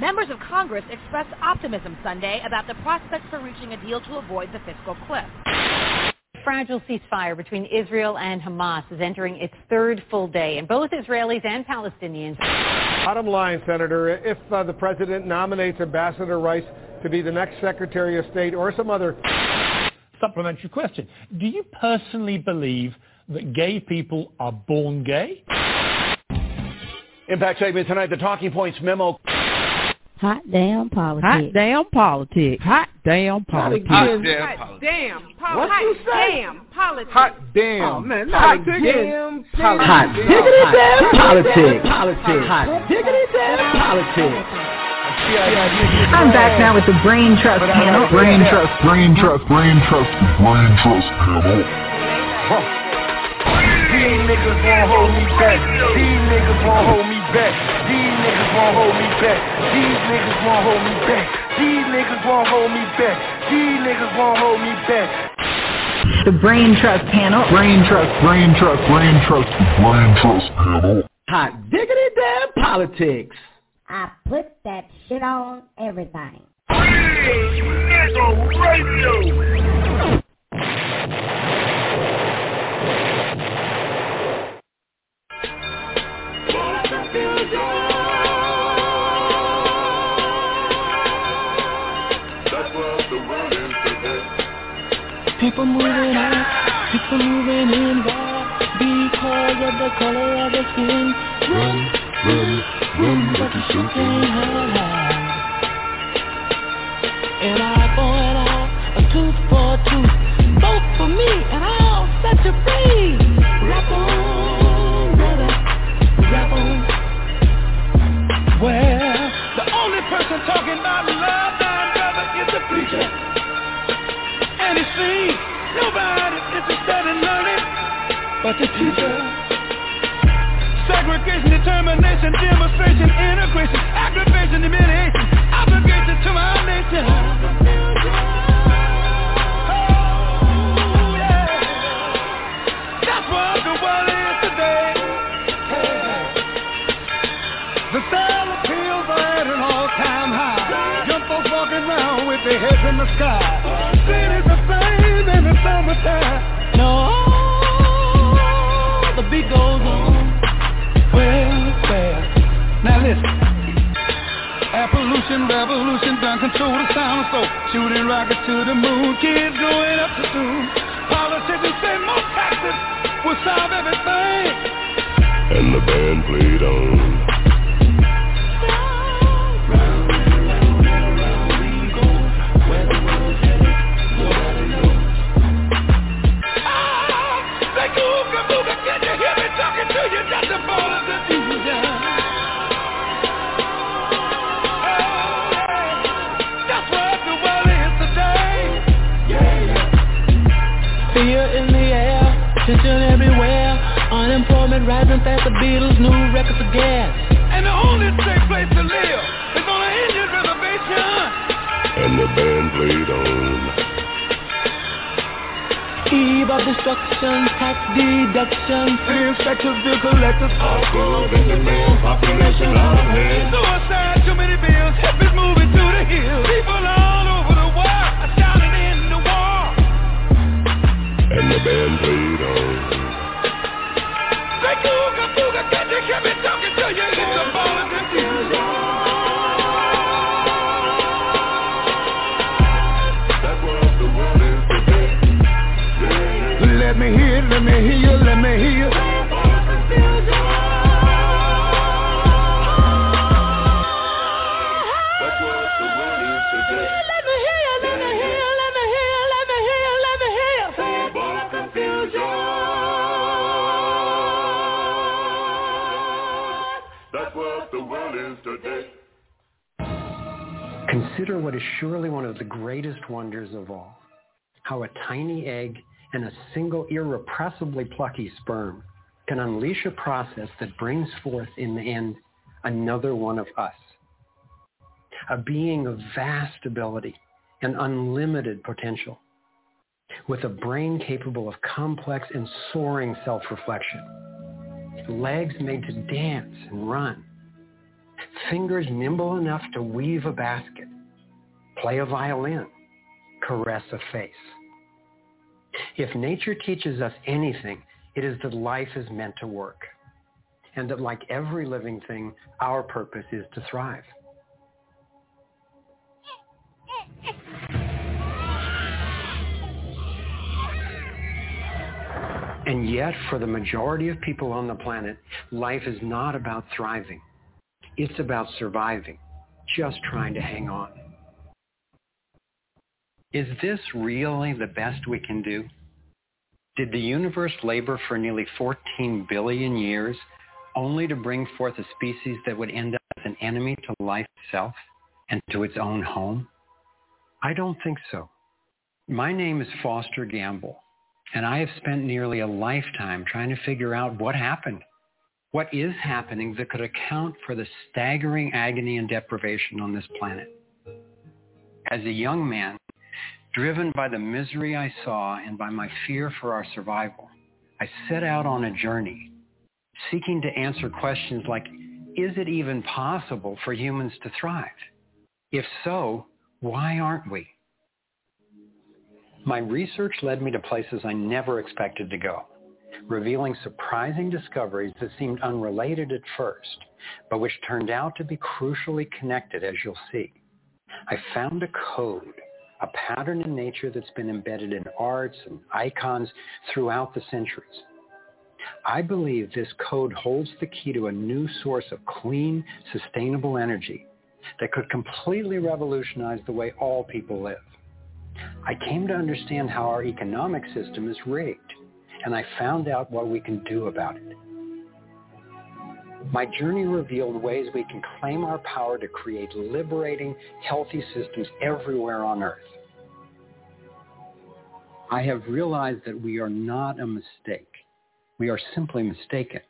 Members of Congress expressed optimism Sunday about the prospects for reaching a deal to avoid the fiscal cliff. Fragile ceasefire between Israel and Hamas is entering its third full day, and both Israelis and Palestinians. Bottom line, Senator, if uh, the president nominates Ambassador Rice to be the next Secretary of State or some other supplementary question. Do you personally believe that gay people are born gay? Impact segment tonight, the Talking Points memo. Hot damn politics. Hot damn politics. Hot damn politics. Hot damn politics. Damn politics. What Hot you say? damn politics. Hot damn. Oh, man, hot not damn. again. Politics. Hot diggity damn politics. Politics. Hot diggity damn politics. I'm back now with the Brain Trust panel. Brain Trust, Brain Trust, Brain Trust, Brain Trust panel. These niggas won't hold me back. These niggas won't hold me back. These niggas won't hold me back. These niggas won't hold me back. These niggas won't hold me back. These niggas won't hold me back. The Brain Trust panel. Brain Trust, Brain Trust, Brain Trust, Brain Trust panel. Hot diggity damn politics. I put that shit on everything. Nigga radio. People moving out, people moving in because of the color of the skin. Run, run, run, but you still can't hide. An eye for an eye, a tooth for a tooth. Vote for me and I'll set you free. Rap on, brother, rap on. Well, the only person talking about nobody in learning but the teacher. Segregation, determination, demonstration, integration, aggravation, humiliation, obligation to my nation. Oh. That's what the world is today. The pills are at an all-time high. Folks walking around with their heads in the sky. No, the beat goes on. Well. Now listen. Appolution, revolution, done control the sound so shooting rockets to the moon, kids going up to soon. Politicians say more taxes will solve everything. And the band played on. Unemployment rising fast, the Beatles, new records of gas. And the only safe place to live is on an Indian reservation. And the band played on. Eve of destruction, tax deduction. Inspectors, bill collectors. All gold in the mail, population on hand. Suicide, too many bills. Hippies moving to the hills. People all over the world are shouting in the war. And the band played of confusion. That's what the world is today. Consider what is surely one of the greatest wonders of all. How a tiny egg and a single irrepressibly plucky sperm can unleash a process that brings forth in the end another one of us. A being of vast ability and unlimited potential with a brain capable of complex and soaring self-reflection. Legs made to dance and run fingers nimble enough to weave a basket, play a violin, caress a face. If nature teaches us anything, it is that life is meant to work, and that like every living thing, our purpose is to thrive. And yet, for the majority of people on the planet, life is not about thriving. It's about surviving, just trying to hang on. Is this really the best we can do? Did the universe labor for nearly 14 billion years only to bring forth a species that would end up as an enemy to life itself and to its own home? I don't think so. My name is Foster Gamble, and I have spent nearly a lifetime trying to figure out what happened. What is happening that could account for the staggering agony and deprivation on this planet? As a young man, driven by the misery I saw and by my fear for our survival, I set out on a journey seeking to answer questions like, is it even possible for humans to thrive? If so, why aren't we? My research led me to places I never expected to go, revealing surprising discoveries that seemed unrelated at first, but which turned out to be crucially connected, as you'll see. I found a code, a pattern in nature that's been embedded in arts and icons throughout the centuries. I believe this code holds the key to a new source of clean, sustainable energy that could completely revolutionize the way all people live. I came to understand how our economic system is rigged, and I found out what we can do about it. My journey revealed ways we can claim our power to create liberating, healthy systems everywhere on Earth. I have realized that we are not a mistake. We are simply mistaken.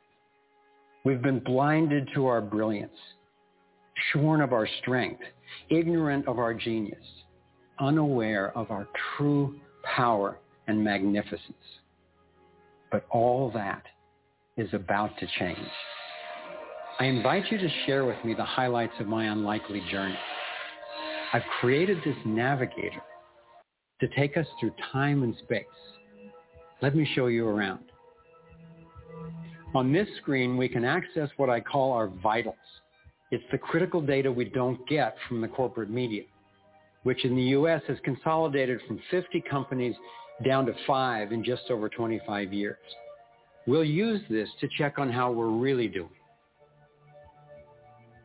We've been blinded to our brilliance, shorn of our strength, ignorant of our genius, unaware of our true power and magnificence. But all that is about to change. I invite you to share with me the highlights of my unlikely journey. I've created this navigator to take us through time and space. Let me show you around. On this screen, we can access what I call our vitals. It's the critical data we don't get from the corporate media which in the U.S. has consolidated from 50 companies down to five in just over 25 years. We'll use this to check on how we're really doing.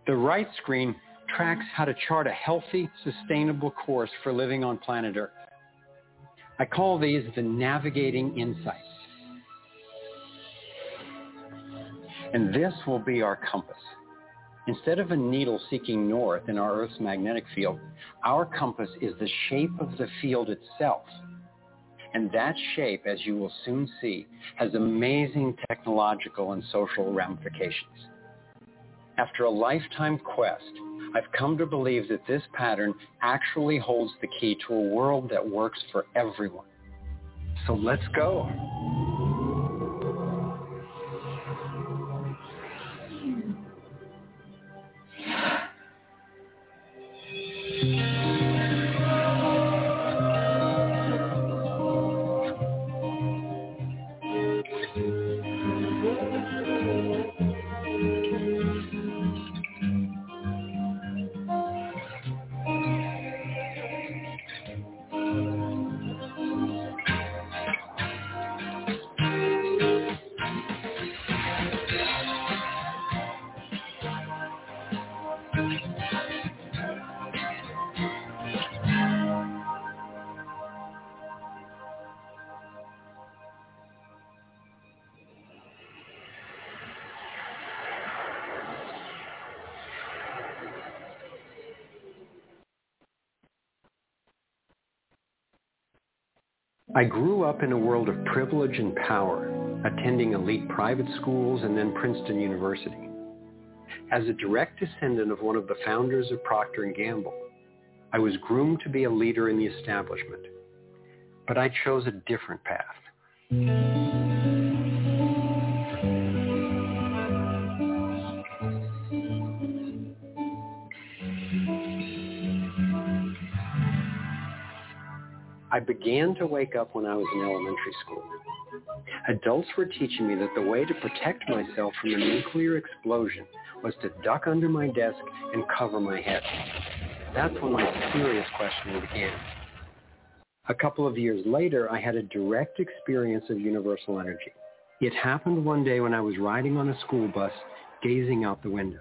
The right screen tracks how to chart a healthy, sustainable course for living on planet Earth. I call these the navigating insights. And this will be our compass. Instead of a needle seeking north in our Earth's magnetic field, our compass is the shape of the field itself. And that shape, as you will soon see, has amazing technological and social ramifications. After a lifetime quest, I've come to believe that this pattern actually holds the key to a world that works for everyone. So let's go. I grew up in a world of privilege and power, attending elite private schools and then Princeton University. As a direct descendant of one of the founders of Procter & Gamble, I was groomed to be a leader in the establishment. But I chose a different path. Began to wake up when I was in elementary school. Adults were teaching me that the way to protect myself from a nuclear explosion was to duck under my desk and cover my head. That's when my serious questioning began. A couple of years later, I had a direct experience of universal energy. It happened one day when I was riding on a school bus, gazing out the window.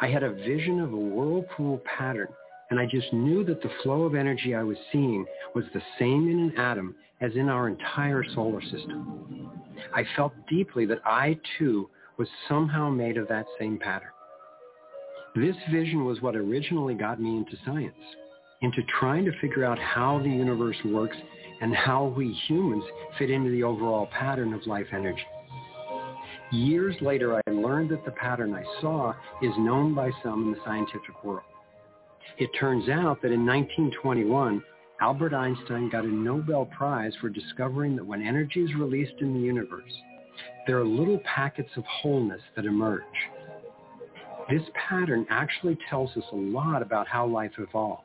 I had a vision of a whirlpool pattern, and I just knew that the flow of energy I was seeing was the same in an atom as in our entire solar system. I felt deeply that I, too, was somehow made of that same pattern. This vision was what originally got me into science, into trying to figure out how the universe works and how we humans fit into the overall pattern of life energy. Years later, I learned that the pattern I saw is known by some in the scientific world. It turns out that in 1921, Albert Einstein got a Nobel Prize for discovering that when energy is released in the universe, there are little packets of wholeness that emerge. This pattern actually tells us a lot about how life evolves.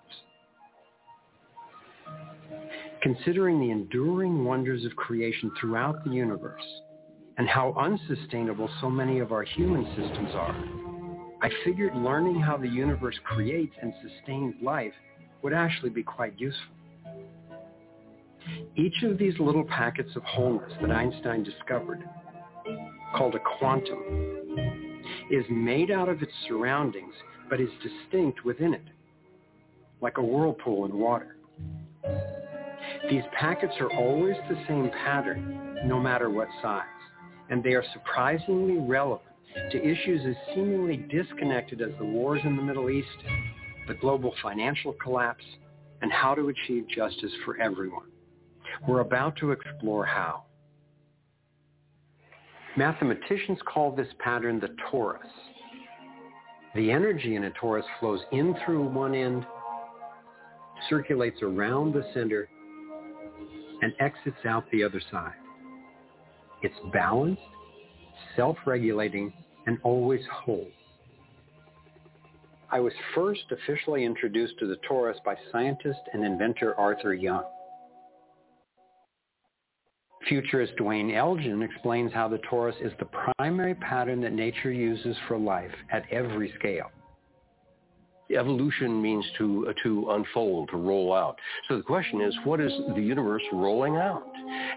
Considering the enduring wonders of creation throughout the universe and how unsustainable so many of our human systems are, I figured learning how the universe creates and sustains life would actually be quite useful. Each of these little packets of wholeness that Einstein discovered, called a quantum, is made out of its surroundings but is distinct within it, like a whirlpool in water. These packets are always the same pattern, no matter what size, and they are surprisingly relevant to issues as seemingly disconnected as the wars in the Middle East, the global financial collapse, and how to achieve justice for everyone. We're about to explore how. Mathematicians call this pattern the torus. The energy in a torus flows in through one end, circulates around the center, and exits out the other side. It's balanced, self-regulating, and always whole. I was first officially introduced to the torus by scientist and inventor Arthur Young. Futurist Duane Elgin explains how the torus is the primary pattern that nature uses for life at every scale. Evolution means to uh, to unfold, to roll out. So the question is, what is the universe rolling out?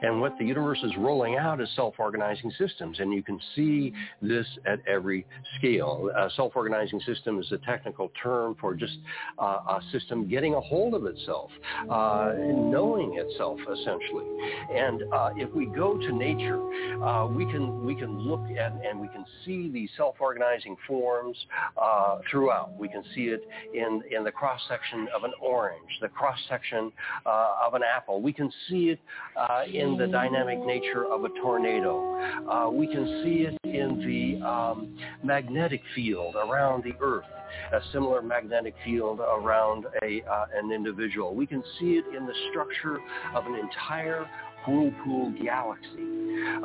And what the universe is rolling out is self-organizing systems, and you can see this at every scale. A self-organizing system is a technical term for just uh, a system getting a hold of itself, uh, knowing itself essentially. And uh, if we go to nature, uh, we can we can look at and we can see these self-organizing forms uh, throughout. We can see it in, in the cross-section of an orange, the cross-section uh, of an apple. We can see it uh, in the dynamic nature of a tornado. Uh, we can see it in the um, magnetic field around the earth a similar magnetic field around a, uh, an individual. We can see it in the structure of an entire whirlpool galaxy.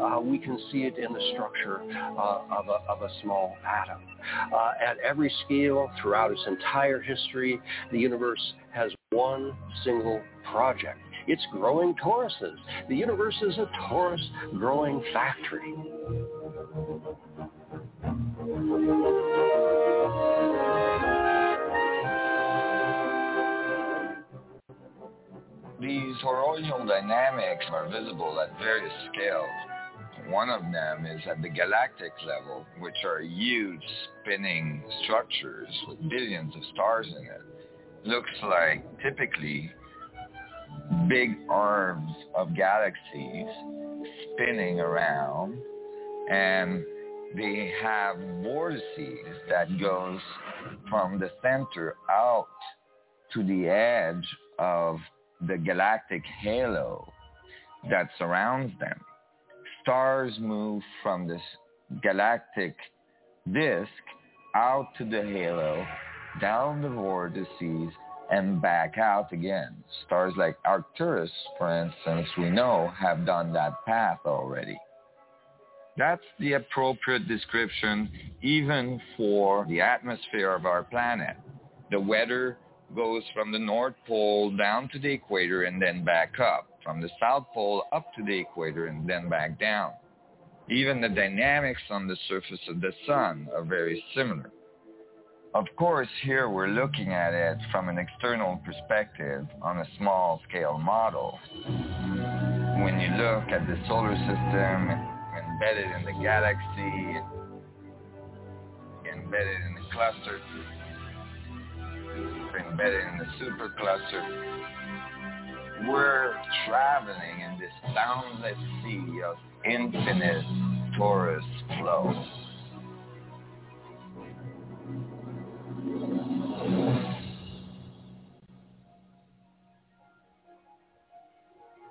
Uh, we can see it in the structure uh, of, a, of, a, small atom. Uh, at every scale, throughout its entire history, the universe has one single project. It's growing toruses. The universe is a torus growing factory. These toroidal dynamics are visible at various scales. One of them is at the galactic level, which are huge spinning structures with billions of stars in it. Looks like typically big arms of galaxies spinning around and they have vortices that goes from the center out to the edge of the galactic halo that surrounds them. Stars move from this galactic disk out to the halo, down the vortices, and back out again. Stars like Arcturus, for instance, we know have done that path already. That's the appropriate description even for the atmosphere of our planet. The weather goes from the North Pole down to the equator and then back up, from the South Pole up to the equator and then back down. Even the dynamics on the surface of the sun are very similar. Of course, here we're looking at it from an external perspective on a small scale model. When you look at the solar system embedded in the galaxy, embedded in the cluster, embedded in the supercluster, we're traveling in this boundless sea of infinite torus flow.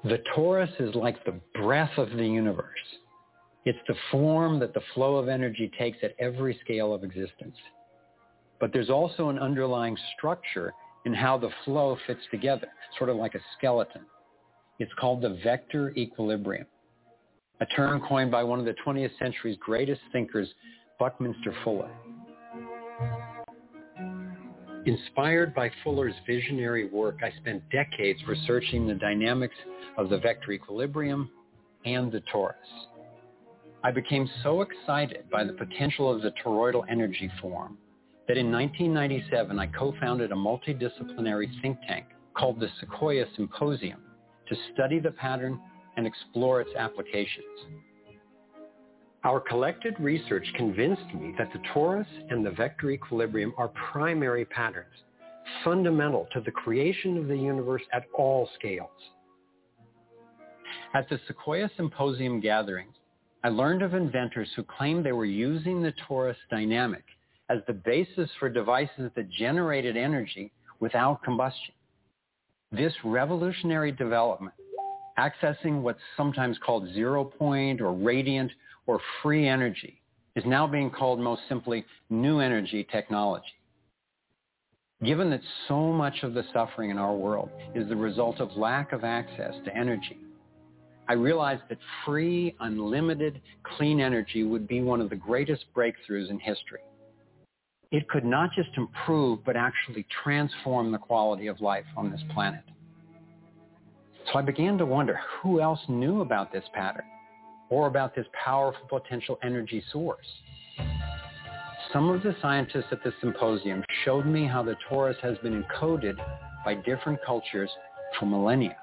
The torus is like the breath of the universe. It's the form that the flow of energy takes at every scale of existence. But there's also an underlying structure in how the flow fits together, sort of like a skeleton. It's called the vector equilibrium, a term coined by one of the 20th century's greatest thinkers, Buckminster Fuller. Inspired by Fuller's visionary work, I spent decades researching the dynamics of the vector equilibrium and the torus. I became so excited by the potential of the toroidal energy form that in 1997 I co-founded a multidisciplinary think tank called the Sequoia Symposium to study the pattern and explore its applications. Our collected research convinced me that the torus and the vector equilibrium are primary patterns, fundamental to the creation of the universe at all scales. At the Sequoia Symposium gatherings, I learned of inventors who claimed they were using the torus dynamic as the basis for devices that generated energy without combustion. This revolutionary development, accessing what's sometimes called zero point or radiant or free energy, is now being called most simply new energy technology. Given that so much of the suffering in our world is the result of lack of access to energy, I realized that free, unlimited, clean energy would be one of the greatest breakthroughs in history. It could not just improve, but actually transform the quality of life on this planet. So I began to wonder who else knew about this pattern or about this powerful potential energy source. Some of the scientists at the symposium showed me how the torus has been encoded by different cultures for millennia.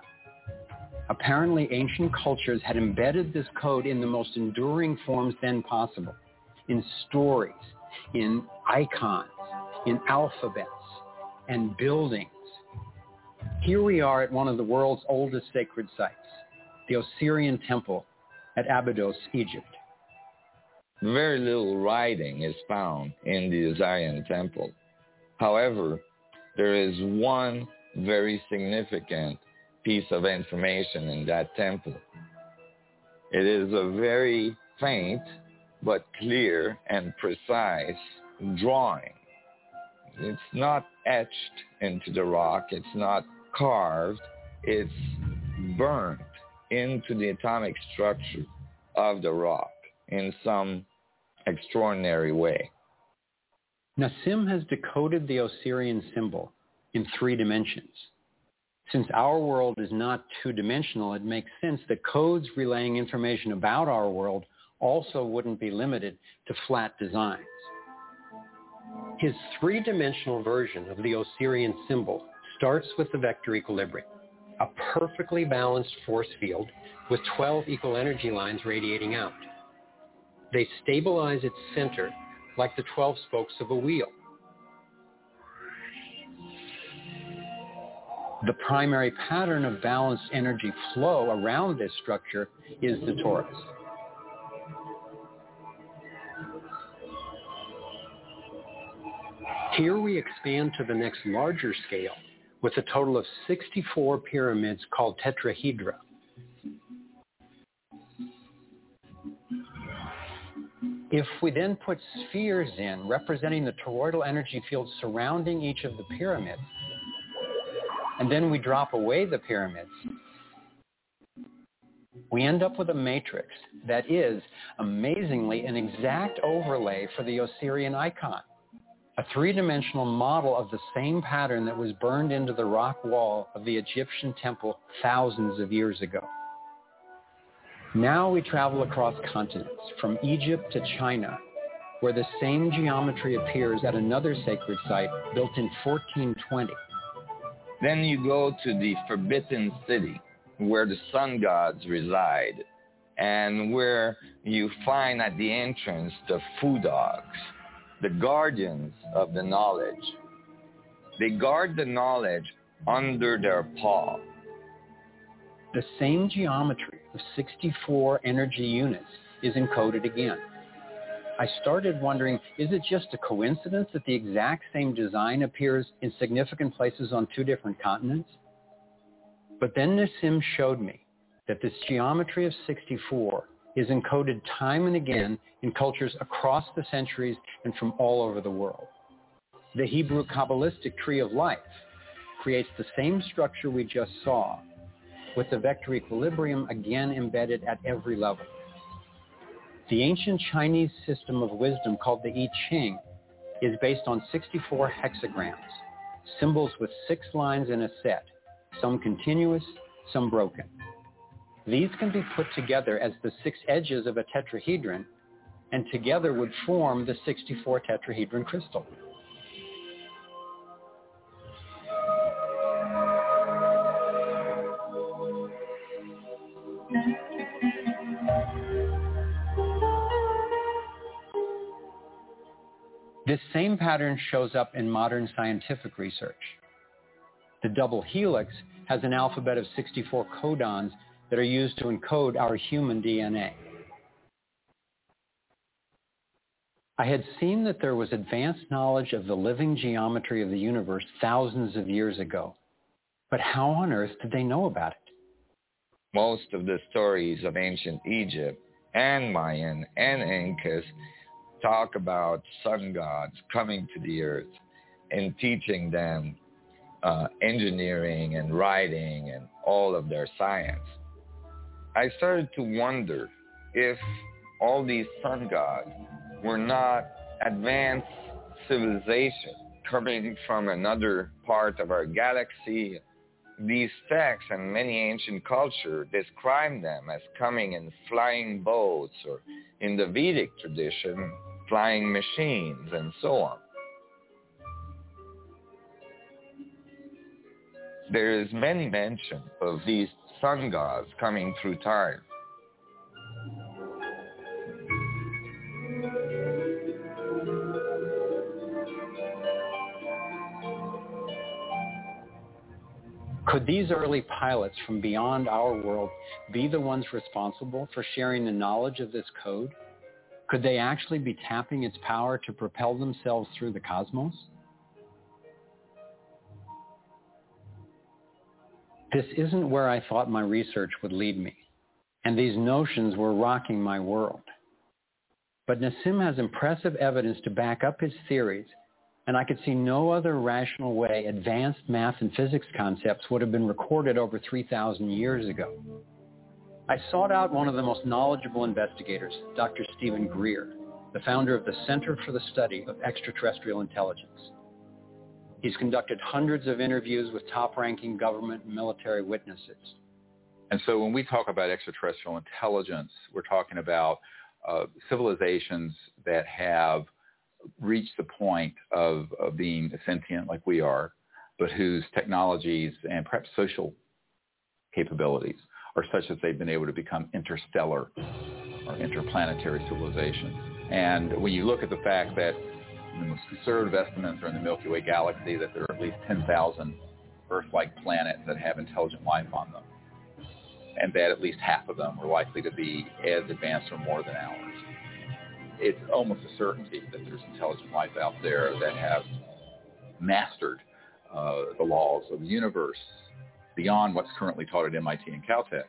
Apparently, ancient cultures had embedded this code in the most enduring forms then possible, in stories, in icons, in alphabets, and buildings. Here we are at one of the world's oldest sacred sites, the Osirian Temple at Abydos, Egypt. Very little writing is found in the Osirian Temple. However, there is one very significant piece of information in that temple. It is a very faint but clear and precise drawing. It's not etched into the rock. It's not carved. It's burnt into the atomic structure of the rock in some extraordinary way. Nassim has decoded the Osirian symbol in three dimensions. Since our world is not two-dimensional, it makes sense that codes relaying information about our world also wouldn't be limited to flat designs. His three-dimensional version of the Osirian symbol starts with the vector equilibrium, a perfectly balanced force field with 12 equal energy lines radiating out. They stabilize its center like the 12 spokes of a wheel. The primary pattern of balanced energy flow around this structure is the torus. Here we expand to the next larger scale with a total of 64 pyramids called tetrahedra. If we then put spheres in representing the toroidal energy field surrounding each of the pyramids, and then we drop away the pyramids, we end up with a matrix that is amazingly an exact overlay for the Osirian icon. A three-dimensional model of the same pattern that was burned into the rock wall of the Egyptian temple thousands of years ago. Now we travel across continents, from Egypt to China, where the same geometry appears at another sacred site built in 1420. Then you go to the Forbidden City, where the sun gods reside, and where you find at the entrance the Fu dogs, the guardians of the knowledge. They guard the knowledge under their paw. The same geometry of 64 energy units is encoded again. I started wondering, is it just a coincidence that the exact same design appears in significant places on two different continents? But then Nassim showed me that this geometry of 64 is encoded time and again in cultures across the centuries and from all over the world. The Hebrew Kabbalistic tree of life creates the same structure we just saw, with the vector equilibrium again embedded at every level. The ancient Chinese system of wisdom called the I Ching is based on 64 hexagrams, symbols with six lines in a set, some continuous, some broken. These can be put together as the six edges of a tetrahedron and together would form the 64 tetrahedron crystal. This same pattern shows up in modern scientific research. The double helix has an alphabet of 64 codons that are used to encode our human DNA. I had seen that there was advanced knowledge of the living geometry of the universe thousands of years ago. But how on earth did they know about it? Most of the stories of ancient Egypt and Mayan and Incas talk about sun gods coming to the earth and teaching them uh, engineering and writing and all of their science. I started to wonder if all these sun gods were not advanced civilization coming from another part of our galaxy. These texts and many ancient culture describe them as coming in flying boats or in the Vedic tradition, flying machines and so on. There is many mention of these sun gods coming through time. Could these early pilots from beyond our world be the ones responsible for sharing the knowledge of this code? Could they actually be tapping its power to propel themselves through the cosmos? This isn't where I thought my research would lead me, and these notions were rocking my world. But Nassim has impressive evidence to back up his theories, and I could see no other rational way advanced math and physics concepts would have been recorded over 3,000 years ago. I sought out one of the most knowledgeable investigators, Dr. Steven Greer, the founder of the Center for the Study of Extraterrestrial Intelligence. He's conducted hundreds of interviews with top-ranking government and military witnesses. And so when we talk about extraterrestrial intelligence, we're talking about uh, civilizations that have reached the point of, of being sentient like we are, but whose technologies and perhaps social capabilities are such that they've been able to become interstellar or interplanetary civilizations. And when you look at the fact that the most conservative estimates are in the Milky Way galaxy that there are at least 10,000 Earth-like planets that have intelligent life on them, and that at least half of them are likely to be as advanced or more than ours. It's almost a certainty that there's intelligent life out there that have mastered uh, the laws of the universe beyond what's currently taught at MIT and Caltech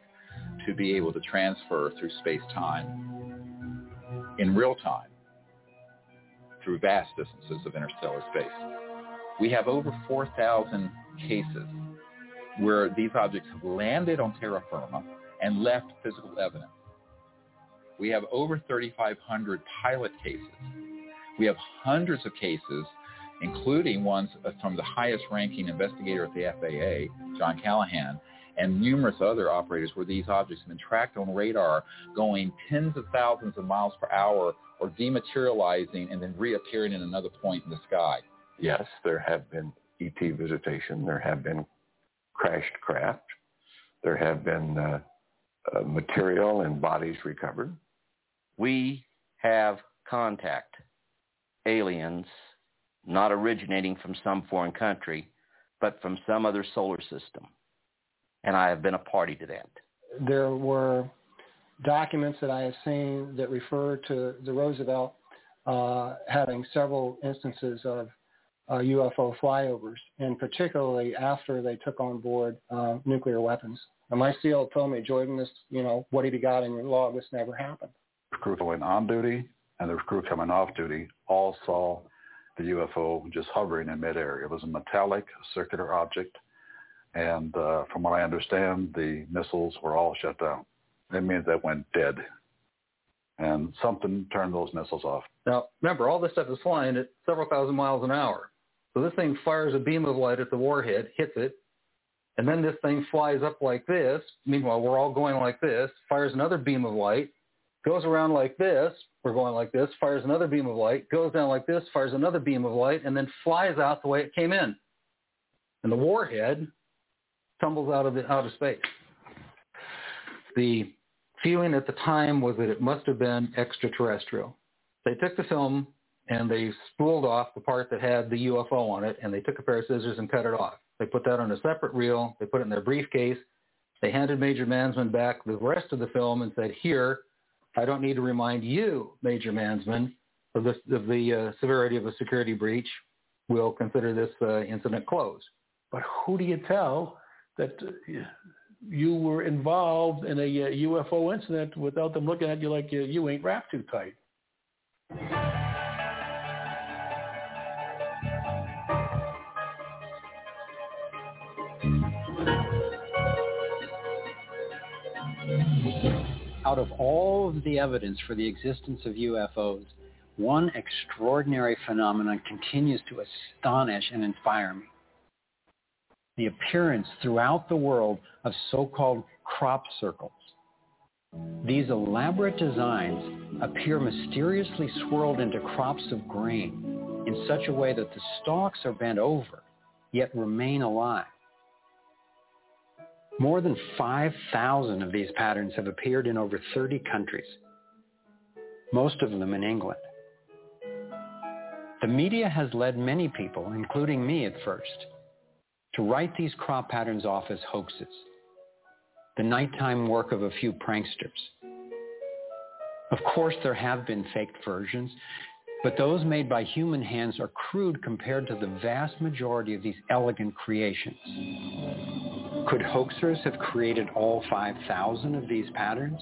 to be able to transfer through space-time in real time through vast distances of interstellar space. We have over 4,000 cases where these objects have landed on terra firma and left physical evidence. We have over 3,500 pilot cases. We have hundreds of cases including ones from the highest ranking investigator at the FAA, John Callahan, and numerous other operators where these objects have been tracked on radar going tens of thousands of miles per hour or dematerializing and then reappearing in another point in the sky. Yes, there have been ET visitation. There have been crashed craft. There have been uh, uh, material and bodies recovered. We have contact, aliens, not originating from some foreign country, but from some other solar system. And I have been a party to that. There were documents that I have seen that refer to the Roosevelt uh, having several instances of uh, UFO flyovers, and particularly after they took on board uh, nuclear weapons. And my SEAL told me, Jordan, this, you know, what you got in log? This never happened. The crew going on duty and the crew coming off duty all saw the UFO just hovering in midair. It was a metallic circular object, and uh, from what I understand, the missiles were all shut down. It means that went dead, and something turned those missiles off. Now, remember, all this stuff is flying at several thousand miles an hour. So this thing fires a beam of light at the warhead, hits it, and then this thing flies up like this. Meanwhile, we're all going like this, fires another beam of light, goes around like this, we're going like this, fires another beam of light, goes down like this, fires another beam of light, and then flies out the way it came in. And the warhead tumbles out of the outer space. The feeling at the time was that it must have been extraterrestrial. They took the film and they spooled off the part that had the UFO on it, and they took a pair of scissors and cut it off. They put that on a separate reel. They put it in their briefcase. They handed Major Mansmann back the rest of the film and said, here, I don't need to remind you, Major Mansmann, of the, of the uh, severity of a security breach. We'll consider this uh, incident closed. But who do you tell that uh, you were involved in a UFO uh, incident without them looking at you like you, you ain't wrapped too tight? out of all of the evidence for the existence of UFOs, one extraordinary phenomenon continues to astonish and inspire me. The appearance throughout the world of so-called crop circles. These elaborate designs appear mysteriously swirled into crops of grain in such a way that the stalks are bent over, yet remain alive. More than 5,000 of these patterns have appeared in over 30 countries, most of them in England. The media has led many people, including me at first, to write these crop patterns off as hoaxes, the nighttime work of a few pranksters. Of course, there have been faked versions, but those made by human hands are crude compared to the vast majority of these elegant creations. Could hoaxers have created all 5,000 of these patterns?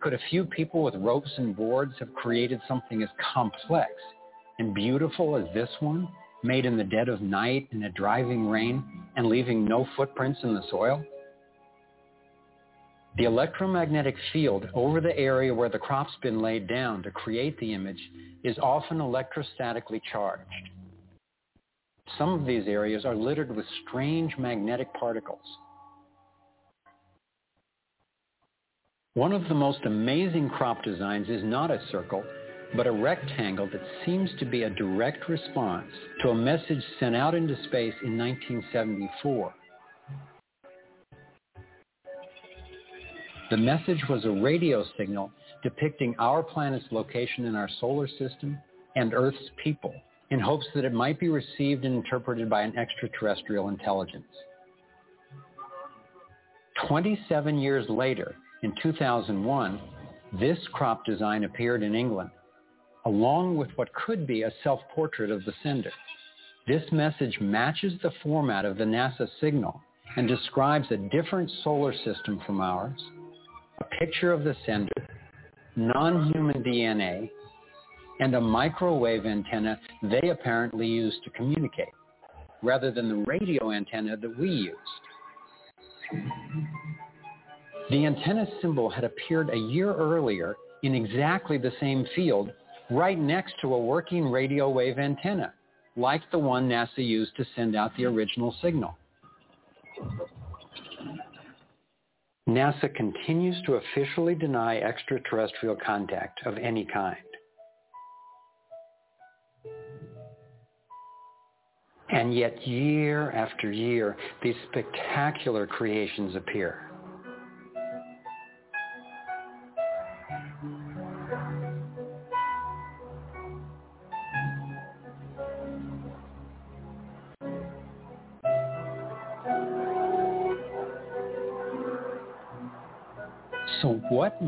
Could a few people with ropes and boards have created something as complex and beautiful as this one, made in the dead of night in a driving rain and leaving no footprints in the soil? The electromagnetic field over the area where the crop's been laid down to create the image is often electrostatically charged. Some of these areas are littered with strange magnetic particles. One of the most amazing crop designs is not a circle, but a rectangle that seems to be a direct response to a message sent out into space in 1974. The message was a radio signal depicting our planet's location in our solar system and Earth's people in hopes that it might be received and interpreted by an extraterrestrial intelligence. 27 years later, in 2001, this crop design appeared in England, along with what could be a self-portrait of the sender. This message matches the format of the NASA signal and describes a different solar system from ours, a picture of the sender, non-human DNA, and a microwave antenna they apparently used to communicate, rather than the radio antenna that we used. The antenna symbol had appeared a year earlier in exactly the same field right next to a working radio wave antenna, like the one NASA used to send out the original signal. NASA continues to officially deny extraterrestrial contact of any kind. And yet year after year, these spectacular creations appear.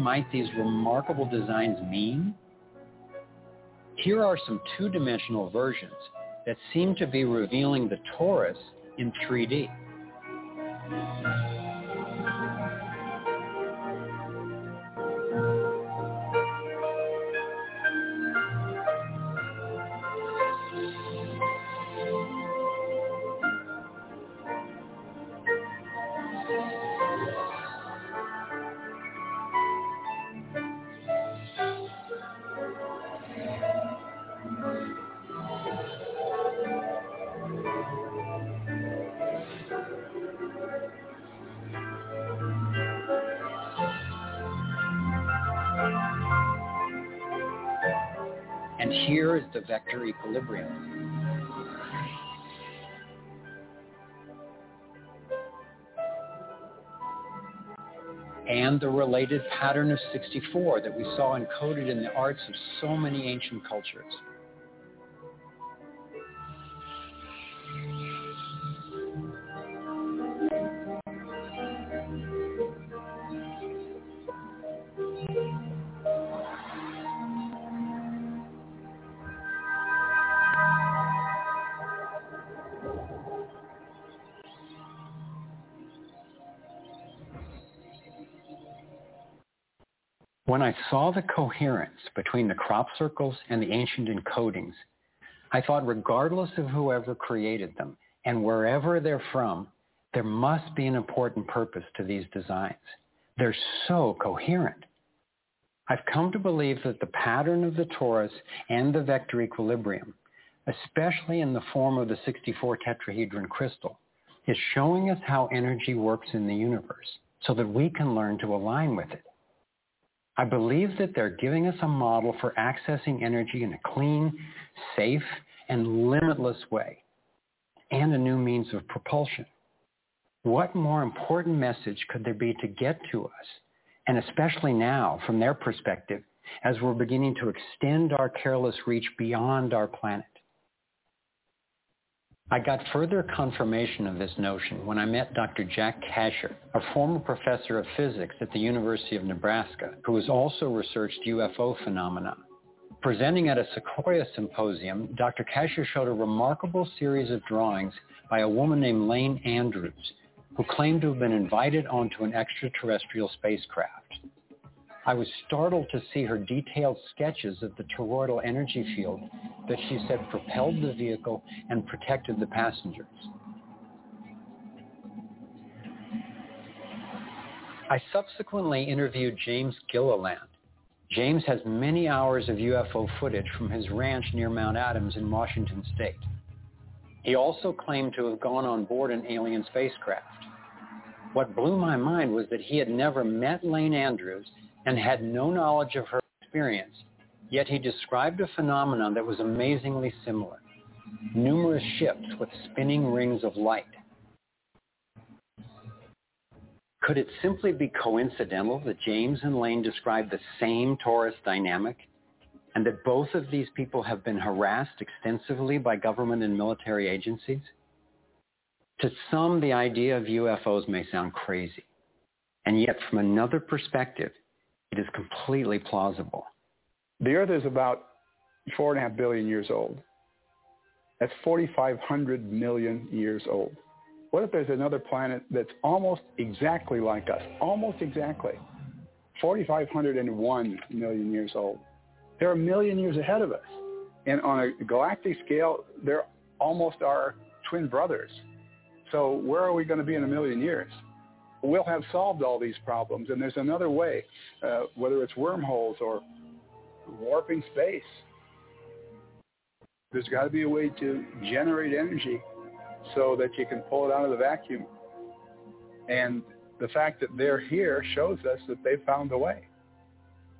Might these remarkable designs mean? Here are some two-dimensional versions that seem to be revealing the torus in 3D. Equilibrium. And the related pattern of 64 that we saw encoded in the arts of so many ancient cultures. Saw the coherence between the crop circles and the ancient encodings, I thought regardless of whoever created them and wherever they're from, there must be an important purpose to these designs. They're so coherent. I've come to believe that the pattern of the torus and the vector equilibrium, especially in the form of the 64 tetrahedron crystal, is showing us how energy works in the universe so that we can learn to align with it. I believe that they're giving us a model for accessing energy in a clean, safe, and limitless way, and a new means of propulsion. What more important message could there be to get to us, and especially now from their perspective, as we're beginning to extend our careless reach beyond our planet? I got further confirmation of this notion when I met Dr. Jack Kasher, a former professor of physics at the University of Nebraska, who has also researched UFO phenomena. Presenting at a Sequoia symposium, Dr. Kasher showed a remarkable series of drawings by a woman named Lane Andrews, who claimed to have been invited onto an extraterrestrial spacecraft. I was startled to see her detailed sketches of the toroidal energy field that she said propelled the vehicle and protected the passengers. I subsequently interviewed James Gilliland. James has many hours of UFO footage from his ranch near Mount Adams in Washington state. He also claimed to have gone on board an alien spacecraft. What blew my mind was that he had never met Lane Andrews and had no knowledge of her experience, yet he described a phenomenon that was amazingly similar. Numerous ships with spinning rings of light. Could it simply be coincidental that James and Lane described the same torus dynamic and that both of these people have been harassed extensively by government and military agencies? To some, the idea of UFOs may sound crazy. And yet, from another perspective, it is completely plausible. The Earth is about four and a half billion years old. That's 4,500 million years old. What if there's another planet that's almost exactly like us? Almost exactly. 4,501 million years old. They're a million years ahead of us. And on a galactic scale, they're almost our twin brothers. So where are we going to be in a million years? We'll have solved all these problems. And there's another way, uh, whether it's wormholes or warping space There's got to be a way to generate energy so that you can pull it out of the vacuum. And the fact that they're here shows us that they found a way.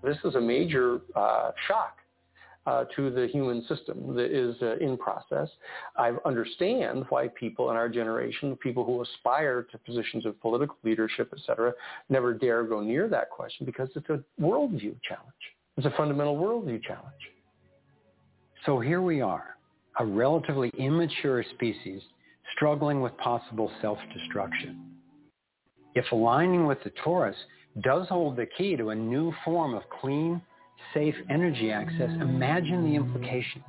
This is a major uh, shock uh, to the human system that is uh, in process. I understand why people in our generation, people who aspire to positions of political leadership, et cetera, never dare go near that question because it's a worldview challenge. It's a fundamental worldview challenge. So here we are, a relatively immature species struggling with possible self-destruction. If aligning with the torus does hold the key to a new form of clean, safe energy access, imagine the implications.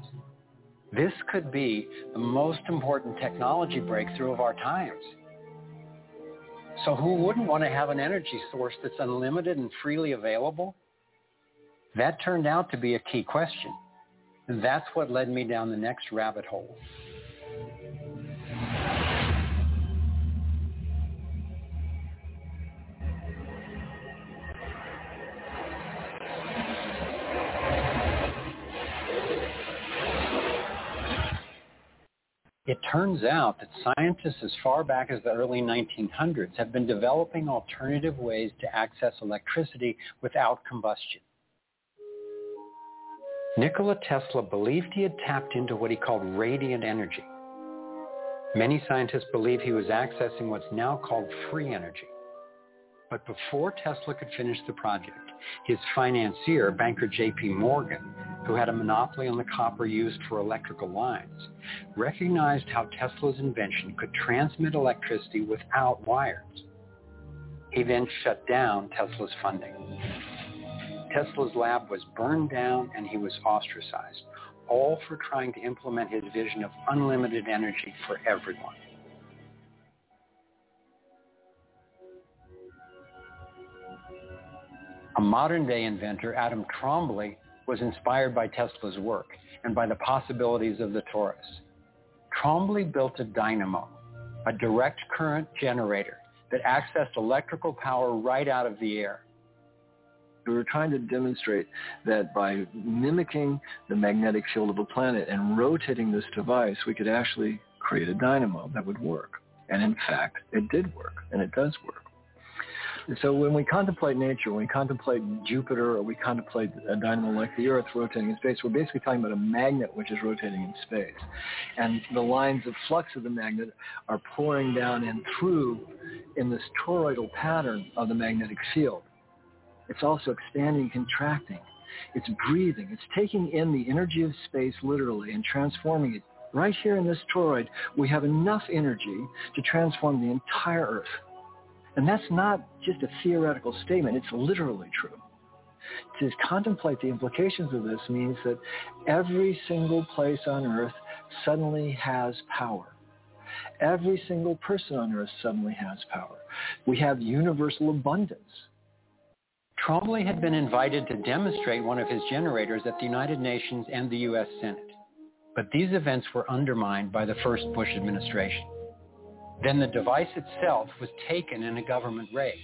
This could be the most important technology breakthrough of our times. So who wouldn't want to have an energy source that's unlimited and freely available? That turned out to be a key question. And that's what led me down the next rabbit hole. It turns out that scientists as far back as the early 1900s have been developing alternative ways to access electricity without combustion. Nikola Tesla believed he had tapped into what he called radiant energy. Many scientists believe he was accessing what's now called free energy. But before Tesla could finish the project, his financier, banker J.P. Morgan, who had a monopoly on the copper used for electrical lines, recognized how Tesla's invention could transmit electricity without wires. He then shut down Tesla's funding. Tesla's lab was burned down and he was ostracized, all for trying to implement his vision of unlimited energy for everyone. Modern-day inventor, Adam Trombly, was inspired by Tesla's work and by the possibilities of the torus. Trombly built a dynamo, a direct current generator that accessed electrical power right out of the air. We were trying to demonstrate that by mimicking the magnetic field of a planet and rotating this device, we could actually create a dynamo that would work. And in fact, it did work, and it does work. So when we contemplate nature, when we contemplate Jupiter, or we contemplate a dynamo like the Earth rotating in space, we're basically talking about a magnet which is rotating in space. And the lines of flux of the magnet are pouring down and through in this toroidal pattern of the magnetic field. It's also expanding, contracting. It's breathing. It's taking in the energy of space literally and transforming it. Right here in this toroid, we have enough energy to transform the entire Earth. And that's not just a theoretical statement. It's literally true. To contemplate the implications of this means that every single place on earth suddenly has power. Every single person on earth suddenly has power. We have universal abundance. Trombly had been invited to demonstrate one of his generators at the United Nations and the U.S. Senate. But these events were undermined by the first Bush administration. Then the device itself was taken in a government raid.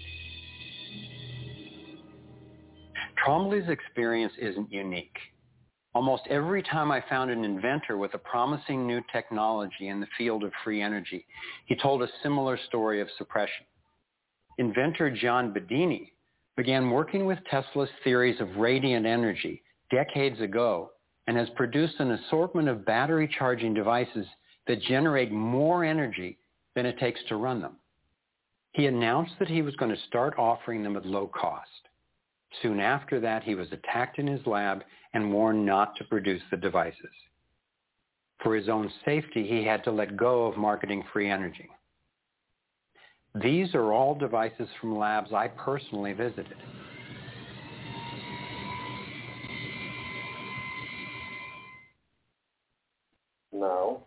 Trombly's experience isn't unique. Almost every time I found an inventor with a promising new technology in the field of free energy, he told a similar story of suppression. Inventor John Bedini began working with Tesla's theories of radiant energy decades ago and has produced an assortment of battery charging devices that generate more energy than it takes to run them. He announced that he was going to start offering them at low cost. Soon after that, he was attacked in his lab and warned not to produce the devices. For his own safety, he had to let go of marketing free energy. These are all devices from labs I personally visited. Now,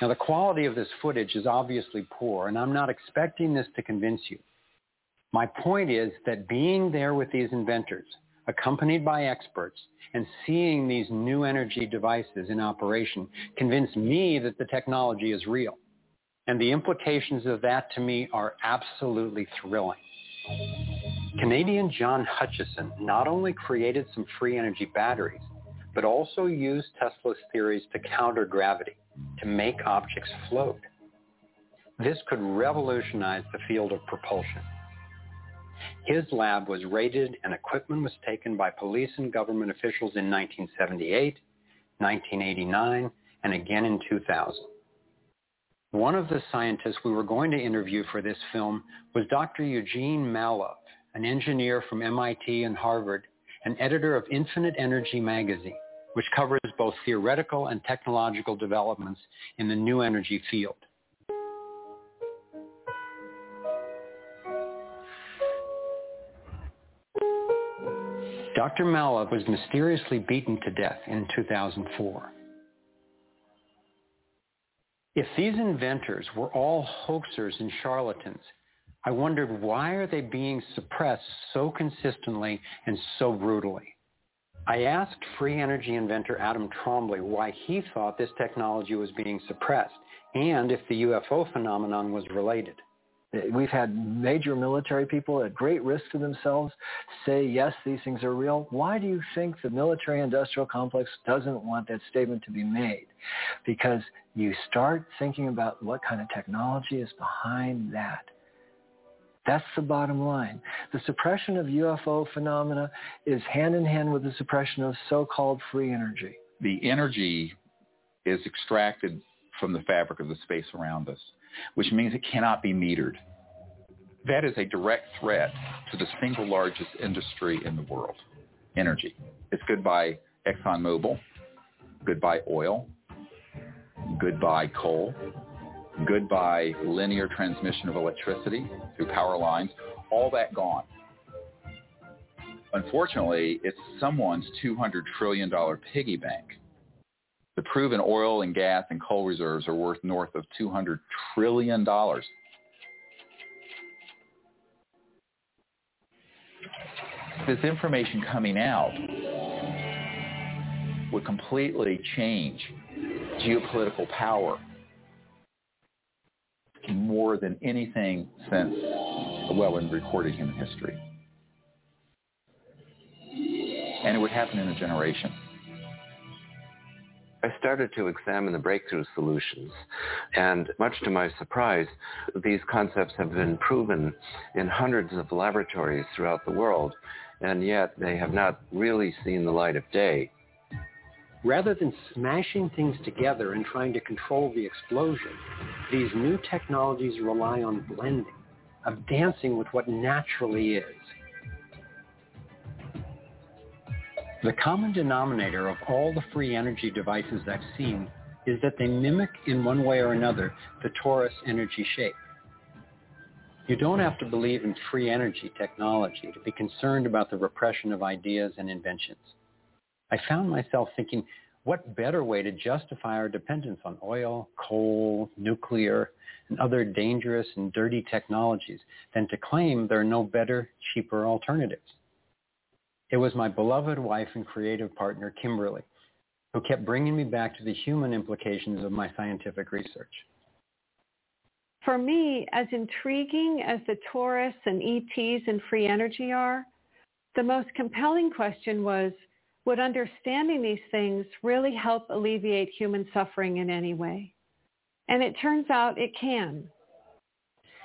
Now, the quality of this footage is obviously poor, and I'm not expecting this to convince you. My point is that being there with these inventors, accompanied by experts, and seeing these new energy devices in operation convinced me that the technology is real. And the implications of that to me are absolutely thrilling. Canadian John Hutchison not only created some free energy batteries, but also used Tesla's theories to counter gravity, to make objects float. This could revolutionize the field of propulsion. His lab was raided and equipment was taken by police and government officials in 1978, 1989, and again in 2000. One of the scientists we were going to interview for this film was Dr. Eugene Mallove, an engineer from MIT and Harvard, and editor of Infinite Energy magazine, which covers both theoretical and technological developments in the new energy field. Dr. Mallove was mysteriously beaten to death in 2004. If these inventors were all hoaxers and charlatans, I wondered why are they being suppressed so consistently and so brutally? I asked free energy inventor Adam Trombly why he thought this technology was being suppressed and if the UFO phenomenon was related. We've had major military people at great risk to themselves say, yes, these things are real. Why do you think the military industrial complex doesn't want that statement to be made? Because you start thinking about what kind of technology is behind that. That's the bottom line. The suppression of UFO phenomena is hand in hand with the suppression of so-called free energy. The energy is extracted from the fabric of the space around us which means it cannot be metered. That is a direct threat to the single largest industry in the world, energy. It's goodbye ExxonMobil, goodbye oil, goodbye coal, goodbye linear transmission of electricity through power lines, all that gone. Unfortunately, it's someone's $200 trillion piggy bank the proven oil and gas and coal reserves are worth north of $200 trillion. This information coming out would completely change geopolitical power more than anything since, well, in recorded human history. And it would happen in a generation. I started to examine the breakthrough solutions. And much to my surprise, these concepts have been proven in hundreds of laboratories throughout the world, and yet they have not really seen the light of day. Rather than smashing things together and trying to control the explosion, these new technologies rely on blending, of dancing with what naturally is. The common denominator of all the free energy devices I've seen is that they mimic in one way or another the torus energy shape. You don't have to believe in free energy technology to be concerned about the repression of ideas and inventions. I found myself thinking, what better way to justify our dependence on oil, coal, nuclear, and other dangerous and dirty technologies than to claim there are no better, cheaper alternatives? It was my beloved wife and creative partner, Kimberly, who kept bringing me back to the human implications of my scientific research. For me, as intriguing as the Torus and ETs and free energy are, the most compelling question was, would understanding these things really help alleviate human suffering in any way? And it turns out it can.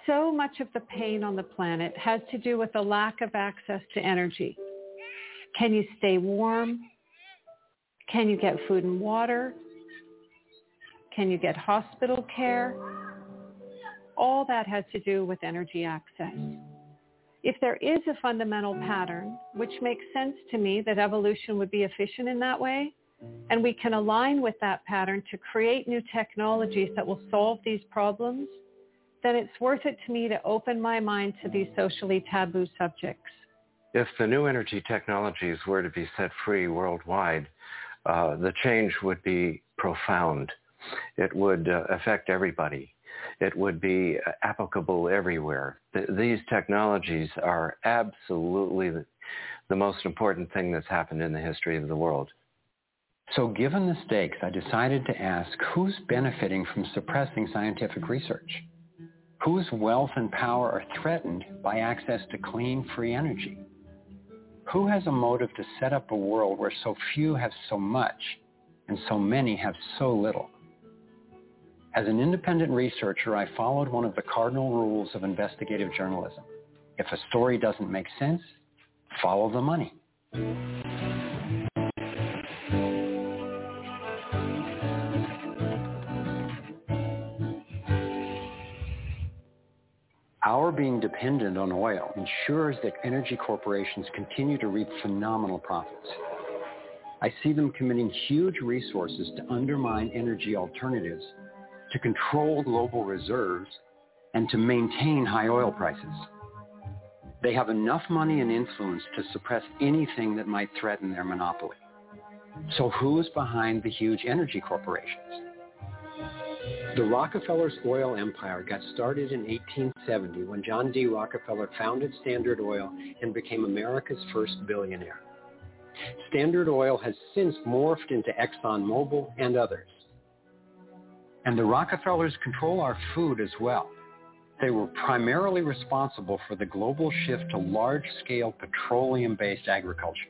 So much of the pain on the planet has to do with the lack of access to energy. Can you stay warm? Can you get food and water? Can you get hospital care? All that has to do with energy access. If there is a fundamental pattern, which makes sense to me that evolution would be efficient in that way, and we can align with that pattern to create new technologies that will solve these problems, then it's worth it to me to open my mind to these socially taboo subjects if the new energy technologies were to be set free worldwide, uh, the change would be profound. It would uh, affect everybody. It would be uh, applicable everywhere. Th- these technologies are absolutely the, the most important thing that's happened in the history of the world. So given the stakes, I decided to ask who's benefiting from suppressing scientific research? Whose wealth and power are threatened by access to clean, free energy? Who has a motive to set up a world where so few have so much and so many have so little? As an independent researcher, I followed one of the cardinal rules of investigative journalism. If a story doesn't make sense, follow the money. Our being dependent on oil ensures that energy corporations continue to reap phenomenal profits. I see them committing huge resources to undermine energy alternatives, to control global reserves, and to maintain high oil prices. They have enough money and influence to suppress anything that might threaten their monopoly. So who's behind the huge energy corporations? The Rockefellers' oil empire got started in 1870 when John D. Rockefeller founded Standard Oil and became America's first billionaire. Standard Oil has since morphed into ExxonMobil and others. And the Rockefellers control our food as well. They were primarily responsible for the global shift to large-scale petroleum-based agriculture.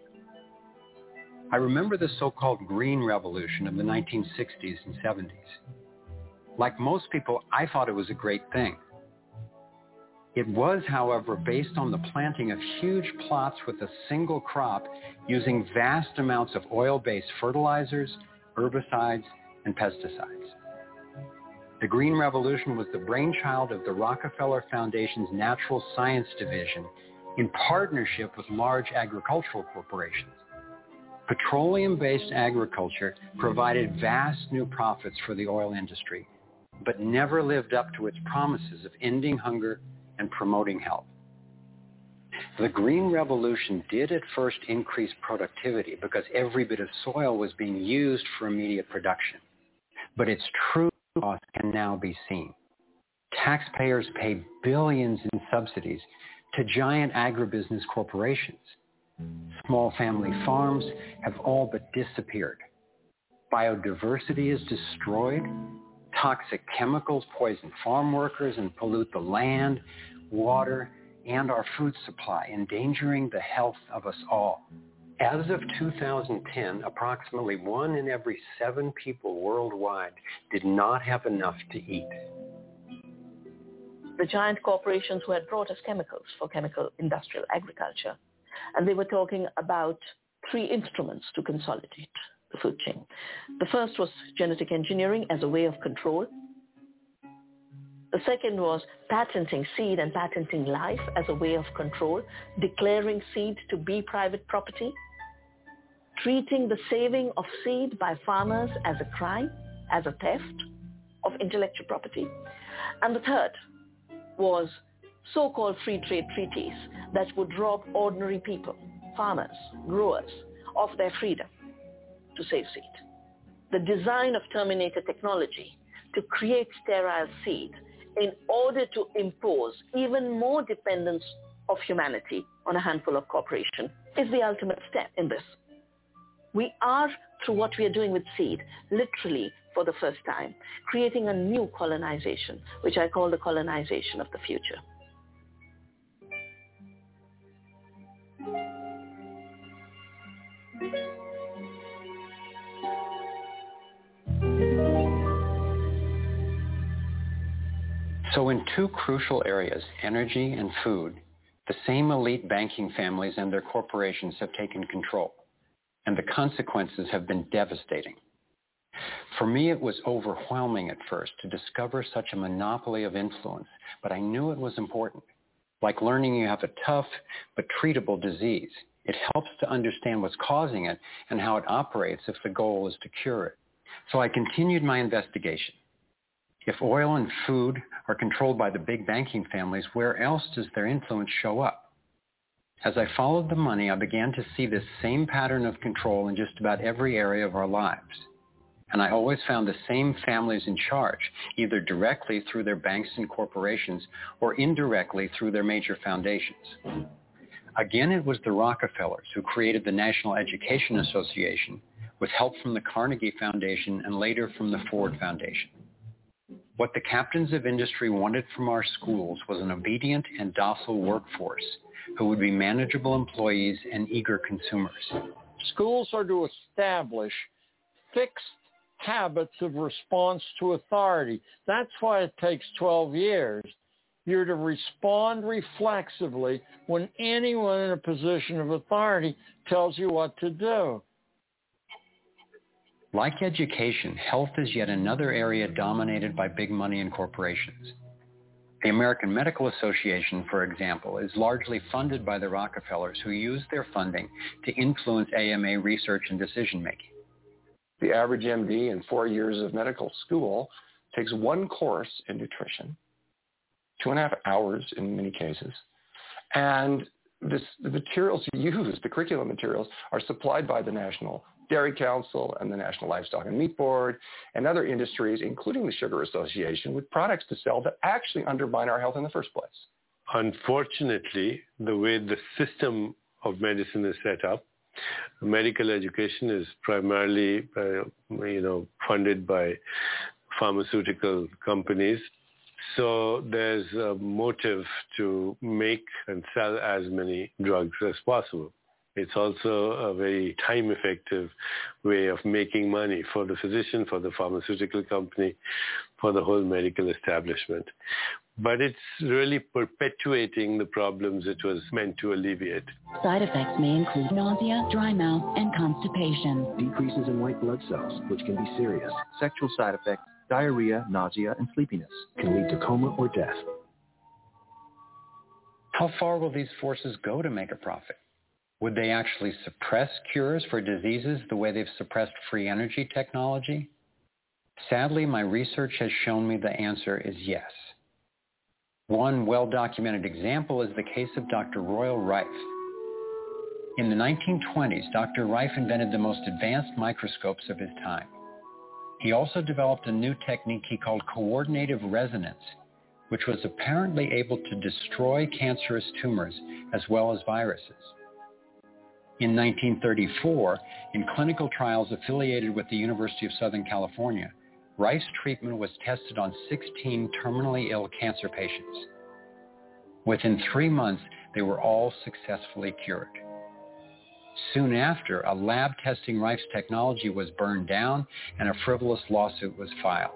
I remember the so-called Green Revolution of the 1960s and 70s. Like most people, I thought it was a great thing. It was, however, based on the planting of huge plots with a single crop using vast amounts of oil-based fertilizers, herbicides, and pesticides. The Green Revolution was the brainchild of the Rockefeller Foundation's Natural Science Division in partnership with large agricultural corporations. Petroleum-based agriculture provided vast new profits for the oil industry but never lived up to its promises of ending hunger and promoting health. The Green Revolution did at first increase productivity because every bit of soil was being used for immediate production. But its true cost can now be seen. Taxpayers pay billions in subsidies to giant agribusiness corporations. Small family farms have all but disappeared. Biodiversity is destroyed Toxic chemicals poison farm workers and pollute the land, water, and our food supply, endangering the health of us all. As of 2010, approximately one in every seven people worldwide did not have enough to eat. The giant corporations who had brought us chemicals for chemical industrial agriculture, and they were talking about three instruments to consolidate the food chain. The first was genetic engineering as a way of control. The second was patenting seed and patenting life as a way of control, declaring seed to be private property, treating the saving of seed by farmers as a crime, as a theft of intellectual property. And the third was so-called free trade treaties that would rob ordinary people, farmers, growers, of their freedom to save seed. The design of Terminator technology to create sterile seed in order to impose even more dependence of humanity on a handful of corporations is the ultimate step in this. We are, through what we are doing with seed, literally for the first time, creating a new colonization, which I call the colonization of the future. So in two crucial areas, energy and food, the same elite banking families and their corporations have taken control, and the consequences have been devastating. For me, it was overwhelming at first to discover such a monopoly of influence, but I knew it was important. Like learning you have a tough but treatable disease. It helps to understand what's causing it and how it operates if the goal is to cure it. So I continued my investigation. If oil and food are controlled by the big banking families, where else does their influence show up? As I followed the money, I began to see this same pattern of control in just about every area of our lives. And I always found the same families in charge, either directly through their banks and corporations or indirectly through their major foundations. Again, it was the Rockefellers who created the National Education Association with help from the Carnegie Foundation and later from the Ford Foundation. What the captains of industry wanted from our schools was an obedient and docile workforce who would be manageable employees and eager consumers. Schools are to establish fixed habits of response to authority. That's why it takes 12 years. You're to respond reflexively when anyone in a position of authority tells you what to do. Like education, health is yet another area dominated by big money and corporations. The American Medical Association, for example, is largely funded by the Rockefellers who use their funding to influence AMA research and decision making. The average MD in four years of medical school takes one course in nutrition, two and a half hours in many cases, and this, the materials used, the curriculum materials, are supplied by the National Dairy Council and the National Livestock and Meat Board and other industries, including the Sugar Association, with products to sell that actually undermine our health in the first place. Unfortunately, the way the system of medicine is set up, medical education is primarily, uh, you know, funded by pharmaceutical companies. So there's a motive to make and sell as many drugs as possible. It's also a very time-effective way of making money for the physician, for the pharmaceutical company, for the whole medical establishment. But it's really perpetuating the problems it was meant to alleviate. Side effects may include nausea, dry mouth, and constipation. Decreases in white blood cells, which can be serious. Sexual side effects, diarrhea, nausea, and sleepiness can lead to coma or death. How far will these forces go to make a profit? Would they actually suppress cures for diseases the way they've suppressed free energy technology? Sadly, my research has shown me the answer is yes. One well-documented example is the case of Dr. Royal Rife. In the 1920s, Dr. Rife invented the most advanced microscopes of his time. He also developed a new technique he called coordinative resonance, which was apparently able to destroy cancerous tumors as well as viruses. In 1934, in clinical trials affiliated with the University of Southern California, Rife's treatment was tested on 16 terminally ill cancer patients. Within three months, they were all successfully cured. Soon after, a lab testing Rife's technology was burned down and a frivolous lawsuit was filed.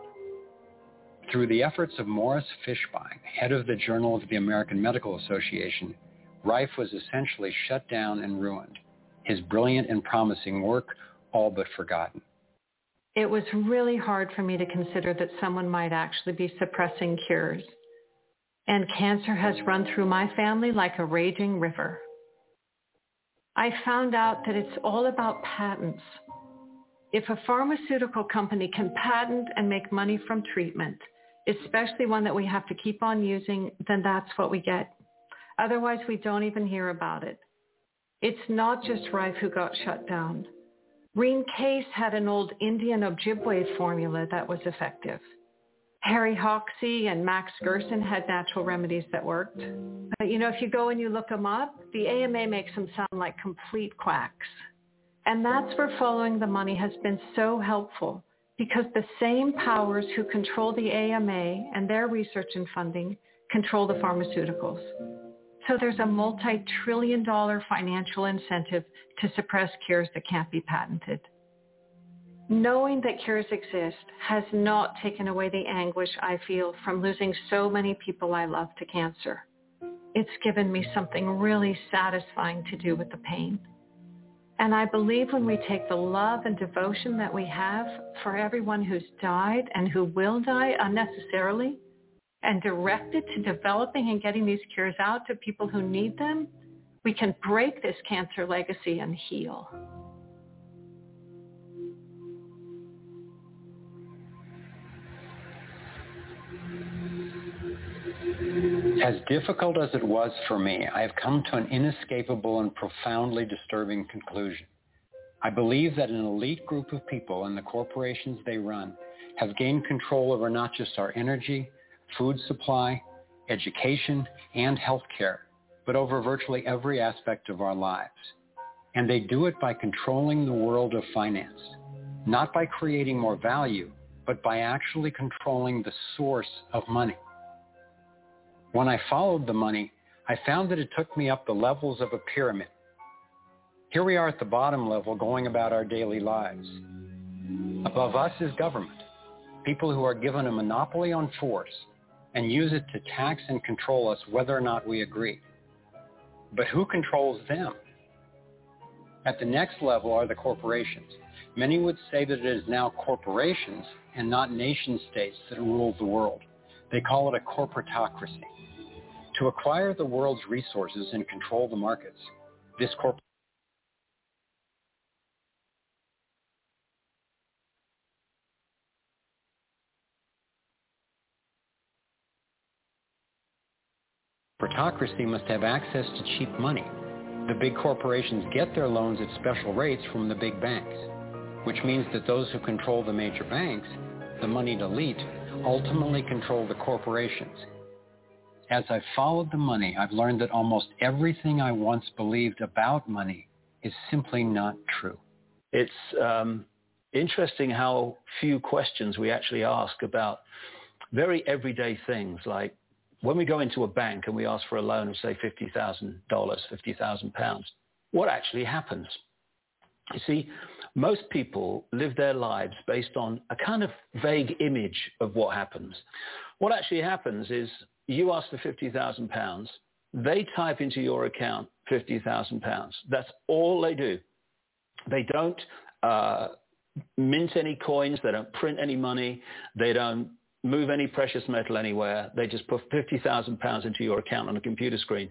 Through the efforts of Morris Fishbein, head of the Journal of the American Medical Association, Rife was essentially shut down and ruined his brilliant and promising work all but forgotten. It was really hard for me to consider that someone might actually be suppressing cures. And cancer has run through my family like a raging river. I found out that it's all about patents. If a pharmaceutical company can patent and make money from treatment, especially one that we have to keep on using, then that's what we get. Otherwise, we don't even hear about it. It's not just Rife who got shut down. Rene Caisse had an old Indian Ojibwe formula that was effective. Harry Hoxsey and Max Gerson had natural remedies that worked. But you know, if you go and you look them up, the AMA makes them sound like complete quacks. And that's where following the money has been so helpful because the same powers who control the AMA and their research and funding control the pharmaceuticals. So there's a multi-trillion dollar financial incentive to suppress cures that can't be patented. Knowing that cures exist has not taken away the anguish I feel from losing so many people I love to cancer. It's given me something really satisfying to do with the pain. And I believe when we take the love and devotion that we have for everyone who's died and who will die unnecessarily, and directed to developing and getting these cures out to people who need them, we can break this cancer legacy and heal. As difficult as it was for me, I have come to an inescapable and profoundly disturbing conclusion. I believe that an elite group of people and the corporations they run have gained control over not just our energy, food supply, education, and healthcare, but over virtually every aspect of our lives. And they do it by controlling the world of finance, not by creating more value, but by actually controlling the source of money. When I followed the money, I found that it took me up the levels of a pyramid. Here we are at the bottom level going about our daily lives. Above us is government, people who are given a monopoly on force and use it to tax and control us whether or not we agree. But who controls them? At the next level are the corporations. Many would say that it is now corporations and not nation states that rule the world. They call it a corporatocracy. To acquire the world's resources and control the markets, this corp corporatocracy must have access to cheap money. The big corporations get their loans at special rates from the big banks, which means that those who control the major banks, the moneyed elite, ultimately control the corporations. As I've followed the money, I've learned that almost everything I once believed about money is simply not true. It's um, interesting how few questions we actually ask about very everyday things like when we go into a bank and we ask for a loan of say $50,000, 50,000 pounds, what actually happens? You see, most people live their lives based on a kind of vague image of what happens. What actually happens is you ask for 50,000 pounds, they type into your account 50,000 pounds. That's all they do. They don't uh, mint any coins. They don't print any money. They don't move any precious metal anywhere. They just put 50,000 pounds into your account on a computer screen.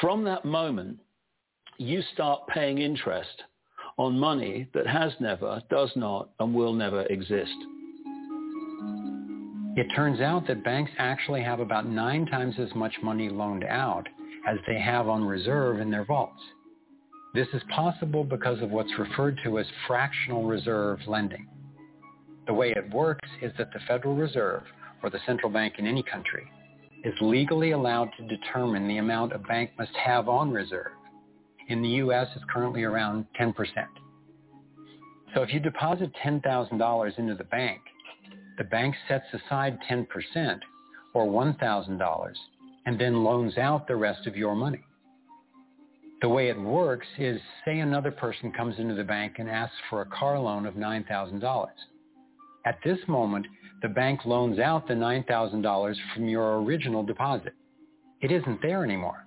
From that moment, you start paying interest on money that has never, does not, and will never exist. It turns out that banks actually have about nine times as much money loaned out as they have on reserve in their vaults. This is possible because of what's referred to as fractional reserve lending. The way it works is that the Federal Reserve, or the central bank in any country, is legally allowed to determine the amount a bank must have on reserve. In the U.S., it's currently around 10%. So if you deposit $10,000 into the bank, the bank sets aside 10% or $1,000 and then loans out the rest of your money. The way it works is say another person comes into the bank and asks for a car loan of $9,000. At this moment, the bank loans out the $9,000 from your original deposit. It isn't there anymore.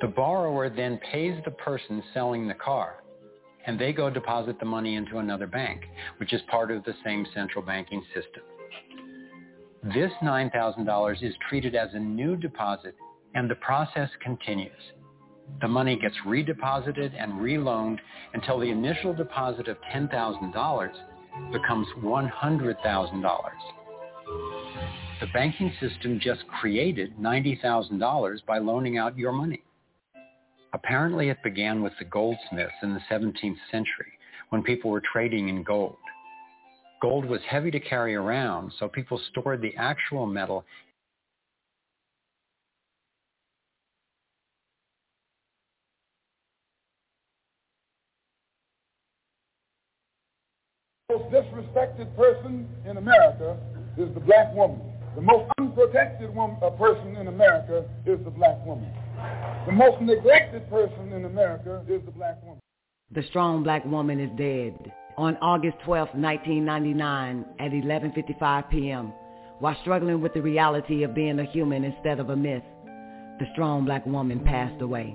The borrower then pays the person selling the car, and they go deposit the money into another bank, which is part of the same central banking system. This $9,000 is treated as a new deposit, and the process continues. The money gets redeposited and reloaned until the initial deposit of $10,000 becomes $100,000. The banking system just created $90,000 by loaning out your money. Apparently it began with the goldsmiths in the 17th century when people were trading in gold. Gold was heavy to carry around, so people stored the actual metal most disrespected person in America is the black woman. The most unprotected woman, uh, person in America is the black woman. The most neglected person in America is the black woman. The strong black woman is dead. On August 12, 1999 at 11.55 p.m., while struggling with the reality of being a human instead of a myth, the strong black woman passed away.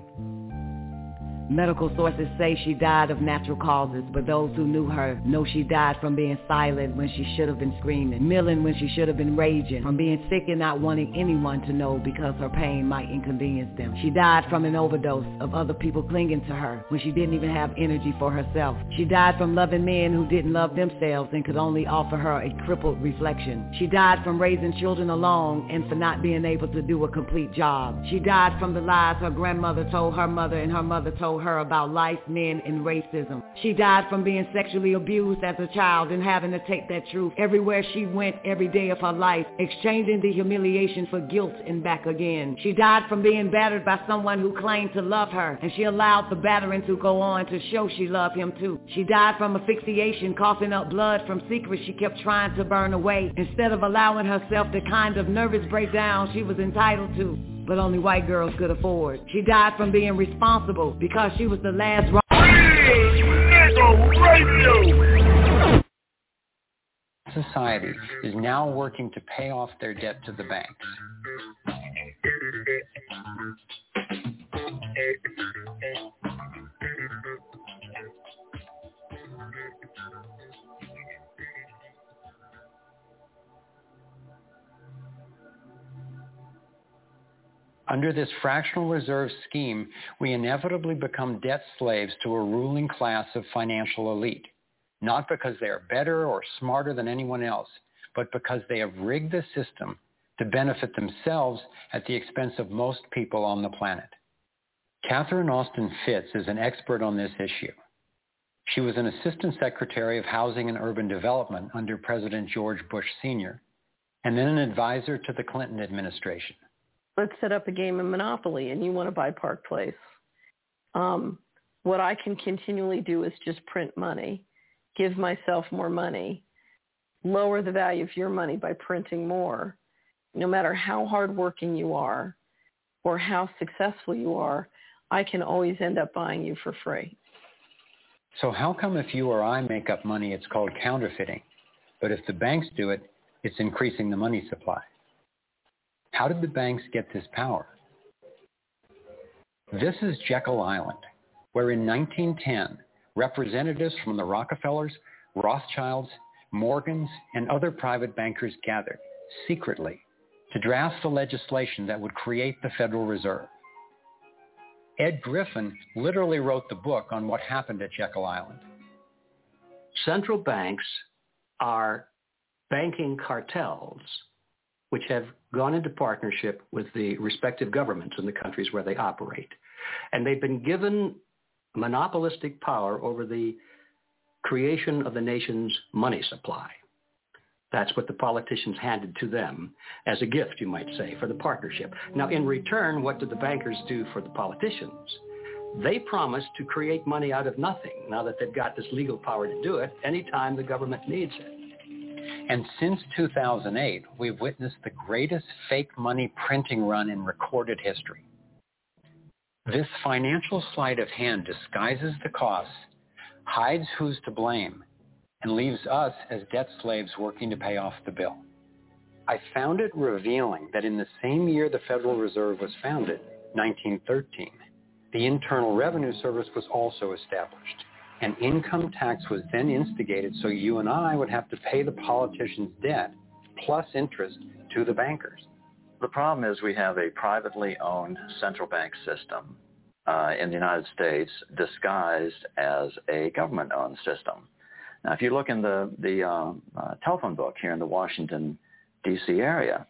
Medical sources say she died of natural causes, but those who knew her know she died from being silent when she should have been screaming, milling when she should have been raging, from being sick and not wanting anyone to know because her pain might inconvenience them. She died from an overdose of other people clinging to her when she didn't even have energy for herself. She died from loving men who didn't love themselves and could only offer her a crippled reflection. She died from raising children alone and for not being able to do a complete job. She died from the lies her grandmother told her mother and her mother told her about life, men, and racism. She died from being sexually abused as a child and having to take that truth everywhere she went every day of her life, exchanging the humiliation for guilt and back again. She died from being battered by someone who claimed to love her, and she allowed the battering to go on to show she loved him too. She died from asphyxiation, coughing up blood from secrets she kept trying to burn away, instead of allowing herself the kind of nervous breakdown she was entitled to but only white girls could afford. She died from being responsible because she was the last... Society is now working to pay off their debt to the banks. Under this fractional reserve scheme, we inevitably become debt slaves to a ruling class of financial elite, not because they are better or smarter than anyone else, but because they have rigged the system to benefit themselves at the expense of most people on the planet. Catherine Austin Fitts is an expert on this issue. She was an assistant secretary of housing and urban development under President George Bush Sr., and then an advisor to the Clinton administration let's set up a game of Monopoly and you want to buy Park Place. Um, what I can continually do is just print money, give myself more money, lower the value of your money by printing more. No matter how hardworking you are or how successful you are, I can always end up buying you for free. So how come if you or I make up money, it's called counterfeiting? But if the banks do it, it's increasing the money supply. How did the banks get this power? This is Jekyll Island, where in 1910, representatives from the Rockefellers, Rothschilds, Morgans, and other private bankers gathered secretly to draft the legislation that would create the Federal Reserve. Ed Griffin literally wrote the book on what happened at Jekyll Island. Central banks are banking cartels which have gone into partnership with the respective governments in the countries where they operate. And they've been given monopolistic power over the creation of the nation's money supply. That's what the politicians handed to them as a gift, you might say, for the partnership. Now, in return, what did the bankers do for the politicians? They promised to create money out of nothing now that they've got this legal power to do it anytime the government needs it. And since 2008, we've witnessed the greatest fake money printing run in recorded history. This financial sleight of hand disguises the costs, hides who's to blame, and leaves us as debt slaves working to pay off the bill. I found it revealing that in the same year the Federal Reserve was founded, 1913, the Internal Revenue Service was also established. An income tax was then instigated so you and I would have to pay the politicians' debt plus interest to the bankers. The problem is we have a privately owned central bank system uh, in the United States disguised as a government-owned system. Now, if you look in the, the uh, uh, telephone book here in the Washington, D.C. area,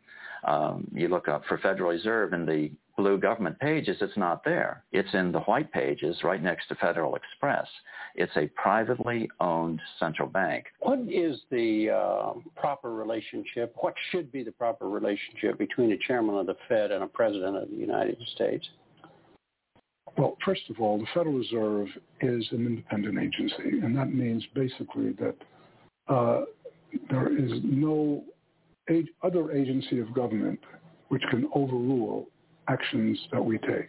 um, you look up for Federal Reserve in the blue government pages, it's not there. It's in the white pages right next to Federal Express. It's a privately owned central bank. What is the uh, proper relationship? What should be the proper relationship between a chairman of the Fed and a president of the United States? Well, first of all, the Federal Reserve is an independent agency, and that means basically that uh, there is no other agency of government which can overrule actions that we take.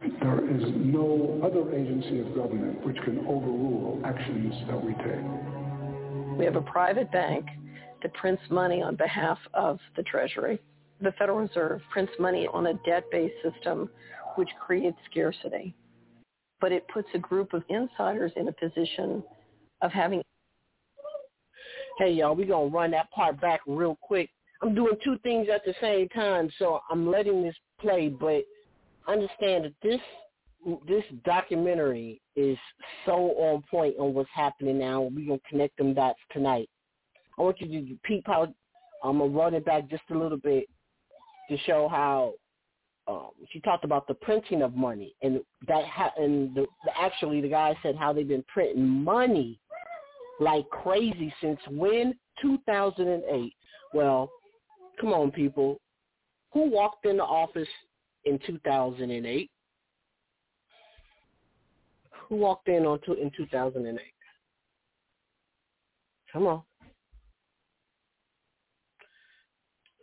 There is no other agency of government which can overrule actions that we take. We have a private bank that prints money on behalf of the Treasury. The Federal Reserve prints money on a debt-based system which creates scarcity. But it puts a group of insiders in a position of having Hey y'all, we're gonna run that part back real quick I'm doing two things at the same time, so I'm letting this play. But understand that this this documentary is so on point on what's happening now. We're gonna connect them dots tonight. I want you to peep how I'm gonna run it back just a little bit to show how um, she talked about the printing of money, and that ha- and the, actually the guy said how they've been printing money like crazy since when 2008. Well, come on, people, who walked into office in 2008? Who walked in on in 2008? Come on.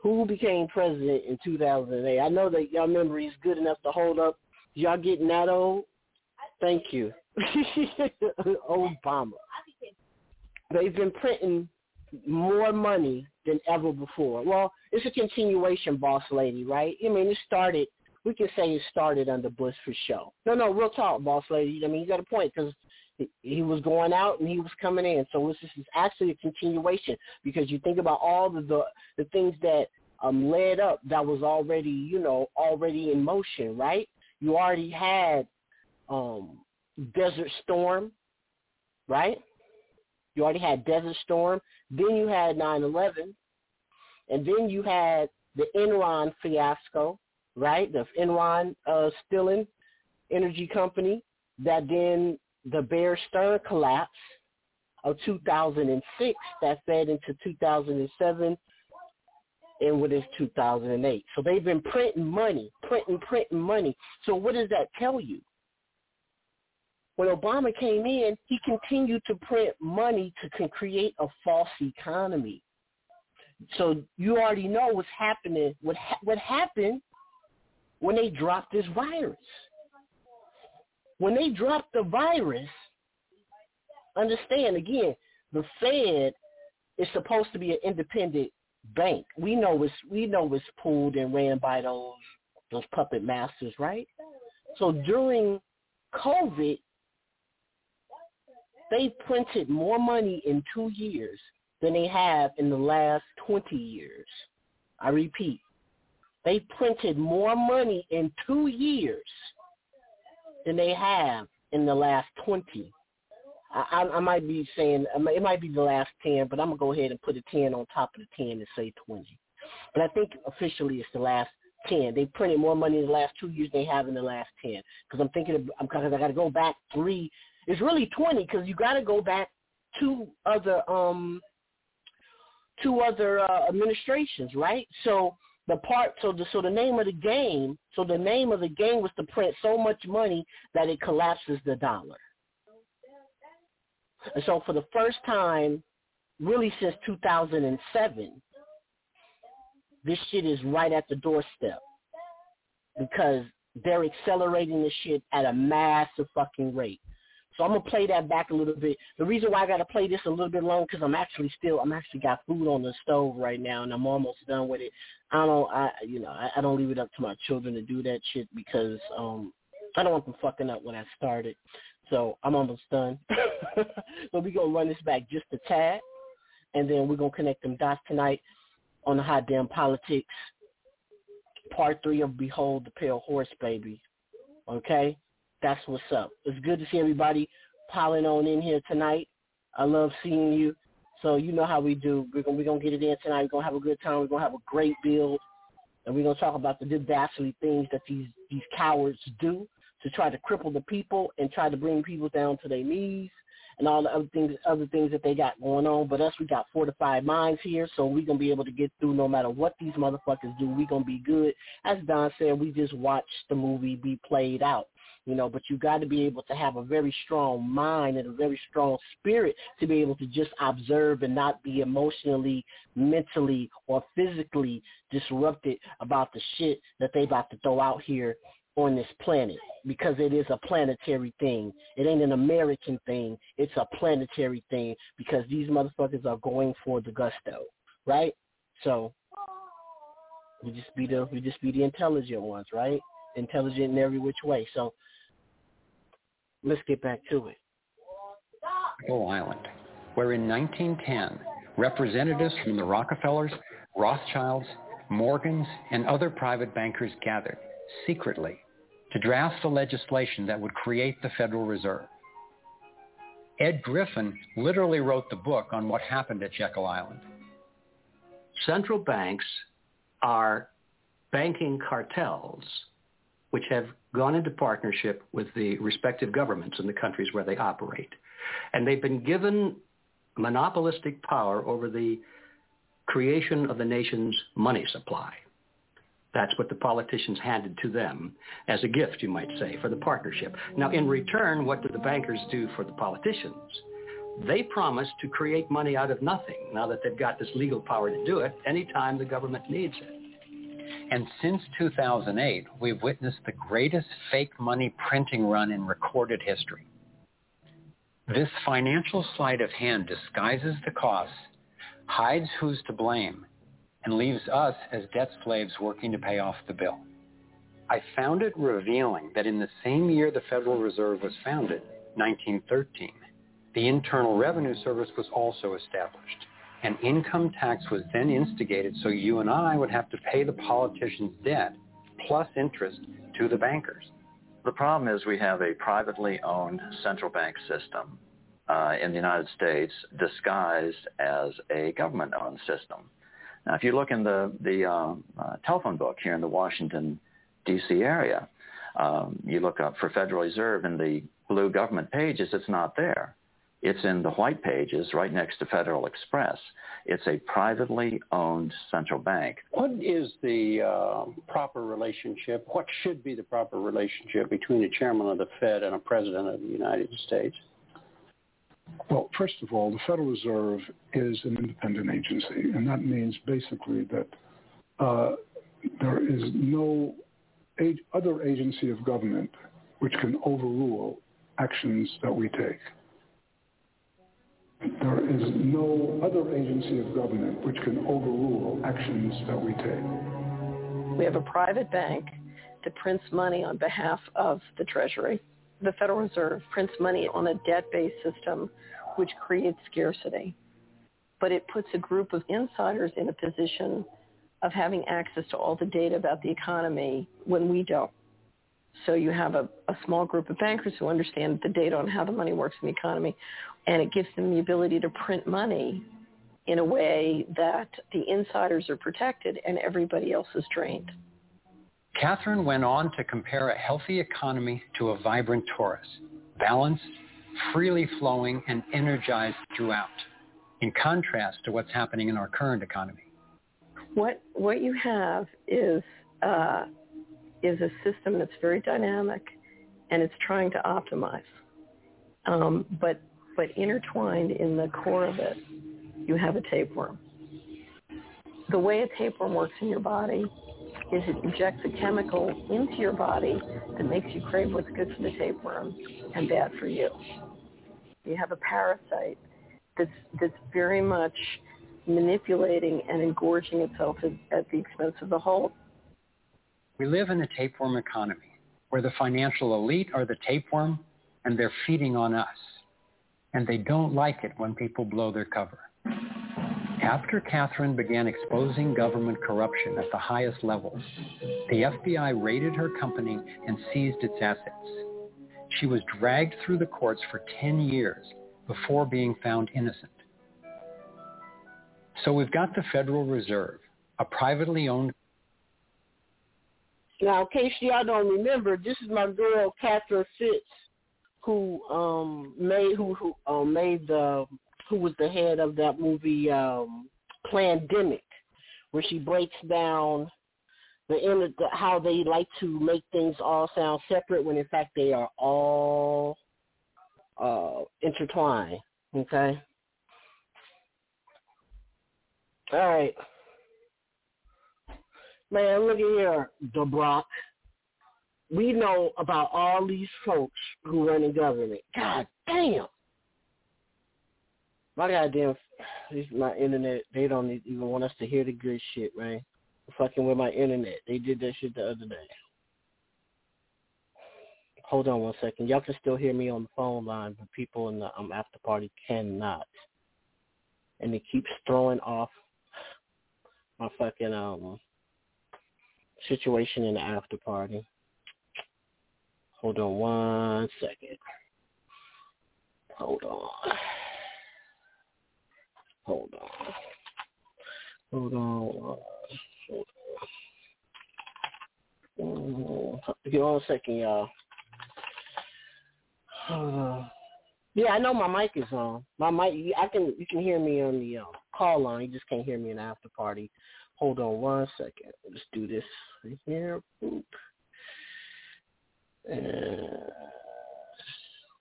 who became president in 2008? I know that y'all memory is good enough to hold up. Y'all getting that old? Thank you. Obama. They've been printing more money than ever before. Well, it's a continuation, boss lady, right? I mean, it started, we can say it started under Bush for show. No, no, real talk, boss lady. I mean, you got a point because he was going out and he was coming in. So this is actually a continuation because you think about all the the, the things that um, led up that was already, you know, already in motion, right? You already had um, Desert Storm, right? You already had Desert Storm. Then you had 9/11, and then you had the Enron fiasco, right? The Enron uh, stealing energy company that then the Bear Stearns collapse of 2006 that fed into 2007 and what is 2008. So they've been printing money, printing, printing money. So what does that tell you? When Obama came in, he continued to print money to create a false economy. So you already know what's happening. What ha- what happened when they dropped this virus? When they dropped the virus, understand again, the Fed is supposed to be an independent bank. We know it's we know it's pulled and ran by those those puppet masters, right? So during COVID, they printed more money in two years than they have in the last 20 years. I repeat, they printed more money in two years than they have in the last 20. I, I might be saying it might be the last ten, but I'm gonna go ahead and put a ten on top of the ten and say twenty. But I think officially it's the last ten. They printed more money in the last two years than they have in the last ten. Because I'm thinking, I'm because I got to go back three. It's really twenty because you got to go back two other um two other uh, administrations, right? So the part so the so the name of the game so the name of the game was to print so much money that it collapses the dollar. And so for the first time, really since 2007, this shit is right at the doorstep because they're accelerating this shit at a massive fucking rate. So I'm gonna play that back a little bit. The reason why I gotta play this a little bit long because I'm actually still I'm actually got food on the stove right now and I'm almost done with it. I don't I you know I, I don't leave it up to my children to do that shit because um I don't want them fucking up when I started. So I'm almost done. so going to run this back just a tad, and then we're to connect them dots tonight on the hot damn politics. Part three of Behold the Pale Horse, baby. Okay? That's what's up. It's good to see everybody piling on in here tonight. I love seeing you. So you know how we do. We're gonna we're gonna get it in tonight. We're gonna have a good time. We're gonna have a great build, and we're gonna talk about the dastardly things that these these cowards do to try to cripple the people and try to bring people down to their knees and all the other things other things that they got going on. But us, we got fortified minds here, so we're gonna be able to get through no matter what these motherfuckers do. We're gonna be good. As Don said, we just watch the movie be played out. You know, but you got to be able to have a very strong mind and a very strong spirit to be able to just observe and not be emotionally, mentally, or physically disrupted about the shit that they about to throw out here on this planet because it is a planetary thing. It ain't an American thing. It's a planetary thing because these motherfuckers are going for the gusto, right? So we just be the we just be the intelligent ones, right? Intelligent in every which way. So let's get back to it. Bull Island, where in 1910 representatives from the Rockefellers, Rothschilds, Morgans, and other private bankers gathered secretly to draft the legislation that would create the Federal Reserve. Ed Griffin literally wrote the book on what happened at Jekyll Island. Central banks are banking cartels which have gone into partnership with the respective governments in the countries where they operate. And they've been given monopolistic power over the creation of the nation's money supply. That's what the politicians handed to them as a gift, you might say, for the partnership. Now, in return, what do the bankers do for the politicians? They promise to create money out of nothing now that they've got this legal power to do it anytime the government needs it. And since 2008, we've witnessed the greatest fake money printing run in recorded history. This financial sleight of hand disguises the costs, hides who's to blame, and leaves us as debt slaves working to pay off the bill. I found it revealing that in the same year the Federal Reserve was founded, 1913, the Internal Revenue Service was also established. An income tax was then instigated so you and I would have to pay the politicians' debt plus interest to the bankers. The problem is we have a privately owned central bank system uh, in the United States disguised as a government-owned system. Now, if you look in the, the uh, uh, telephone book here in the Washington, D.C. area, um, you look up for Federal Reserve in the blue government pages, it's not there. It's in the white pages right next to Federal Express. It's a privately owned central bank. What is the uh, proper relationship? What should be the proper relationship between a chairman of the Fed and a president of the United States? Well, first of all, the Federal Reserve is an independent agency, and that means basically that uh, there is no ag- other agency of government which can overrule actions that we take. There is no other agency of government which can overrule actions that we take. We have a private bank that prints money on behalf of the Treasury. The Federal Reserve prints money on a debt-based system which creates scarcity. But it puts a group of insiders in a position of having access to all the data about the economy when we don't. So you have a, a small group of bankers who understand the data on how the money works in the economy, and it gives them the ability to print money in a way that the insiders are protected and everybody else is drained. Catherine went on to compare a healthy economy to a vibrant torus, balanced, freely flowing, and energized throughout, in contrast to what's happening in our current economy. What what you have is uh, is a system that's very dynamic, and it's trying to optimize. Um, but but intertwined in the core of it, you have a tapeworm. The way a tapeworm works in your body is it injects a chemical into your body that makes you crave what's good for the tapeworm and bad for you. You have a parasite that's that's very much manipulating and engorging itself at, at the expense of the whole. We live in a tapeworm economy where the financial elite are the tapeworm and they're feeding on us. And they don't like it when people blow their cover. After Catherine began exposing government corruption at the highest levels, the FBI raided her company and seized its assets. She was dragged through the courts for 10 years before being found innocent. So we've got the Federal Reserve, a privately owned Now, in case y'all don't remember, this is my girl Catherine Fitts, who um made who who uh, made the who was the head of that movie um Plandemic, where she breaks down the, inner, the how they like to make things all sound separate when in fact they are all uh intertwined. Okay. All right. Man, look at here, DeBrock. We know about all these folks who run the government. God damn. My goddamn, this my internet. They don't even want us to hear the good shit, man. Fucking with my internet. They did that shit the other day. Hold on one second. Y'all can still hear me on the phone line, but people in the um, after party cannot. And it keeps throwing off my fucking um situation in the after party. Hold on one second. Hold on. Hold on. Hold on. Hold on. Give on a second, y'all. Uh, yeah, I know my mic is on. My mic, I can you can hear me on the um, call line. You just can't hear me in the after party. Hold on one second. Let's do this right here. Boop. And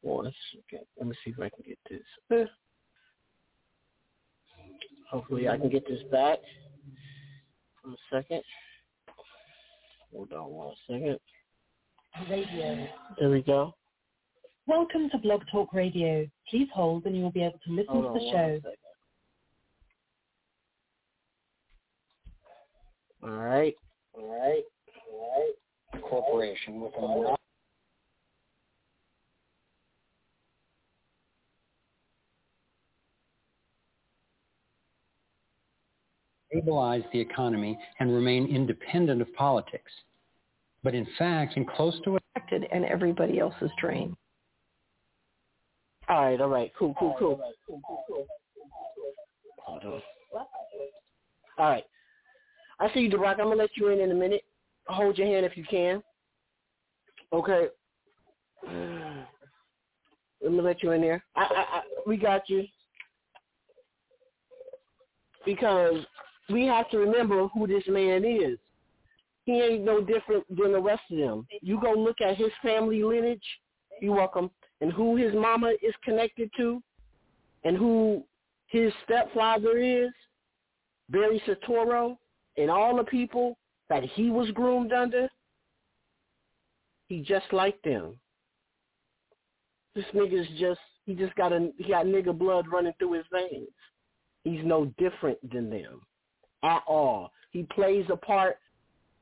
one second. Let me see if I can get this. Uh, hopefully I can get this back. One second. Hold on one second. Radio. There we go. Welcome to Blog Talk Radio. Please hold and you will be able to listen to the show. second. All right. All right. All right. Corporation with a stabilize the economy and remain independent of politics. But in fact, in close to Affected and everybody else is drained. All right. All right. Cool. Cool. Cool. Hold on. All right. I see you, DeRock. I'm gonna let you in in a minute. Hold your hand if you can. Okay. Let me let you in there. I, I, I, we got you because we have to remember who this man is. He ain't no different than the rest of them. You go look at his family lineage. You're welcome. And who his mama is connected to, and who his stepfather is, Barry Soetoro, and all the people that he was groomed under. He just like them. This nigga's just he just got a he got nigga blood running through his veins. He's no different than them at all. He plays a part.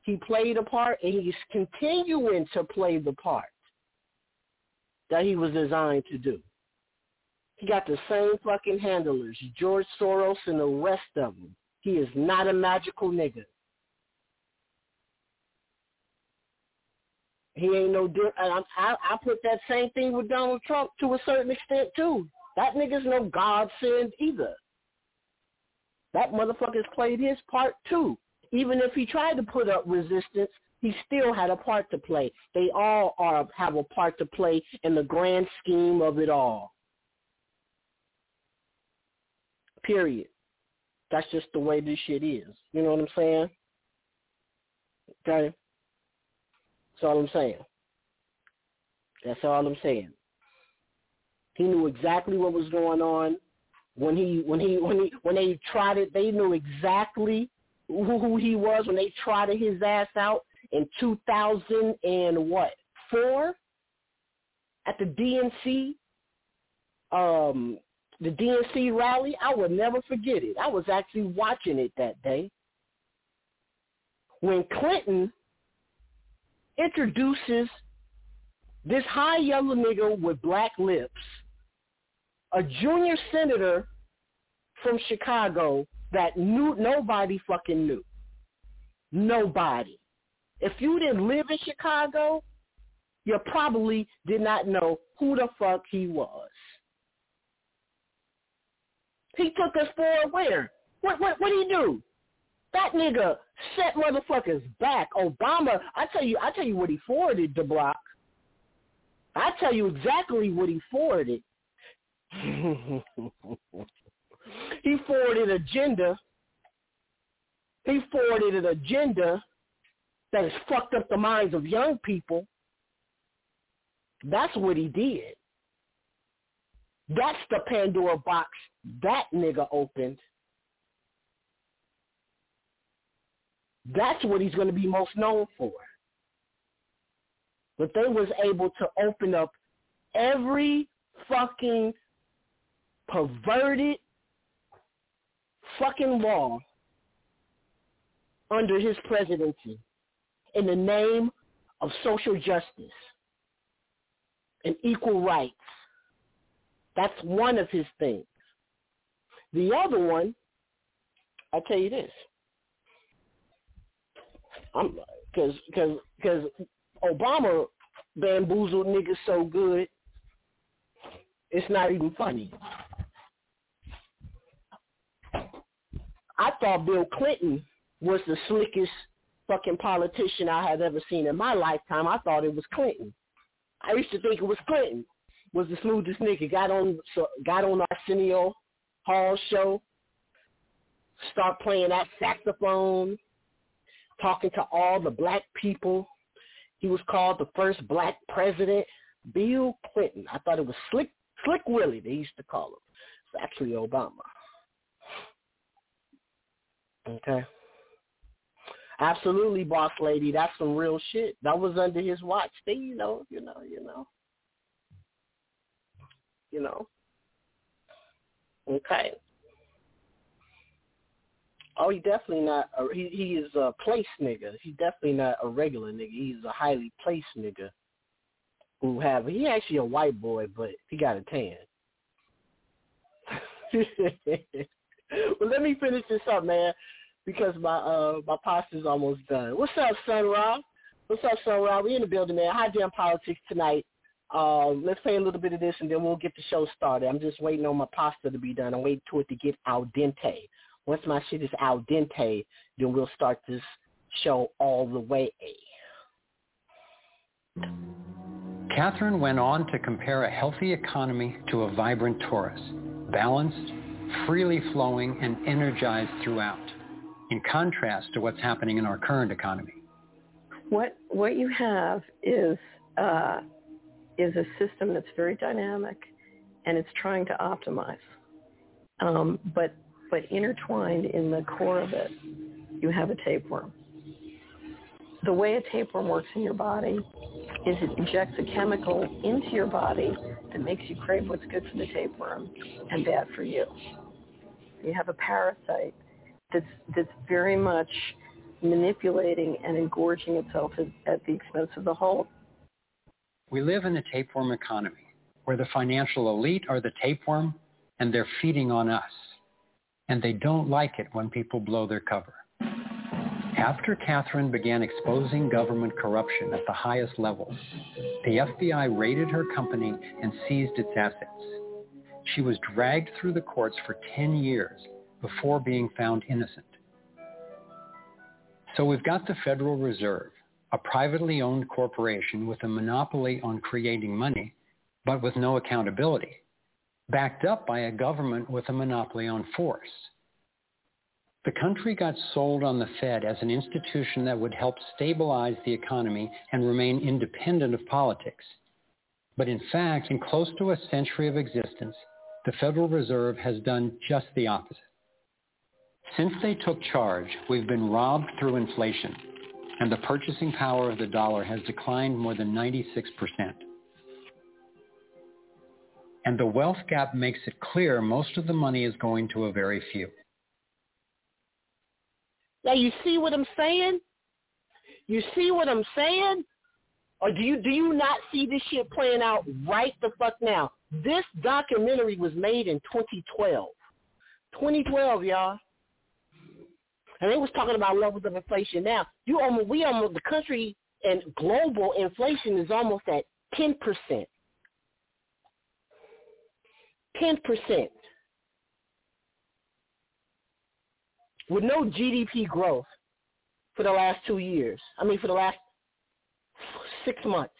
He played a part, and he's continuing to play the part that he was designed to do. He got the same fucking handlers, George Soros and the rest of them. He is not a magical nigga. He ain't no. I, I, I put that same thing with Donald Trump to a certain extent too. That nigga's no godsend either. That motherfucker's played his part too. Even if he tried to put up resistance, he still had a part to play. They all are have a part to play in the grand scheme of it all. Period. That's just the way this shit is. You know what I'm saying? Okay. That's all I'm saying. That's all I'm saying. He knew exactly what was going on when he when he when he when they tried it. They knew exactly who, who he was when they trotted his ass out in 2000 and what four at the DNC um the DNC rally. I will never forget it. I was actually watching it that day when Clinton introduces this high yellow nigga with black lips, a junior senator from Chicago that knew nobody fucking knew. Nobody. If you didn't live in Chicago, you probably did not know who the fuck he was. He took us for where? What what what did he do? That nigga set motherfuckers back. Obama, I tell you, I tell you what he forwarded to Block. I tell you exactly what he forwarded. he forwarded agenda. He forwarded an agenda that has fucked up the minds of young people. That's what he did. That's the Pandora box that nigga opened. That's what he's going to be most known for. But they was able to open up every fucking perverted fucking law under his presidency in the name of social justice and equal rights. That's one of his things. The other one, I'll tell you this. I'm because because because Obama bamboozled niggas so good, it's not even funny. I thought Bill Clinton was the slickest fucking politician I had ever seen in my lifetime. I thought it was Clinton. I used to think it was Clinton. Was the smoothest nigga. Got on got on Arsenio Hall show. Start playing that saxophone, talking to all the black people. He was called the first black president, Bill Clinton. I thought it was Slick Slick Willie. They used to call him. It's actually Obama. Okay. Absolutely, boss lady. That's some real shit. That was under his watch. They, you know, you know, you know, you know. Okay. Oh, he definitely not. A, he he is a place nigga. He's definitely not a regular nigga. He's a highly placed nigga who have. He actually a white boy, but he got a tan. well, let me finish this up, man because my uh my pasta's almost done. What's up, Sun Rob? What's up, Sun Rob? We in the building, man. Hot Damn Politics tonight. Um, let's play a little bit of this and then we'll get the show started. I'm just waiting on my pasta to be done. I'm waiting for it to get al dente. Once my shit is al dente, then we'll start this show all the way. Catherine went on to compare a healthy economy to a vibrant torus, balanced, freely flowing, and energized throughout in contrast to what's happening in our current economy? What what you have is uh, is a system that's very dynamic, and it's trying to optimize. Um, but but intertwined in the core of it, you have a tapeworm. The way a tapeworm works in your body is it injects a chemical into your body that makes you crave what's good for the tapeworm and bad for you. You have a parasite that's that's very much manipulating and engorging itself at, at the expense of the whole. We live in a tapeworm economy where the financial elite are the tapeworm and they're feeding on us. And they don't like it when people blow their cover. After Catherine began exposing government corruption at the highest levels, the FBI raided her company and seized its assets. She was dragged through the courts for 10 years before being found innocent. So we've got the Federal Reserve, a privately owned corporation with a monopoly on creating money, but with no accountability, backed up by a government with a monopoly on force. The country got sold on the Fed as an institution that would help stabilize the economy and remain independent of politics. But in fact, in close to a century of existence, the Federal Reserve has done just the opposite. Since they took charge, we've been robbed through inflation, and the purchasing power of the dollar has declined more than 96%. And the wealth gap makes it clear most of the money is going to a very few. Now you see what I'm saying? You see what I'm saying? Or do you do you not see this shit playing out right the fuck now? This documentary was made in 2012. 2012, y'all. And they was talking about levels of inflation. Now, you almost we almost the country and global inflation is almost at ten percent. Ten percent. With no GDP growth for the last two years. I mean for the last six months.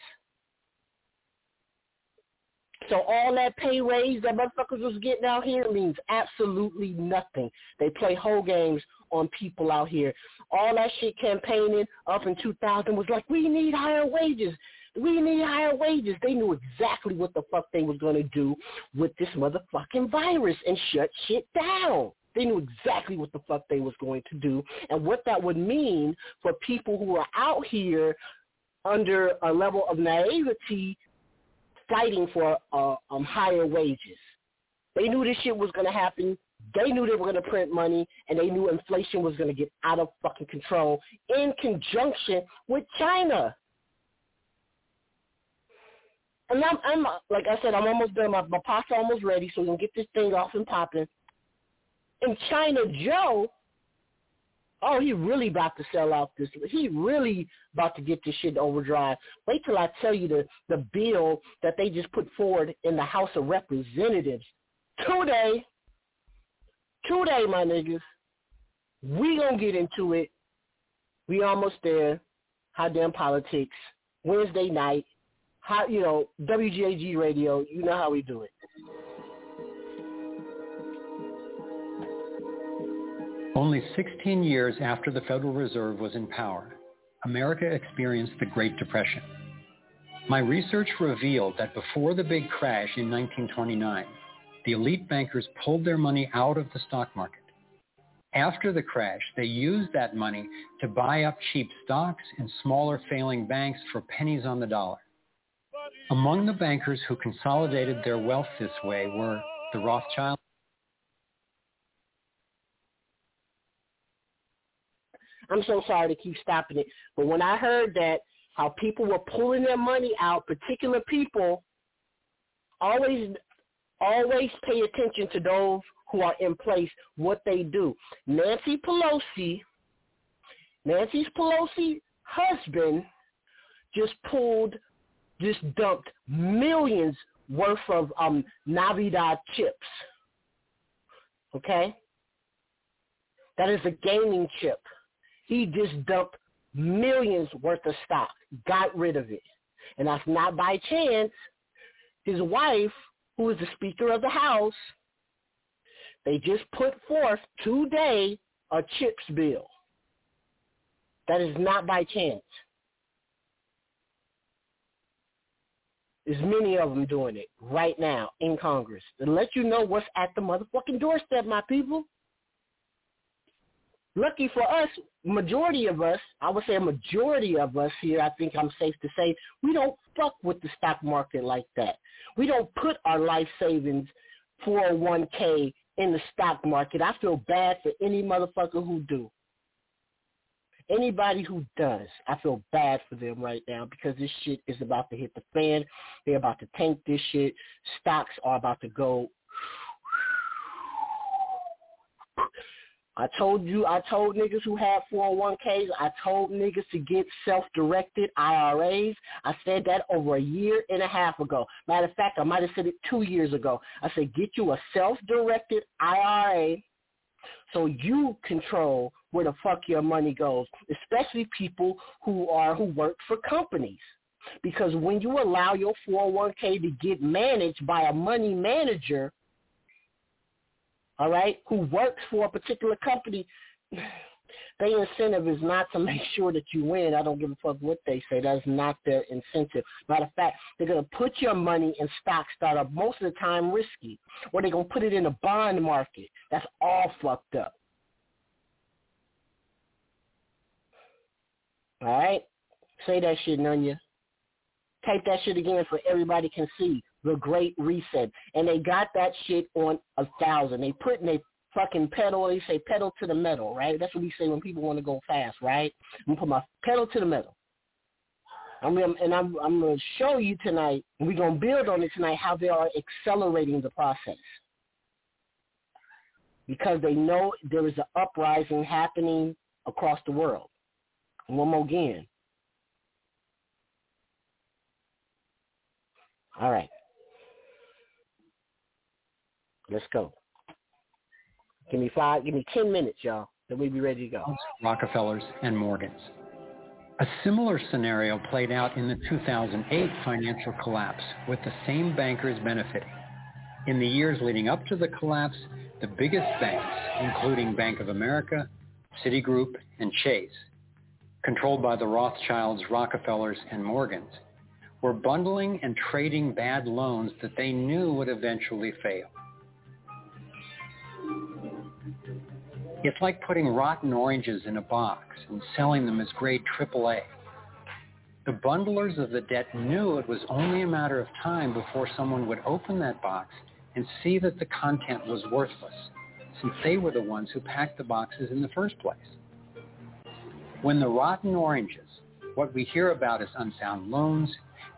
So all that pay raise that motherfuckers was getting out here means absolutely nothing. They play whole games on people out here. All that shit campaigning up in 2000 was like, we need higher wages. We need higher wages. They knew exactly what the fuck they was going to do with this motherfucking virus and shut shit down. They knew exactly what the fuck they was going to do and what that would mean for people who are out here under a level of naivety fighting for uh, um, higher wages. They knew this shit was going to happen. They knew they were going to print money, and they knew inflation was going to get out of fucking control in conjunction with China. And I'm, I'm like I said, I'm almost done. My, my pasta almost ready, so we can get this thing off and popping. And China Joe oh, he really about to sell out this. He really about to get this shit overdrive. Wait till I tell you the the bill that they just put forward in the House of Representatives today. Today, my niggas, we gonna get into it. We almost there. Hot damn politics. Wednesday night. How you know WGAG radio? You know how we do it. Only 16 years after the Federal Reserve was in power, America experienced the Great Depression. My research revealed that before the big crash in 1929, the elite bankers pulled their money out of the stock market. After the crash, they used that money to buy up cheap stocks and smaller failing banks for pennies on the dollar. Among the bankers who consolidated their wealth this way were the Rothschilds, I'm so sorry to keep stopping it, but when I heard that how people were pulling their money out, particular people, always always pay attention to those who are in place, what they do. Nancy Pelosi, Nancy Pelosi husband just pulled, just dumped millions worth of um Nvidia chips. Okay? That is a gaming chip. He just dumped millions worth of stock, got rid of it. And that's not by chance. His wife, who is the Speaker of the House, they just put forth today a CHIPS bill. That is not by chance. There's many of them doing it right now in Congress to let you know what's at the motherfucking doorstep, my people lucky for us, majority of us, I would say a majority of us here, I think I'm safe to say, we don't fuck with the stock market like that. We don't put our life savings 401k in the stock market. I feel bad for any motherfucker who do. Anybody who does, I feel bad for them right now because this shit is about to hit the fan. They're about to tank this shit. Stocks are about to go I told you, I told niggas who had 401ks, I told niggas to get self-directed IRAs. I said that over a year and a half ago. Matter of fact, I might have said it two years ago. I said, get you a self-directed IRA so you control where the fuck your money goes, especially people who are, who work for companies. Because when you allow your 401k to get managed by a money manager, all right, who works for a particular company, their incentive is not to make sure that you win. I don't give a fuck what they say. That's not their incentive. Matter of fact, they're going to put your money in stocks that are most of the time risky, or they're going to put it in a bond market. That's all fucked up. All right? Say that shit, Nunya. Type that shit again so everybody can see the Great Reset, and they got that shit on a thousand. They put in a fucking pedal. They say pedal to the metal, right? That's what we say when people want to go fast, right? I'm gonna put my pedal to the metal. I'm gonna, and I'm I'm gonna show you tonight, and we're gonna build on it tonight how they are accelerating the process because they know there is an uprising happening across the world. And One more again. All right. Let's go. Give me five, give me 10 minutes, y'all. Then we'll be ready to go. Rockefellers and Morgans. A similar scenario played out in the 2008 financial collapse with the same bankers benefiting. In the years leading up to the collapse, the biggest banks, including Bank of America, Citigroup, and Chase, controlled by the Rothschilds, Rockefellers, and Morgans, were bundling and trading bad loans that they knew would eventually fail. It's like putting rotten oranges in a box and selling them as grade AAA. The bundlers of the debt knew it was only a matter of time before someone would open that box and see that the content was worthless, since they were the ones who packed the boxes in the first place. When the rotten oranges, what we hear about as unsound loans,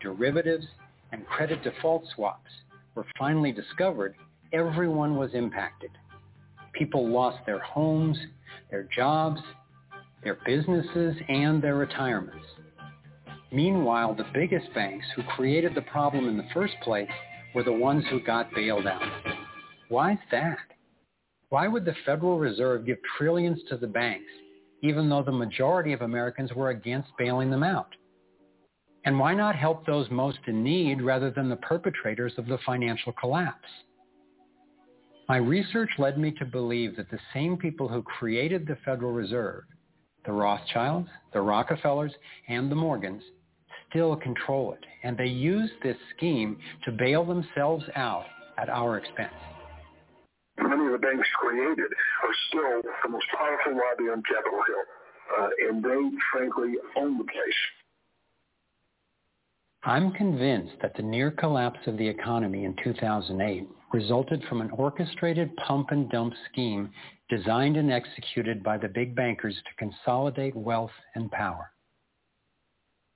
derivatives, and credit default swaps, were finally discovered, everyone was impacted. People lost their homes, their jobs, their businesses, and their retirements. Meanwhile, the biggest banks who created the problem in the first place were the ones who got bailed out. Why is that? Why would the Federal Reserve give trillions to the banks even though the majority of Americans were against bailing them out? And why not help those most in need rather than the perpetrators of the financial collapse? My research led me to believe that the same people who created the Federal Reserve, the Rothschilds, the Rockefellers, and the Morgans, still control it. And they use this scheme to bail themselves out at our expense. Many of the banks created are still the most powerful lobby on Capitol Hill. Uh, and they, frankly, own the place. I'm convinced that the near collapse of the economy in 2008 resulted from an orchestrated pump and dump scheme designed and executed by the big bankers to consolidate wealth and power.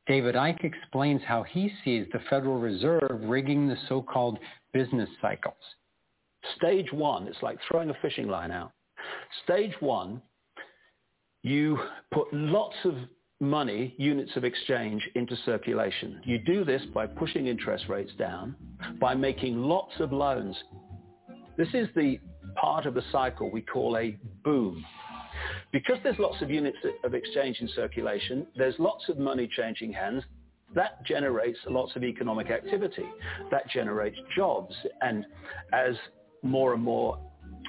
David Icke explains how he sees the Federal Reserve rigging the so-called business cycles. Stage one, it's like throwing a fishing line out. Stage one, you put lots of money, units of exchange, into circulation. You do this by pushing interest rates down, by making lots of loans. This is the part of the cycle we call a boom. Because there's lots of units of exchange in circulation, there's lots of money changing hands, that generates lots of economic activity. That generates jobs. And as more and more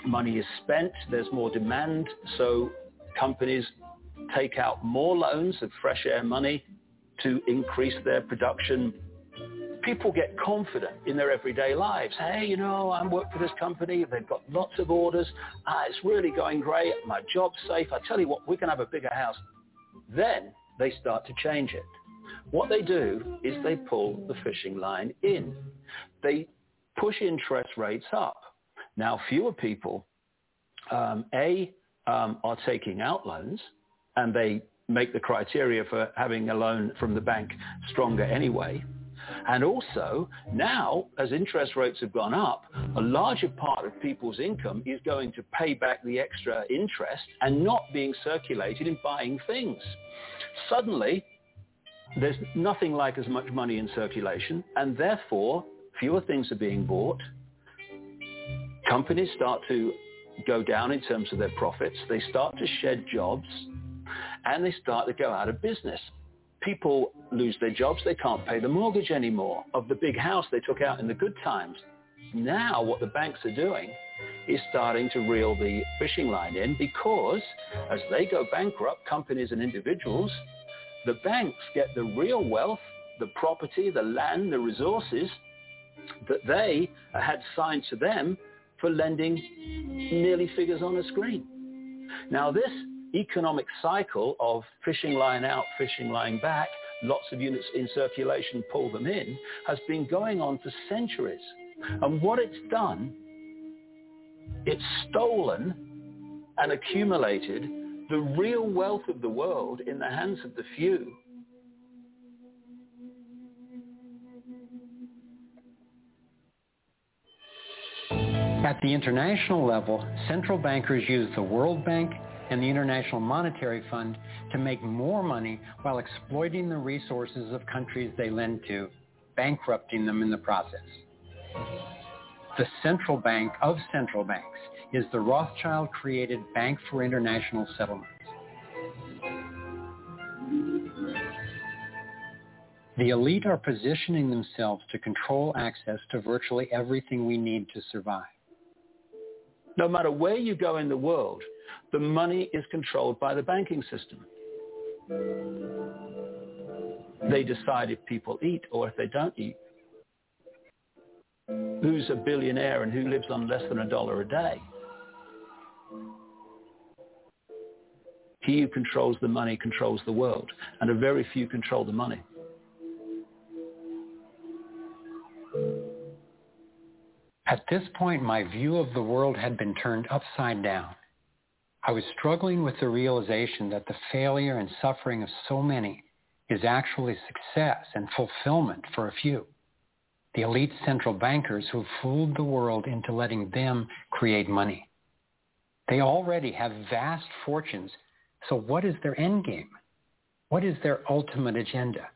money is spent, there's more demand. So companies take out more loans of fresh air money to increase their production. People get confident in their everyday lives. Hey, you know, I work for this company. They've got lots of orders. Ah, it's really going great. My job's safe. I tell you what, we can have a bigger house. Then they start to change it. What they do is they pull the fishing line in. They push interest rates up. Now, fewer people, um, A, um, are taking out loans and they make the criteria for having a loan from the bank stronger anyway. And also, now, as interest rates have gone up, a larger part of people's income is going to pay back the extra interest and not being circulated in buying things. Suddenly, there's nothing like as much money in circulation, and therefore, fewer things are being bought. Companies start to go down in terms of their profits. They start to shed jobs and they start to go out of business. People lose their jobs. They can't pay the mortgage anymore of the big house they took out in the good times. Now what the banks are doing is starting to reel the fishing line in because as they go bankrupt, companies and individuals, the banks get the real wealth, the property, the land, the resources that they had signed to them for lending nearly figures on a screen. Now this economic cycle of fishing line out, fishing line back, lots of units in circulation pull them in, has been going on for centuries. And what it's done, it's stolen and accumulated the real wealth of the world in the hands of the few. At the international level, central bankers use the World Bank and the International Monetary Fund to make more money while exploiting the resources of countries they lend to, bankrupting them in the process. The central bank of central banks is the Rothschild-created Bank for International Settlements. The elite are positioning themselves to control access to virtually everything we need to survive. No matter where you go in the world, the money is controlled by the banking system. They decide if people eat or if they don't eat. Who's a billionaire and who lives on less than a dollar a day? He who controls the money controls the world, and a very few control the money. At this point, my view of the world had been turned upside down. I was struggling with the realization that the failure and suffering of so many is actually success and fulfillment for a few. The elite central bankers who fooled the world into letting them create money. They already have vast fortunes, so what is their end game? What is their ultimate agenda?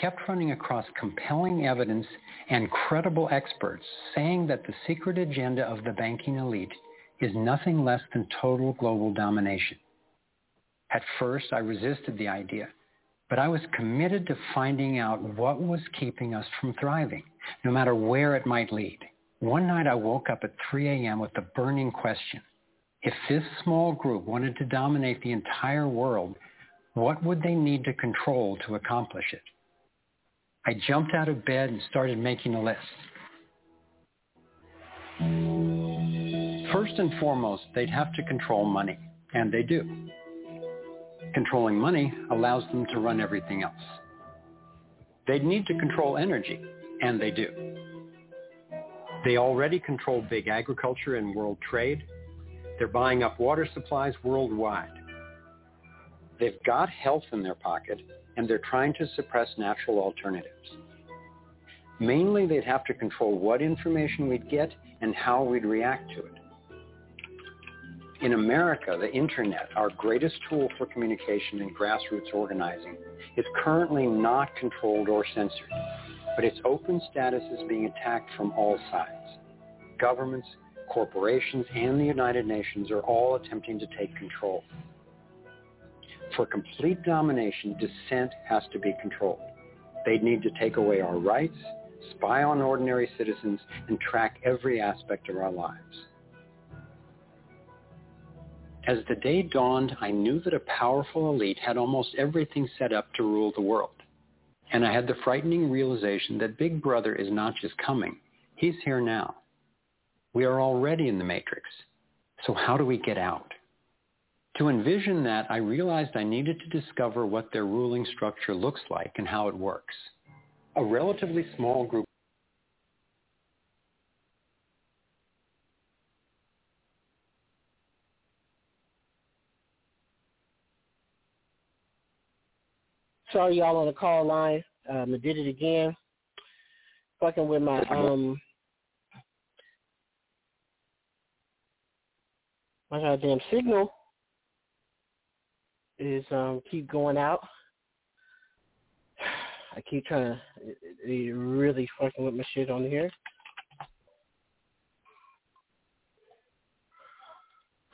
Kept running across compelling evidence and credible experts saying that the secret agenda of the banking elite is nothing less than total global domination. At first, I resisted the idea, but I was committed to finding out what was keeping us from thriving, no matter where it might lead. One night I woke up at 3 a.m. with the burning question. If this small group wanted to dominate the entire world, what would they need to control to accomplish it? I jumped out of bed and started making a list. First and foremost, they'd have to control money, and they do. Controlling money allows them to run everything else. They'd need to control energy, and they do. They already control big agriculture and world trade. They're buying up water supplies worldwide. They've got health in their pocket, and they're trying to suppress natural alternatives. Mainly, they'd have to control what information we'd get and how we'd react to it. In America, the internet, our greatest tool for communication and grassroots organizing, is currently not controlled or censored, but its open status is being attacked from all sides. Governments, corporations, and the United Nations are all attempting to take control. For complete domination, dissent has to be controlled. They'd need to take away our rights, spy on ordinary citizens, and track every aspect of our lives. As the day dawned, I knew that a powerful elite had almost everything set up to rule the world. And I had the frightening realization that Big Brother is not just coming, he's here now. We are already in the matrix. So how do we get out? To envision that, I realized I needed to discover what their ruling structure looks like and how it works. A relatively small group Sorry, y'all on the call line. Um, I did it again. Fucking with my um my goddamn signal is um keep going out. I keep trying to it, really fucking with my shit on here.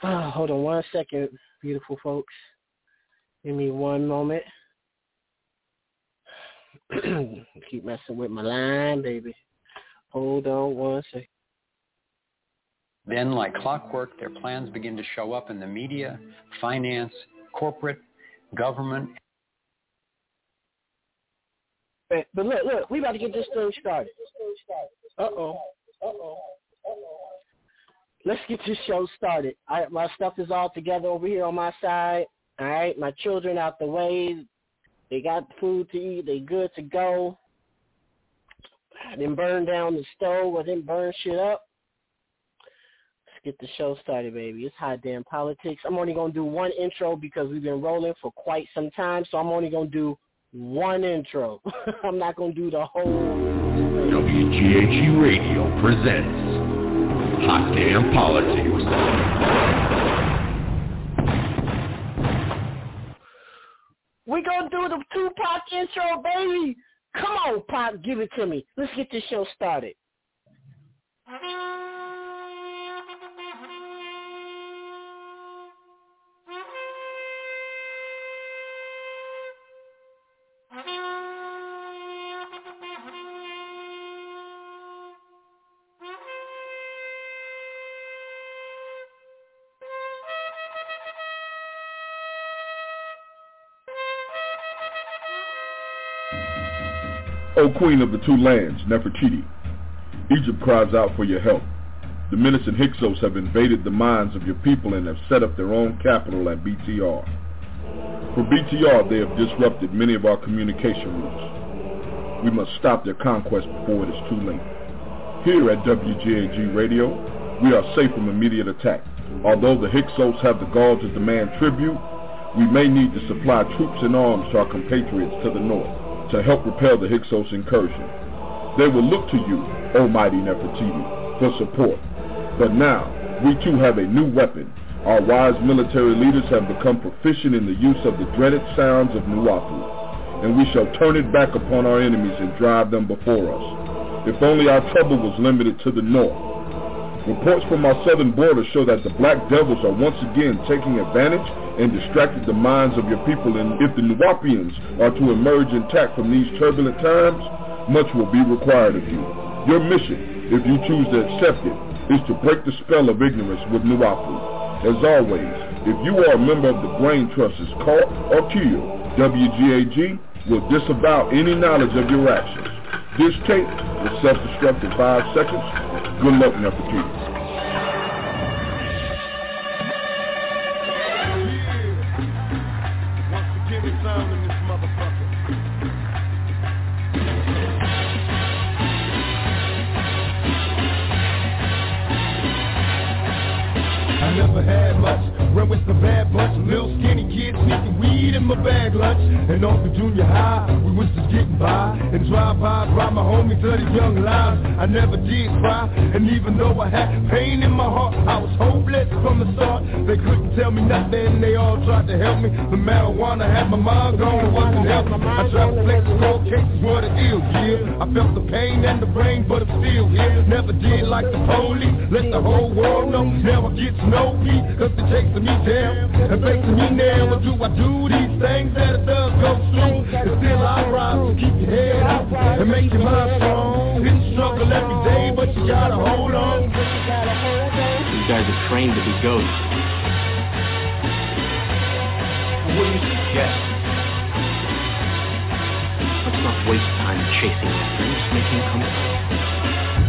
Oh, hold on one second, beautiful folks. Give me one moment. keep messing with my line, baby. Hold on one second. Then, like clockwork, their plans begin to show up in the media, finance, corporate, government. But, look, look, we about to get this thing started. Uh-oh. Uh-oh. Let's get this show started. I, my stuff is all together over here on my side. All right, my children out the way. They got food to eat. They good to go. I didn't burn down the stove. I didn't burn shit up. Get the show started, baby. It's hot damn politics. I'm only going to do one intro because we've been rolling for quite some time, so I'm only going to do one intro. I'm not going to do the whole... WGAG Radio presents Hot Damn Politics. We gonna do the Tupac intro, baby. Come on, Pop, give it to me. Let's get this show started. O queen of the two lands, Nefertiti, Egypt cries out for your help. The menacing Hyksos have invaded the minds of your people and have set up their own capital at BTR. For BTR, they have disrupted many of our communication routes. We must stop their conquest before it is too late. Here at WGAG Radio, we are safe from immediate attack. Although the Hyksos have the gall to demand tribute, we may need to supply troops and arms to our compatriots to the north to help repel the Hyksos incursion. They will look to you, O mighty Nefertiti, for support. But now, we too have a new weapon. Our wise military leaders have become proficient in the use of the dreaded sounds of Nuwaubu. and we shall turn it back upon our enemies and drive them before us. If only our trouble was limited to the north. Reports from our southern border show that the black devils are once again taking advantage and distracted the minds of your people and if the Nuwaubians are to emerge intact from these turbulent times, much will be required of you. Your mission, if you choose to accept it, is to break the spell of ignorance with Nuwaubu. As always, if you are a member of the Brain Trust is caught or killed, WGAG will disavow any knowledge of your actions. This tape will self-destruct in five seconds. Good luck, Nefertiti. never had. Run with the bad bunch, little skinny kids sneaking weed in my bag lunch. And off the junior high, we was just getting by. And drive by, drive my homies to the young lives. I never did cry, and even though I had pain in my heart, I was hopeless from the start. They couldn't tell me nothing, they all tried to help me. The marijuana had my mind it wasn't helping. I tried to flex cold cases, what it is, yeah. I felt the pain and the brain, but I'm still here. Never did like the police, let the whole world know. Now I get no peace, cause they're chasing me down. And facing me now, what do I do? These things that it does go through. And still I rise, keep your head up and make your mind strong. It's a struggle every day, but you gotta hold on. These guys are trained to be ghosts. What do you suggest? Let's not waste time chasing make him come back.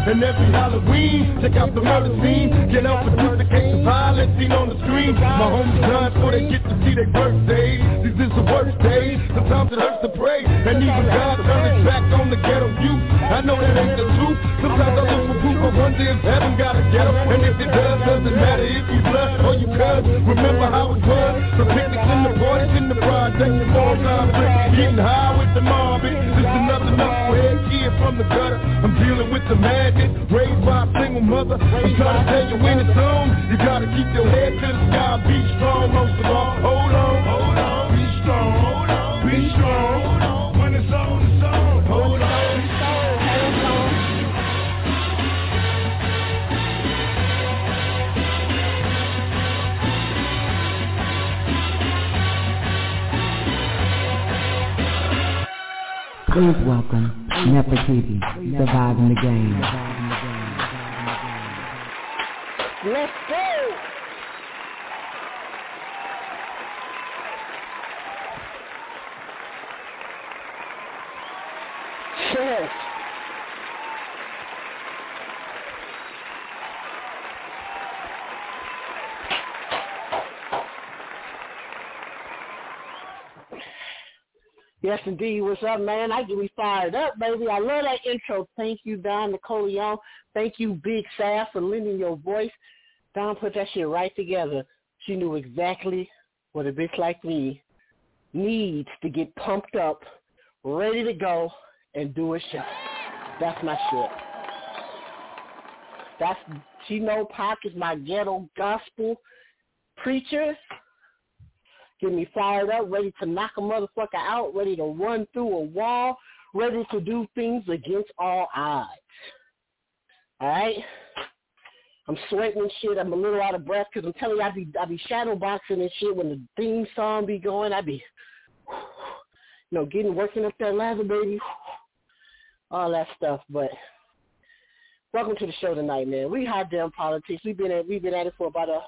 And every Halloween, check out the murder scene. Get out the the violence seen on the screen. My homies die before they get to see their birthdays. This is the worst days. Sometimes it hurts to pray. And even God turned his back on the ghetto youth. I know that ain't the truth. Sometimes I look for proof. I wonder if heaven got a ghetto. And if it does, doesn't matter if you blood or you cuz. Remember how it was. The picnics in the parties in the project. More time getting high with the mob. This is another knucklehead kid from the gutter. I'm dealing with the man madness, raised by a single mother. I'm trying to tell you when it's on, you gotta keep your head to the sky, be strong most of all. Hold on, hold on, be strong, hold on, be strong. When it's on, it's on. Hold on. Please welcome Nefertiti, surviving the game. Let's go! Yes. Yes, indeed. What's up, man? I get me fired up, baby. I love that intro. Thank you, Don Nicoleone. Thank you, Big Sass, for lending your voice. Don put that shit right together. She knew exactly what a bitch like me needs to get pumped up, ready to go, and do a show. That's my shit. That's she know Pac is my ghetto gospel preacher get me fired up, ready to knock a motherfucker out, ready to run through a wall, ready to do things against all odds. All right? I'm sweating and shit. I'm a little out of breath because I'm telling you, I be I be shadow boxing and shit when the theme song be going. I be, you know, getting working up that lather, baby, all that stuff. But welcome to the show tonight, man. We hot damn politics. We've been at we've been at it for about a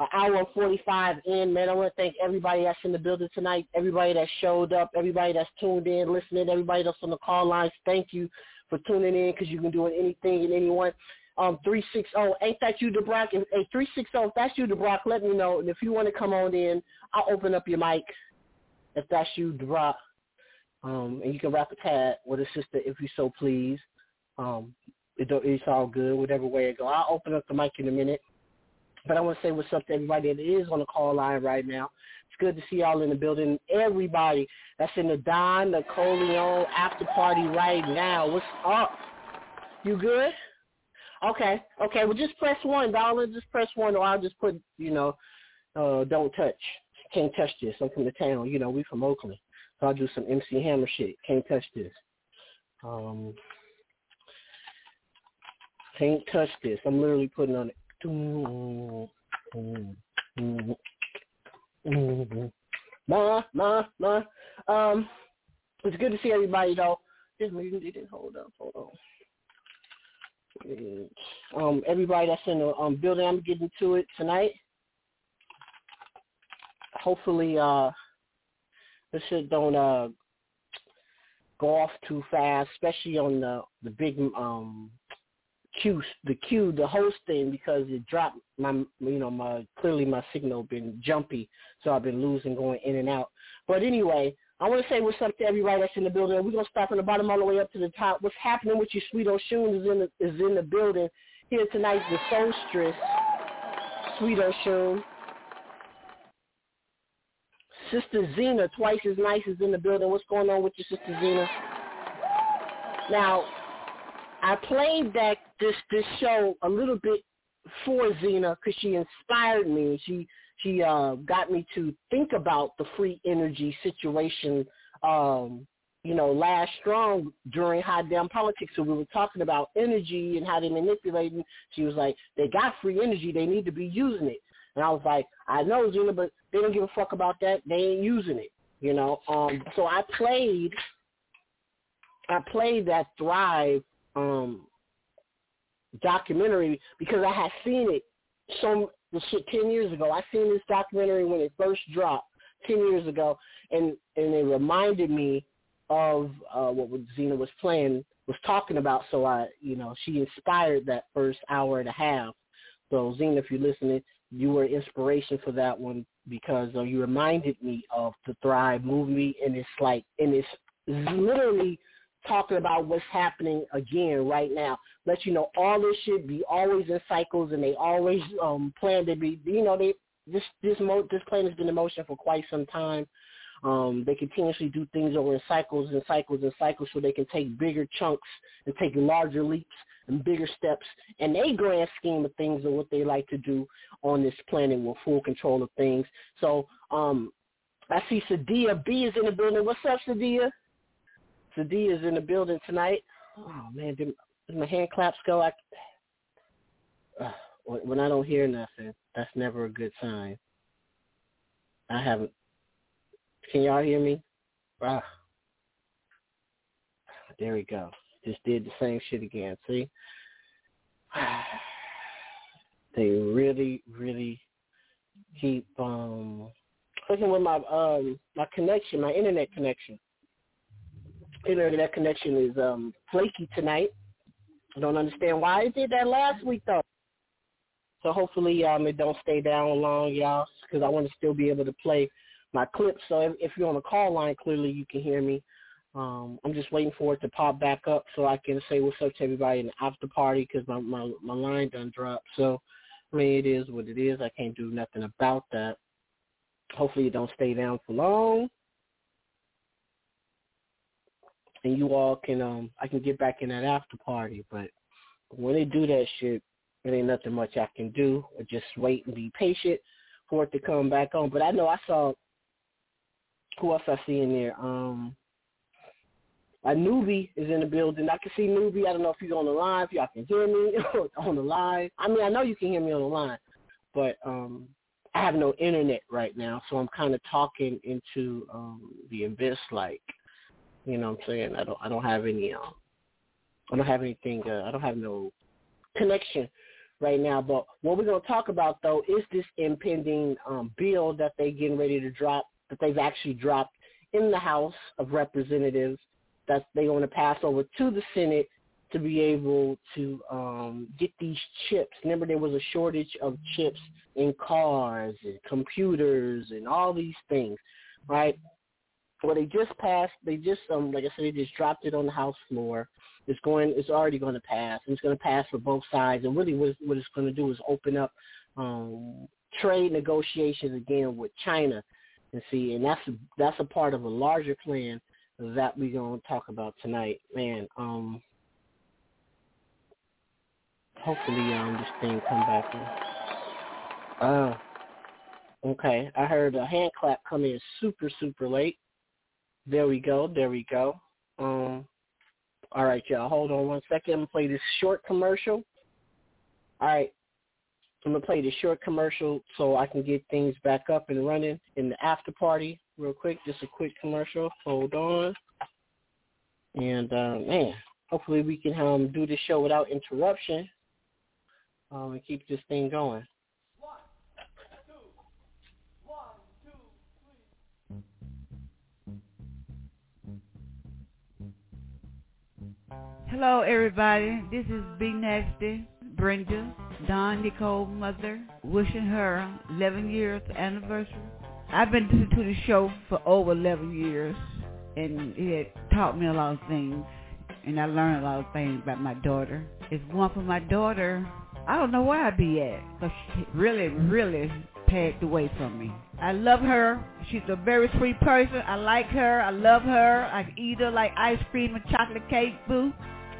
an hour and 45 in, man. I want to thank everybody that's in the building tonight, everybody that showed up, everybody that's tuned in, listening, everybody that's on the call lines. Thank you for tuning in because you can do anything and anyone. Um, 360, ain't that you, DeBrock? Hey, 360, if that's you, DeBrock, let me know. And if you want to come on in, I'll open up your mic if that's you, DeBrock. Um, and you can rap a tag with a sister if you so please. Um, it, it's all good, whatever way it go. I'll open up the mic in a minute. But I want to say what's up to everybody that is on the call line right now. It's good to see y'all in the building. Everybody that's in the Don Nicoleone after party right now. What's up? You good? Okay. Okay. Well, just press one, darling. Just press one, or I'll just put, you know, uh, don't touch. Can't touch this. I'm from the town. You know, we from Oakland. So I'll do some MC Hammer shit. Can't touch this. Um, can't touch this. I'm literally putting on it. Ma, ma, ma. Um, it's good to see everybody though. Hold up, hold on. Um, everybody that's in the um, building, I'm getting to it tonight. Hopefully, uh, this shit don't uh go off too fast, especially on the the big um Q the Q the hosting because it dropped my you know my clearly my signal been jumpy, so I've been losing going in and out. But anyway, I want to say what's up to everybody that's in the building. We're gonna start from the bottom all the way up to the top. What's happening with you, Sweet Oshun is in the is in the building here tonight. The Soulstress, Sweet Oshun. Sister Zena, twice as nice, is in the building. What's going on with your sister Zena? Now, I played that this this show a little bit for Zena because she inspired me. She she uh, got me to think about the free energy situation. Um, you know, last strong during high damn politics. So we were talking about energy and how they manipulate. She was like, they got free energy. They need to be using it. And I was like, I know Zena, but they don't give a fuck about that. They ain't using it, you know. Um, so I played, I played that Thrive um, documentary because I had seen it some shit ten years ago. I seen this documentary when it first dropped ten years ago, and and it reminded me of uh, what Zena was playing was talking about. So I, you know, she inspired that first hour and a half. So Zena, if you're listening, you were inspiration for that one because uh, you reminded me of the Thrive movie, and it's like, and it's literally talking about what's happening again right now. Let you know all this shit be always in cycles, and they always um plan to be. You know, they this this mo- this plan has been in motion for quite some time. Um, they continuously do things over in cycles and cycles and cycles so they can take bigger chunks and take larger leaps and bigger steps and a grand scheme of things and what they like to do on this planet with full control of things. So um, I see Sadia B is in the building. What's up, Sadia? Sadia is in the building tonight. Oh man, did, did my hand claps go? I, uh, when I don't hear nothing, that's never a good sign. I haven't. Can y'all hear me? Ah. There we go. Just did the same shit again. See? They really, really keep um fucking with my um my connection, my internet connection. Internet connection is um flaky tonight. I don't understand why it did that last week though. So hopefully um it don't stay down long, y'all, because I want to still be able to play my clips. So if, if you're on the call line, clearly you can hear me. Um, I'm just waiting for it to pop back up so I can say what's up to everybody in the after party because my, my my line done dropped. So I mean, it is what it is. I can't do nothing about that. Hopefully, it don't stay down for long, and you all can um I can get back in that after party. But when they do that shit, it ain't nothing much I can do. Or just wait and be patient for it to come back on. But I know I saw who else I see in there. Um, a newbie is in the building. I can see newbie. I don't know if he's on the line. If y'all can hear me on the line. I mean, I know you can hear me on the line, but um, I have no internet right now, so I'm kind of talking into um, the abyss. Like, you know, what I'm saying I don't. I don't have any. Um, I don't have anything. Uh, I don't have no connection right now. But what we're to talk about though is this impending um, bill that they're getting ready to drop. That they've actually dropped in the House of Representatives that they want to pass over to the Senate to be able to um, get these chips. Remember, there was a shortage of chips in cars and computers and all these things, right? Well, they just passed. They just, um, like I said, they just dropped it on the House floor. It's going. It's already going to pass. And it's going to pass for both sides. And really, what, what it's going to do is open up um, trade negotiations again with China. And see, and that's that's a part of a larger plan that we're going to talk about tonight. Man, um, hopefully um, this thing come back in. Uh, okay. I heard a hand clap come in super, super late. There we go. There we go. Um, all right, y'all. Hold on one second. I'm gonna play this short commercial. All right. I'm gonna play this short commercial so I can get things back up and running in the after party real quick. Just a quick commercial. Hold on. And uh, man, hopefully we can um, do this show without interruption um, and keep this thing going. Hello, everybody. This is B Nasty, Brenda, Don Nicole mother, wishing her 11 years anniversary. I've been listening to the show for over 11 years, and it taught me a lot of things, and I learned a lot of things about my daughter. If one for my daughter, I don't know where I'd be at, because she really, really passed away from me. I love her. She's a very sweet person. I like her. I love her. I eat her like ice cream and chocolate cake, boo.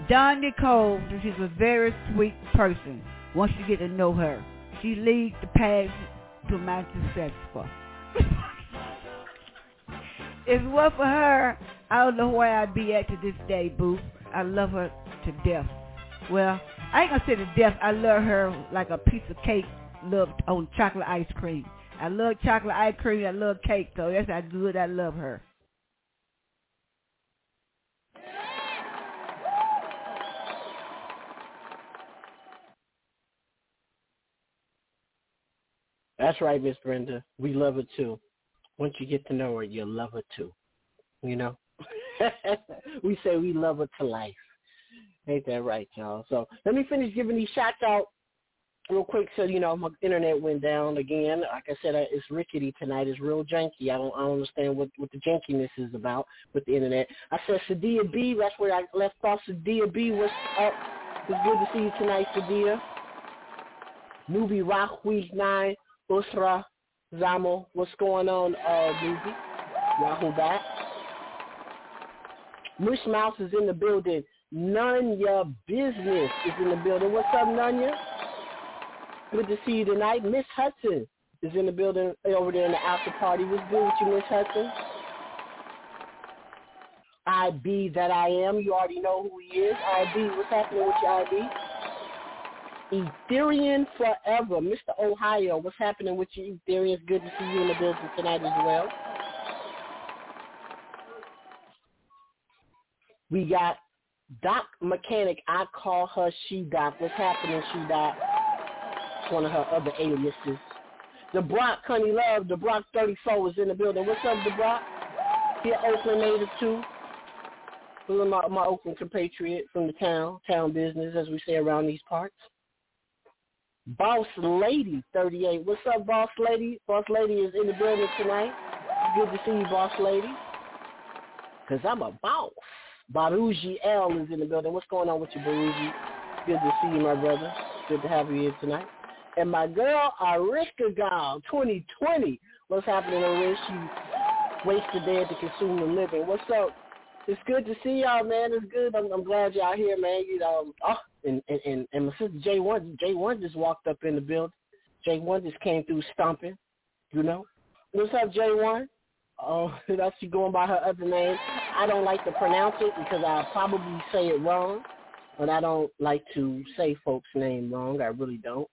Don Nicole, she's a very sweet person once you get to know her. She leads the path to my successful. if it weren't for her, I don't know where I'd be at to this day, boo. I love her to death. Well, I ain't gonna say to death. I love her like a piece of cake loved on chocolate ice cream. I love chocolate ice cream. I love cake, so that's how good I love her. That's right, Miss Brenda. We love her too. Once you get to know her, you'll love her too. You know? we say we love her to life. Ain't that right, y'all? So let me finish giving these shots out real quick. So you know, my internet went down again. Like I said, it's rickety tonight. It's real janky. I don't, I don't understand what what the jankiness is about with the internet. I said Sadia B. That's where I left off. Sadia B. What's up? It's good to see you tonight, Sadia. Nubi Rock Week Nine. Usra Zamo. What's going on, uh, Nubi? Yahoo back. Mouse is in the building. Nunya Business is in the building. What's up, Nunya? Good to see you tonight. Miss Hudson is in the building over there in the after party. What's good with you, Miss Hudson? IB that I am. You already know who he is. IB, what's happening with you, IB? Ethereum Forever. Mr. Ohio, what's happening with you, Ethereum? It's good to see you in the building tonight as well. We got Doc Mechanic. I call her She Doc. What's happening, She Doc? It's one of her other aliases. The Brock Honey Love, the Brock 34 is in the building. What's up, the Brock? Here, Oakland native too. My, my Oakland compatriot from the town, town business, as we say around these parts. Boss Lady 38. What's up, Boss Lady? Boss Lady is in the building tonight. Good to see you, Boss Lady. Because I'm a boss. Baruji L is in the building. What's going on with you, Baruji? Good to see you, my brother. Good to have you here tonight. And my girl, Arishka Gal, 2020. What's happening, Arish? She wasted there to consume the living. What's up? It's good to see y'all, man. It's good. I'm, I'm glad y'all here, man. You know, um, oh, and and and, and my sister J One, J One just walked up in the building. J One just came through stomping. You know, what's up, J One? Oh, that's she going by her other name. I don't like to pronounce it because I probably say it wrong, but I don't like to say folks' name wrong. I really don't.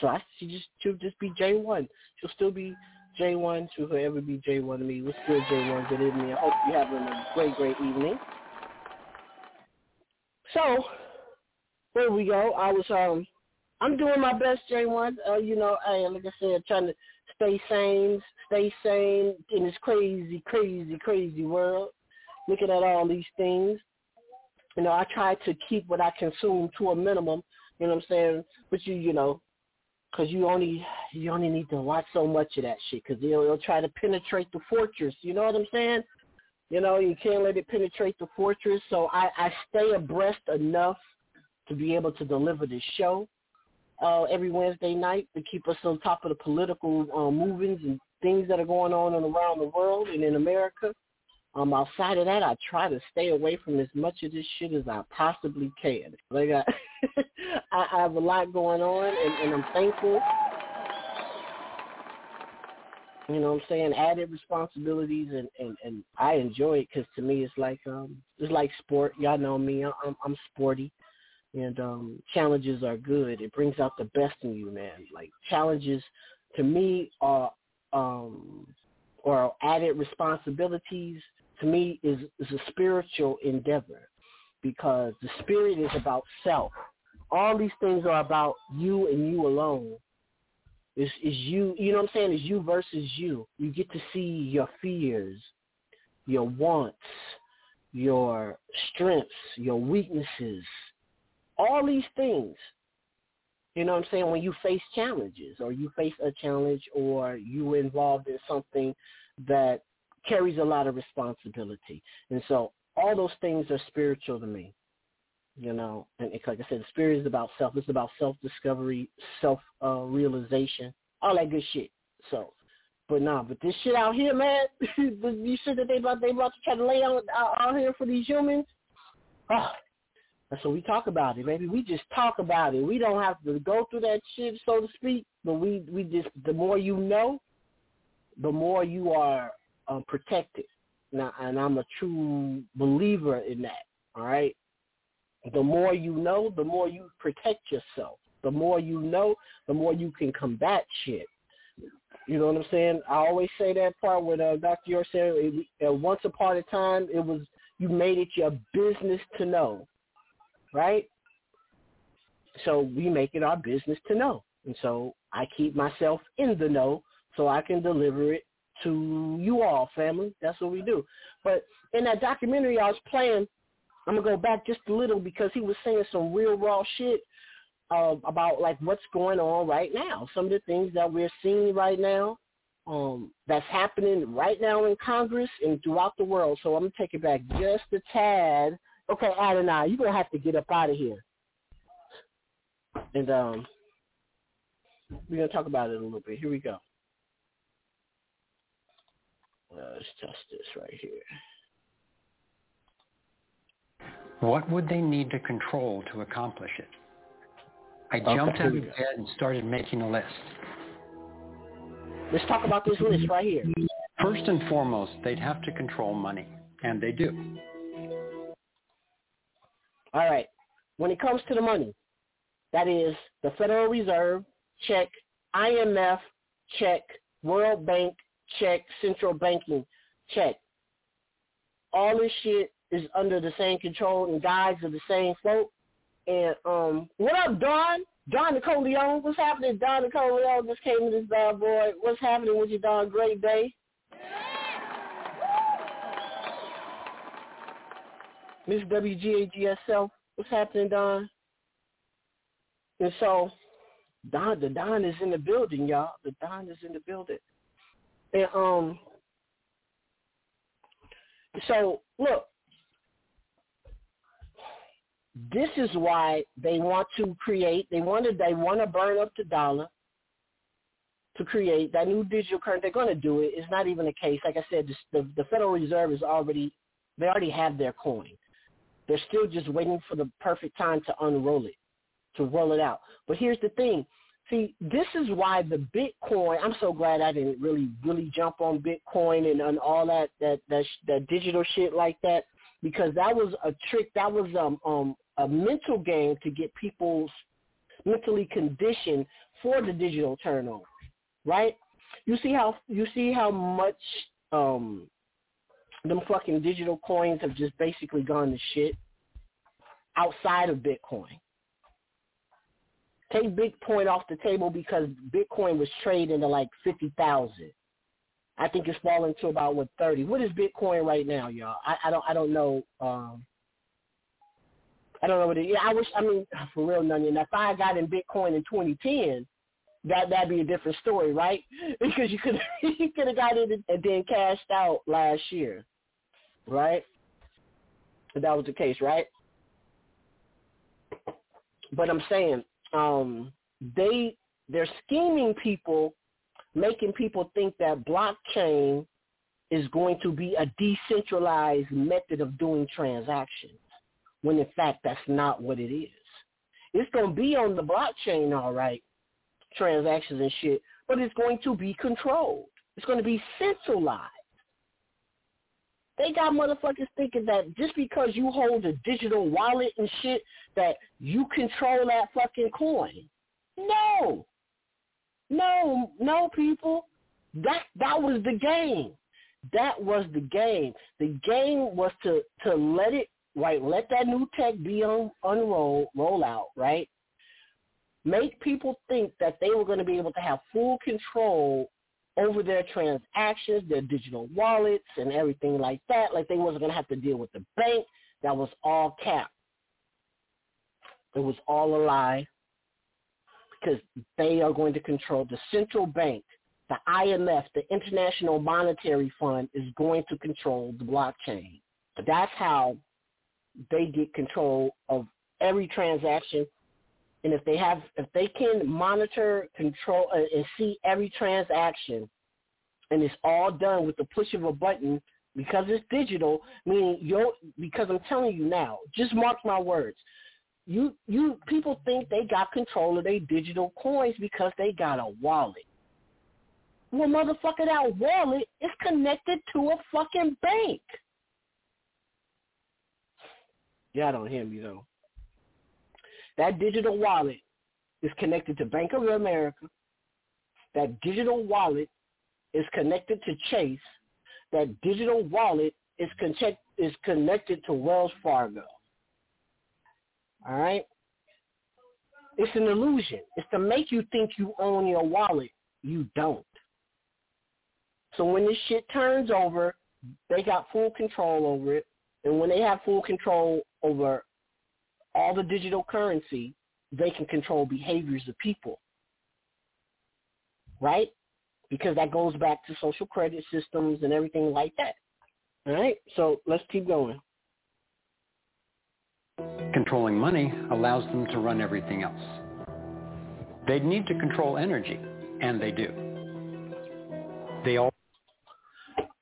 So I she just she'll just be J One. She'll still be J One. to whoever be J One to me. What's good, J One? Good evening. I hope you're having a great, great evening. So there we go. I was um I'm doing my best, J One. Uh, you know, hey, like I said, trying to stay sane, stay sane in this crazy, crazy, crazy world. Looking at all these things. You know, I try to keep what I consume to a minimum. You know what I'm saying? But you, you know, because you only you only need to watch so much of that shit because they'll, they'll try to penetrate the fortress. You know what I'm saying? You know, you can't let it penetrate the fortress. So I, I stay abreast enough to be able to deliver this show uh, every Wednesday night to keep us on top of the political uh, movements and things that are going on and around the world and in America. Um, outside of that, I try to stay away from as much of this shit as I possibly can. Like I, I, I have a lot going on, and, and I'm thankful. You know what I'm saying? Added responsibilities, and and and I enjoy it because to me it's like um it's like sport. Y'all know me. I'm I'm sporty, and um challenges are good. It brings out the best in you, man. Like challenges to me are um or added responsibilities to me is is a spiritual endeavor because the spirit is about self. All these things are about you and you alone. Is is you you know what I'm saying? Is you versus you. You get to see your fears, your wants, your strengths, your weaknesses, all these things. You know what I'm saying? When you face challenges or you face a challenge or you involved in something that carries a lot of responsibility. And so all those things are spiritual to me. You know, and it's like I said, the spirit is about self. It's about self-discovery, self-realization, all that good shit. So, but nah, but this shit out here, man, you shit that they about they about to try to lay out, out, here for these humans. Oh, that's what we talk about it, baby. We just talk about it. We don't have to go through that shit, so to speak. But we we just the more you know, the more you are uh, protected. Now, and I'm a true believer in that. All right. The more you know, the more you protect yourself. The more you know, the more you can combat shit. You know what I'm saying? I always say that part where uh, Dr. York said, uh, once upon a time, it was you made it your business to know, right? So we make it our business to know, and so I keep myself in the know so I can deliver it to you all, family. That's what we do. But in that documentary I was playing, I'm gonna go back just a little because he was saying some real raw shit uh, about like what's going on right now. Some of the things that we're seeing right now, um, that's happening right now in Congress and throughout the world. So I'm gonna take it back just a tad. Okay, Adonai, you're gonna have to get up out of here. And um, we're gonna talk about it a little bit. Here we go. Let's test this right here. What would they need to control to accomplish it? I jumped out of bed and started making a list. Let's talk about this list right here. First and foremost, they'd have to control money, and they do. All right. When it comes to the money, that is the Federal Reserve, check, IMF, check, World Bank, check, central banking, check. All this shit is under the same control and guides of the same folk. And um, what up, Don? Don Nicoleone, what's happening? Don Nicoleone just came in this bad boy. What's happening with you, Don? Great day. Miss WGAGSL, what's happening, Don? And so, Don, the Don is in the building, y'all. The Don is in the building. And um, so look, this is why they want to create. They want to. They want to burn up the dollar to create that new digital currency. They're going to do it. It's not even a case. Like I said, the, the, the Federal Reserve is already. They already have their coin. They're still just waiting for the perfect time to unroll it, to roll it out. But here's the thing. See, this is why the Bitcoin. I'm so glad I didn't really, really jump on Bitcoin and, and all that, that that that digital shit like that, because that was a trick. That was um um a mental game to get people mentally conditioned for the digital turn turnover, right? You see how you see how much um them fucking digital coins have just basically gone to shit outside of Bitcoin. Take Bitcoin off the table because Bitcoin was trading to like fifty thousand. I think it's falling to about what thirty. What is Bitcoin right now, y'all? I, I don't I don't know. Um, I don't know what it. Yeah, I wish. I mean, for real, none. If I got in Bitcoin in 2010, that that'd be a different story, right? Because you could you could have got in and then cashed out last year, right? If that was the case, right? But I'm saying, um, they they're scheming people, making people think that blockchain is going to be a decentralized method of doing transactions, when in fact that's not what it is. It's going to be on the blockchain, all right, transactions and shit, but it's going to be controlled. It's going to be centralized. They got motherfuckers thinking that just because you hold a digital wallet and shit that you control that fucking coin. No. No, no people. That that was the game. That was the game. The game was to to let it right, let that new tech be on unroll roll out, right? Make people think that they were going to be able to have full control over their transactions, their digital wallets, and everything like that. Like they wasn't going to have to deal with the bank. That was all cap. It was all a lie because they are going to control the central bank. The IMF, the International Monetary Fund, is going to control the blockchain. That's how they get control of every transaction. And if they have, if they can monitor, control, uh, and see every transaction, and it's all done with the push of a button because it's digital, meaning you because I'm telling you now, just mark my words. You you people think they got control of their digital coins because they got a wallet. Well, motherfucker, that wallet is connected to a fucking bank. Y'all don't hear me though. That digital wallet is connected to Bank of America. That digital wallet is connected to Chase. That digital wallet is, con- is connected to Wells Fargo. All right? It's an illusion. It's to make you think you own your wallet. You don't. So when this shit turns over, they got full control over it. And when they have full control over all the digital currency, they can control behaviors of people. Right? Because that goes back to social credit systems and everything like that. All right? So let's keep going. Controlling money allows them to run everything else. They need to control energy, and they do. They all.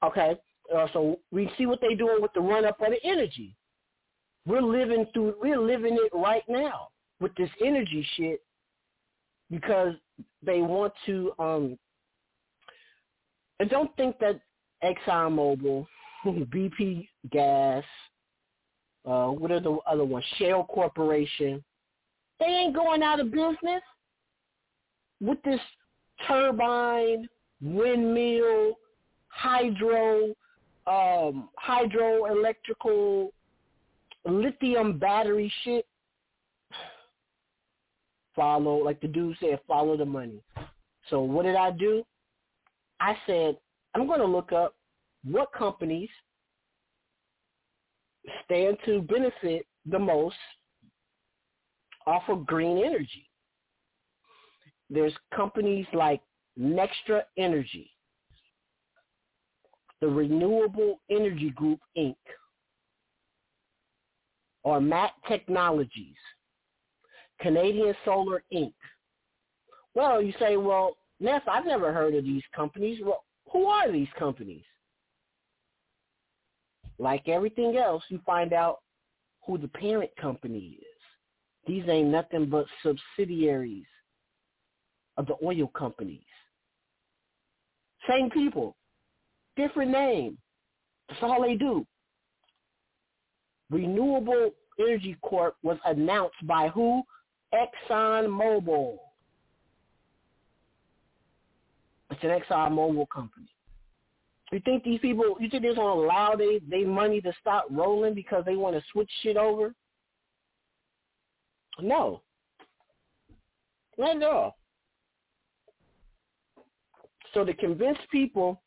Okay, uh, so we see what they're doing with the run up of the energy. We're living through, we're living it right now with this energy shit because they want to. um I don't think that ExxonMobil, BP Gas, uh, what are the other ones? Shell Corporation. They ain't going out of business with this turbine, windmill, hydro, um, hydroelectrical, lithium battery shit. Follow, like the dude said, follow the money. So what did I do? I said, I'm going to look up what companies stand to benefit the most off of green energy. There's companies like NextEra Energy, the Renewable Energy Group, Inc., Ormat Technologies, Canadian Solar, Inc. Well, you say, well, Ness, I've never heard of these companies. Well, who are these companies? Like everything else, you find out who the parent company is. These ain't nothing but subsidiaries of the oil companies. Same people, different name. That's all they do. Renewable Energy Corp was announced by who? Exxon Mobil. It's an Exxon Mobil company. You think these people, you think they're going to allow their they money to stop rolling because they want to switch shit over? No. Not at all. So to convince people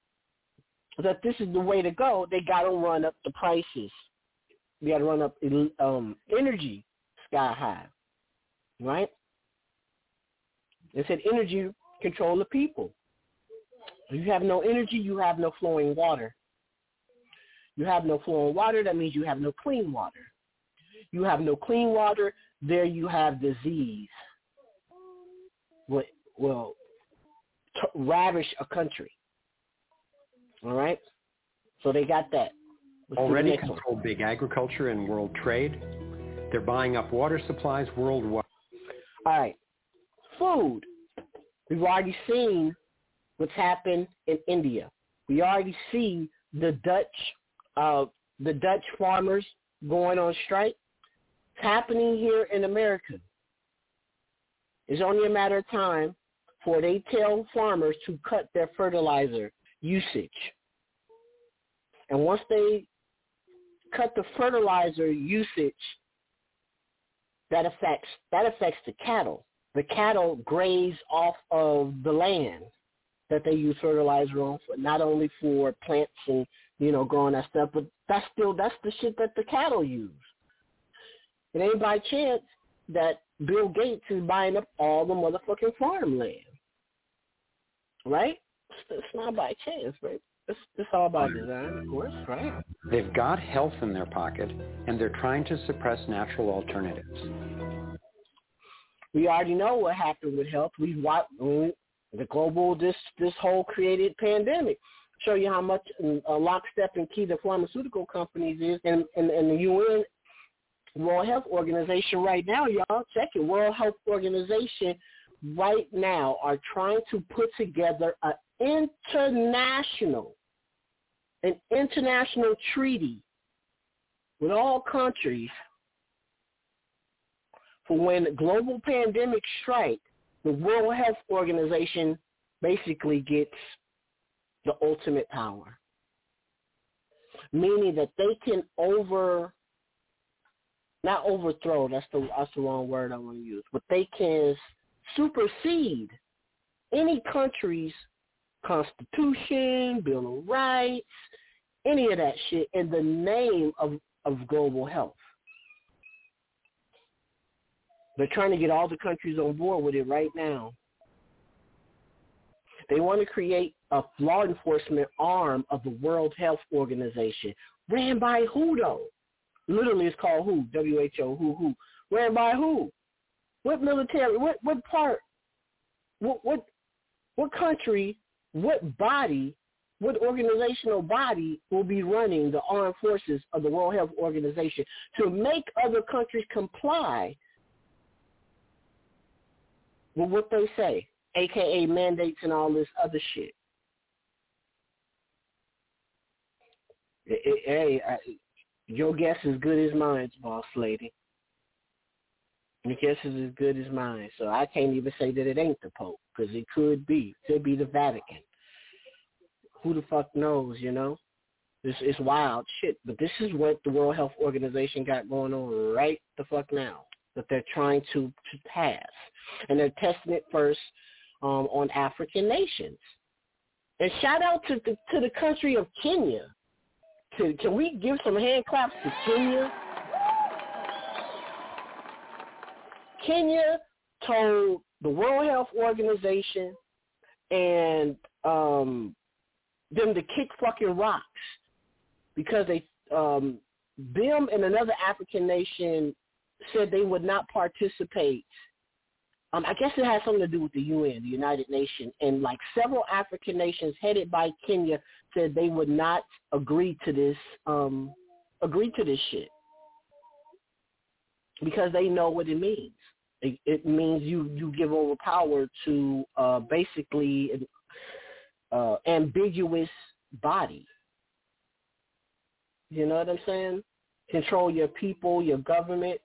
that this is the way to go, they got to run up the prices. They got to run up um, energy sky high, right? They said energy control the people. If you have no energy, you have no flowing water. You have no flowing water, that means you have no clean water. You have no clean water, there you have disease. What will ravish a country. All right? So they got that. Already control big agriculture and world trade. They're buying up water supplies worldwide. All right. Food. We've already seen what's happened in India. We already see the Dutch uh, the Dutch farmers going on strike. It's happening here in America. It's only a matter of time for they tell farmers to cut their fertilizer usage. And once they cut the fertilizer usage, that affects that affects the cattle. The cattle graze off of the land that they use fertilizer on, for, not only for plants and you know growing that stuff, but that's still that's the shit that the cattle use. It ain't by chance that Bill Gates is buying up all the motherfucking farmland, right? It's, not by chance, right? It's, it's all by design, of course, right? They've got health in their pocket, and they're trying to suppress natural alternatives. We already know what happened with health. We've watched the global this this whole created pandemic. Show you how much a lockstep and key the pharmaceutical companies is, and, and, and the UN World Health Organization right now, y'all check it. World Health Organization right now are trying to put together an international, an international treaty with all countries for when global pandemics strike, the World Health Organization basically gets the ultimate power, meaning that they can over, not overthrow, that's the, that's the wrong word I want to use, but they can supersede any country's constitution, Bill of Rights, any of that shit in the name of, of global health. They're trying to get all the countries on board with it right now. They want to create a law enforcement arm of the World Health Organization. Ran by who though? Literally it's called who? WHO, who, who. Ran by who? What military, what, what part, what, what, what country, what body, what organizational body will be running the armed forces of the World Health Organization to make other countries comply with what they say, aka mandates and all this other shit. Eh, eh, eh, hey, your guess is good as mine, boss lady. Your guess is as good as mine. So I can't even say that it ain't the Pope, because it could be. Could be the Vatican. Who the fuck knows, you know? This is wild shit. But this is what the World Health Organization got going on right the fuck now that they're trying to, to pass. And they're testing it first um, on African nations. And shout out to the, to the country of Kenya. To, can we give some hand claps to Kenya? Kenya told the World Health Organization and um, them to kick fucking rocks because they um, them and another African nation said they would not participate. Um, I guess it has something to do with the UN, the United Nations, and like several African nations headed by Kenya said they would not agree to this, um, agree to this shit because they know what it means. It, it means you you give over power to uh, basically an uh, ambiguous body. You know what I'm saying? Control your people, your government,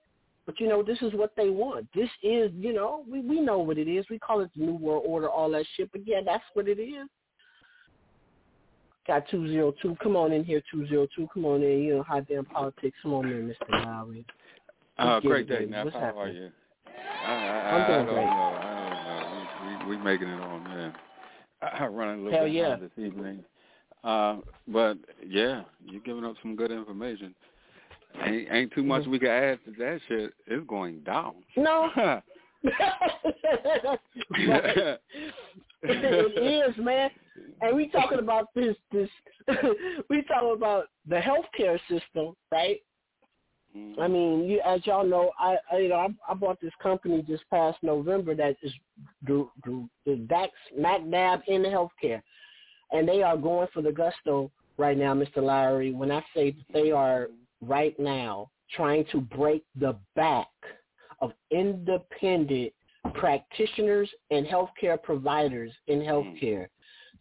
but you know, this is what they want. This is, you know, we we know what it is. We call it the New World Order, all that shit. But yeah, that's what it is. Got two zero two. Come on in here, two zero two. Come on in. You know, high damn politics. Come on in, Mister Lowry. Uh, great day, Now, How happening? are you? I, I, I'm doing I don't great. know. I don't know. We, we, we making it on, man. I run a little Hell bit yeah. this evening. Uh, but yeah, you're giving up some good information. Ain't, ain't too Mm-hmm. much we can add to that shit. It's going down. No. Right. it is, man. And we talking about this this we talking about the healthcare system, right? I mean, you, as y'all know, I, I you know I, I bought this company this past November that is the the, the Dax Mac Dab in healthcare, and they are going for the gusto right now, Mr. Lowry. When I say they are right now trying to break the back of independent practitioners and healthcare providers in hmm. healthcare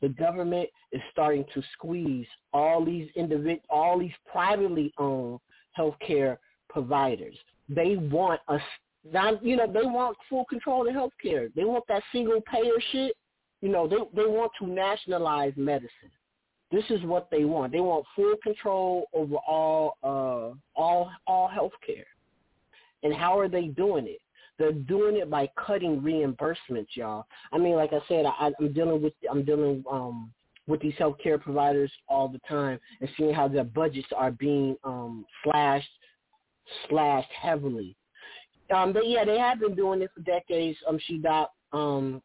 the government is starting to squeeze all these individ- all these privately owned healthcare providers. They want us not, you know, they want full control of healthcare. They want that single payer shit. You know, they they want to nationalize medicine. This is what they want. They want full control over all uh all all healthcare. And how are they doing it? They're doing it by cutting reimbursements, y'all. I mean, like I said, I, I'm dealing with I'm dealing um with these healthcare providers all the time and seeing how their budgets are being um slashed slashed heavily. Um, but yeah, they have been doing it for decades. Um, she got um,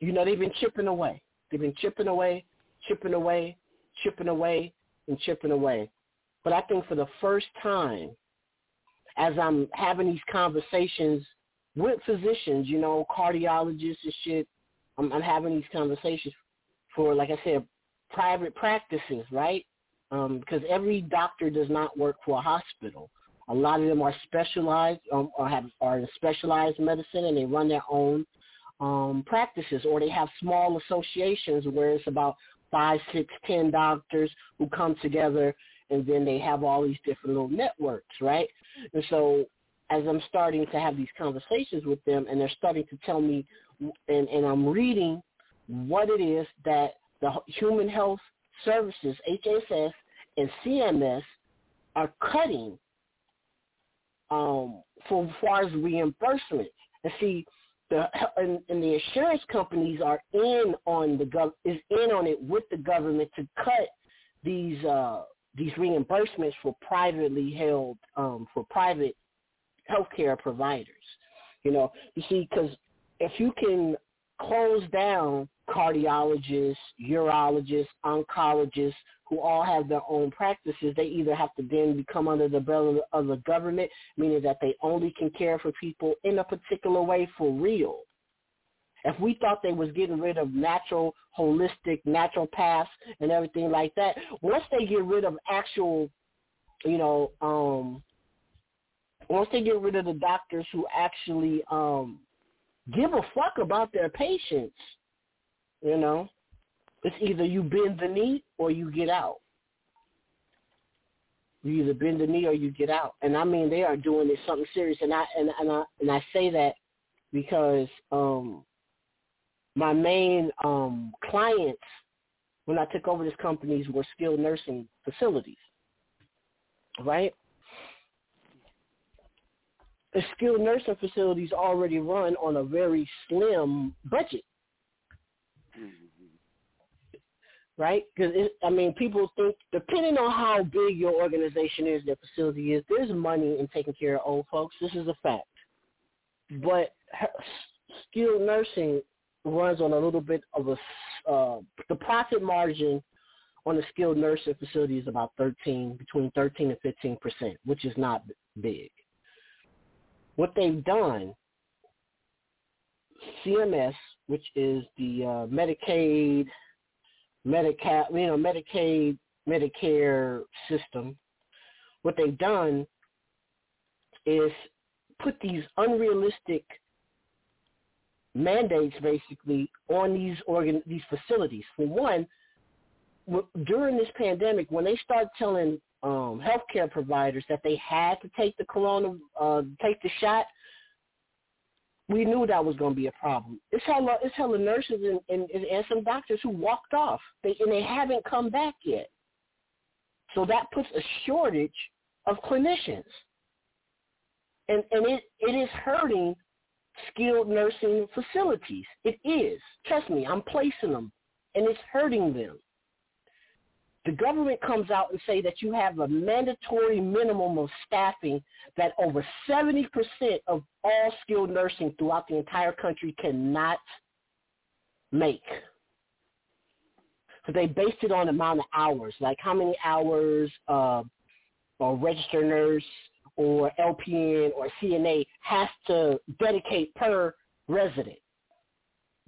you know, they've been chipping away. They've been chipping away, chipping away, chipping away, and chipping away. But I think for the first time, as I'm having these conversations with physicians, you know, cardiologists and shit, I'm, I'm having these conversations for, like I said, private practices, right? Um, because every doctor does not work for a hospital. A lot of them are specialized um, or have are in specialized medicine, and they run their own um, practices, or they have small associations where it's about five, six, ten doctors who come together, and then they have all these different little networks, right? And so, as I'm starting to have these conversations with them, and they're starting to tell me, and, and I'm reading what it is that the Human Health Services, HSS, and CMS are cutting um, for as far as reimbursement. And see, the and, and the insurance companies are in on the gov is in on it with the government to cut these uh, these reimbursements for privately held um, for private healthcare providers. You know, you see, because if you can close down cardiologists, urologists, oncologists, who all have their own practices, they either have to then become under the umbrella of the government, meaning that they only can care for people in a particular way for real. If we thought they was getting rid of natural, holistic, natural paths and everything like that, once they get rid of actual, you know, um, once they get rid of the doctors who actually um, give a fuck about their patients, you know, it's either you bend the knee or you get out. You either bend the knee or you get out. And I mean, they are doing this something serious. And I and, and I and I say that because um, my main um, clients when I took over this companies were skilled nursing facilities, right? The skilled nursing facilities already run on a very slim budget. Mm-hmm right? Because I mean, people think depending on how big your organization is, their facility is, there's money in taking care of old folks. This is a fact. But skilled nursing runs on a little bit of a uh, the profit margin on a skilled nursing facility is about 13 between 13 and 15 percent, which is not big. What they've done, CMS, which is the uh, Medicaid Medicaid, you know, Medicaid, Medicare system, what they've done is put these unrealistic mandates basically on these organ these facilities. For one, during this pandemic, when they start telling um, healthcare providers that they had to take the corona, uh, take the shot, we knew that was going to be a problem. It's hella, it's hella nurses and, and, and some doctors who walked off, they, and they haven't come back yet. So that puts a shortage of clinicians, and and it it is hurting skilled nursing facilities. It is. Trust me, I'm placing them, and it's hurting them the government comes out and say that you have a mandatory minimum of staffing that over 70% of all skilled nursing throughout the entire country cannot make. So they based it on amount of hours, like how many hours uh, a registered nurse or LPN or CNA has to dedicate per resident.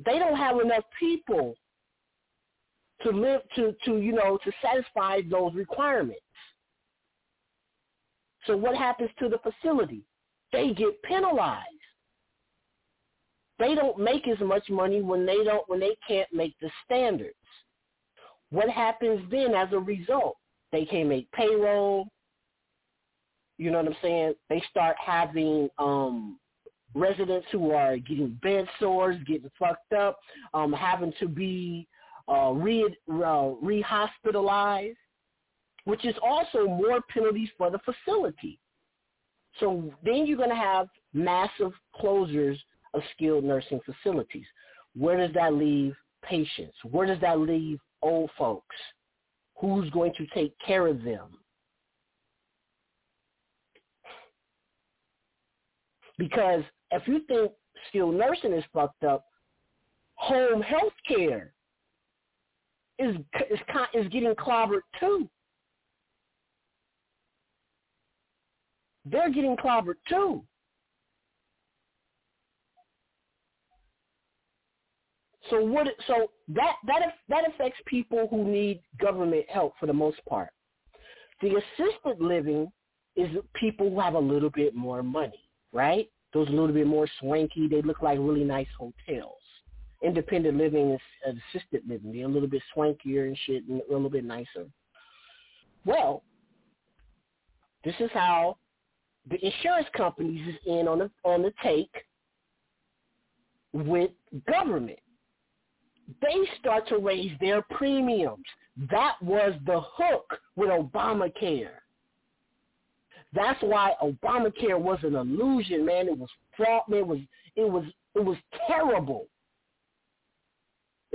They don't have enough people to live to to you know to satisfy those requirements. So what happens to the facility? They get penalized. they don't make as much money when they don't when they can't make the standards. What happens then as a result? They can't make payroll. You know what I'm saying? They start having um residents who are getting bed sores, getting fucked up, um, having to be uh, re uh, re-hospitalized, which is also more penalties for the facility. So then you're going to have massive closures of skilled nursing facilities. Where does that leave patients? Where does that leave old folks? Who's going to take care of them? Because if you think skilled nursing is fucked up, home health care is is is getting clobbered too. They're getting clobbered too. So what? So that that that affects people who need government help for the most part. The assisted living is people who have a little bit more money, right? Those a little bit more swanky. They look like really nice hotels. Independent living is assisted living. They're a little bit swankier and shit, and a little bit nicer. Well, this is how the insurance companies is in on the on the take with government. They start to raise their premiums. That was the hook with Obamacare. That's why Obamacare was an illusion, man. It was fraud. It was it was it was terrible.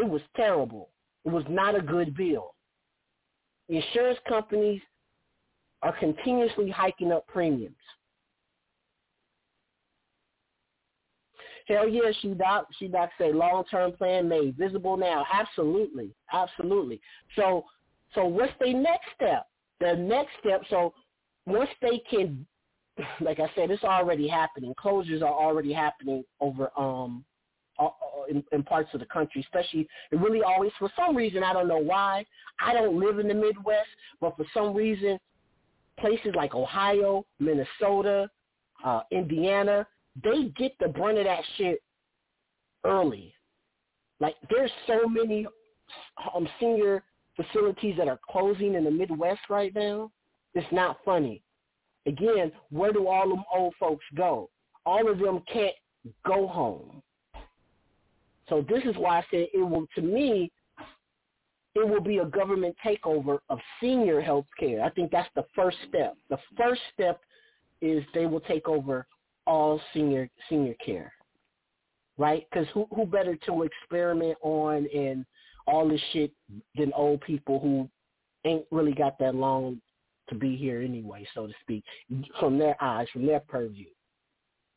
It was terrible. It was not a good bill. The insurance companies are continuously hiking up premiums. Hell yeah, she doc she doc say long term plan made visible now. Absolutely. Absolutely. So so what's the next step? The next step so once they can like I said, it's already happening. Closures are already happening over um in, in parts of the country, especially it really always for some reason I don't know why I don't live in the Midwest, but for some reason places like Ohio, Minnesota, uh, Indiana, they get the brunt of that shit early. Like there's so many um, senior facilities that are closing in the Midwest right now. It's not funny. Again, where do all them old folks go? All of them can't go home. So this is why I said it will, to me, it will be a government takeover of senior health care. I think that's the first step. The first step is they will take over all senior senior care, right? Because who who better to experiment on and all this shit than old people who ain't really got that long to be here anyway, so to speak, from their eyes, from their purview.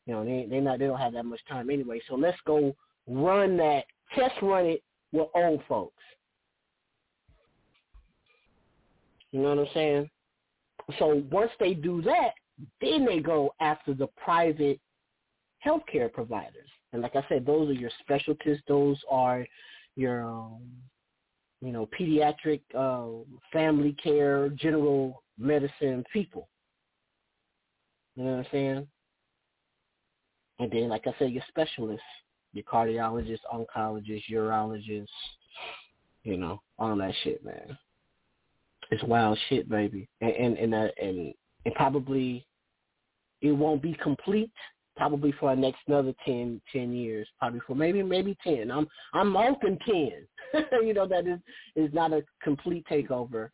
You know, they they not they don't have that much time anyway. So let's go run that test run it with old folks. You know what I'm saying? So once they do that, then they go after the private healthcare providers. And like I said, those are your specialties. Those are your, um, you know, pediatric, uh, family care, general medicine people. You know what I'm saying? And then, like I said, your specialists, your cardiologists, oncologists, urologists, you know, all that shit, man. It's wild shit, baby. And and and, uh, and and probably it won't be complete probably for the next another 10, 10 years, probably for maybe maybe ten. I'm I'm open ten. you know that is is not a complete takeover,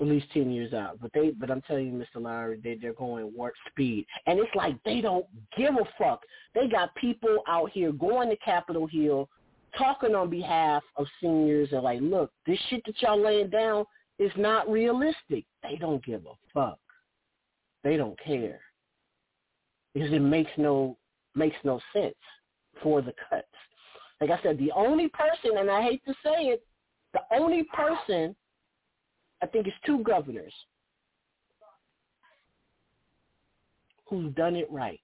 at least ten years out. But they but I'm telling you, Mr. Lowry, they they're going warp speed, and it's like they don't give a fuck. They got people out here going to Capitol Hill, talking on behalf of seniors, and like, look, this shit that y'all laying down is not realistic. They don't give a fuck. They don't care because it makes no makes no sense for the cuts. Like I said, the only person, and I hate to say it, the only person, I think it's two governors who's done it right.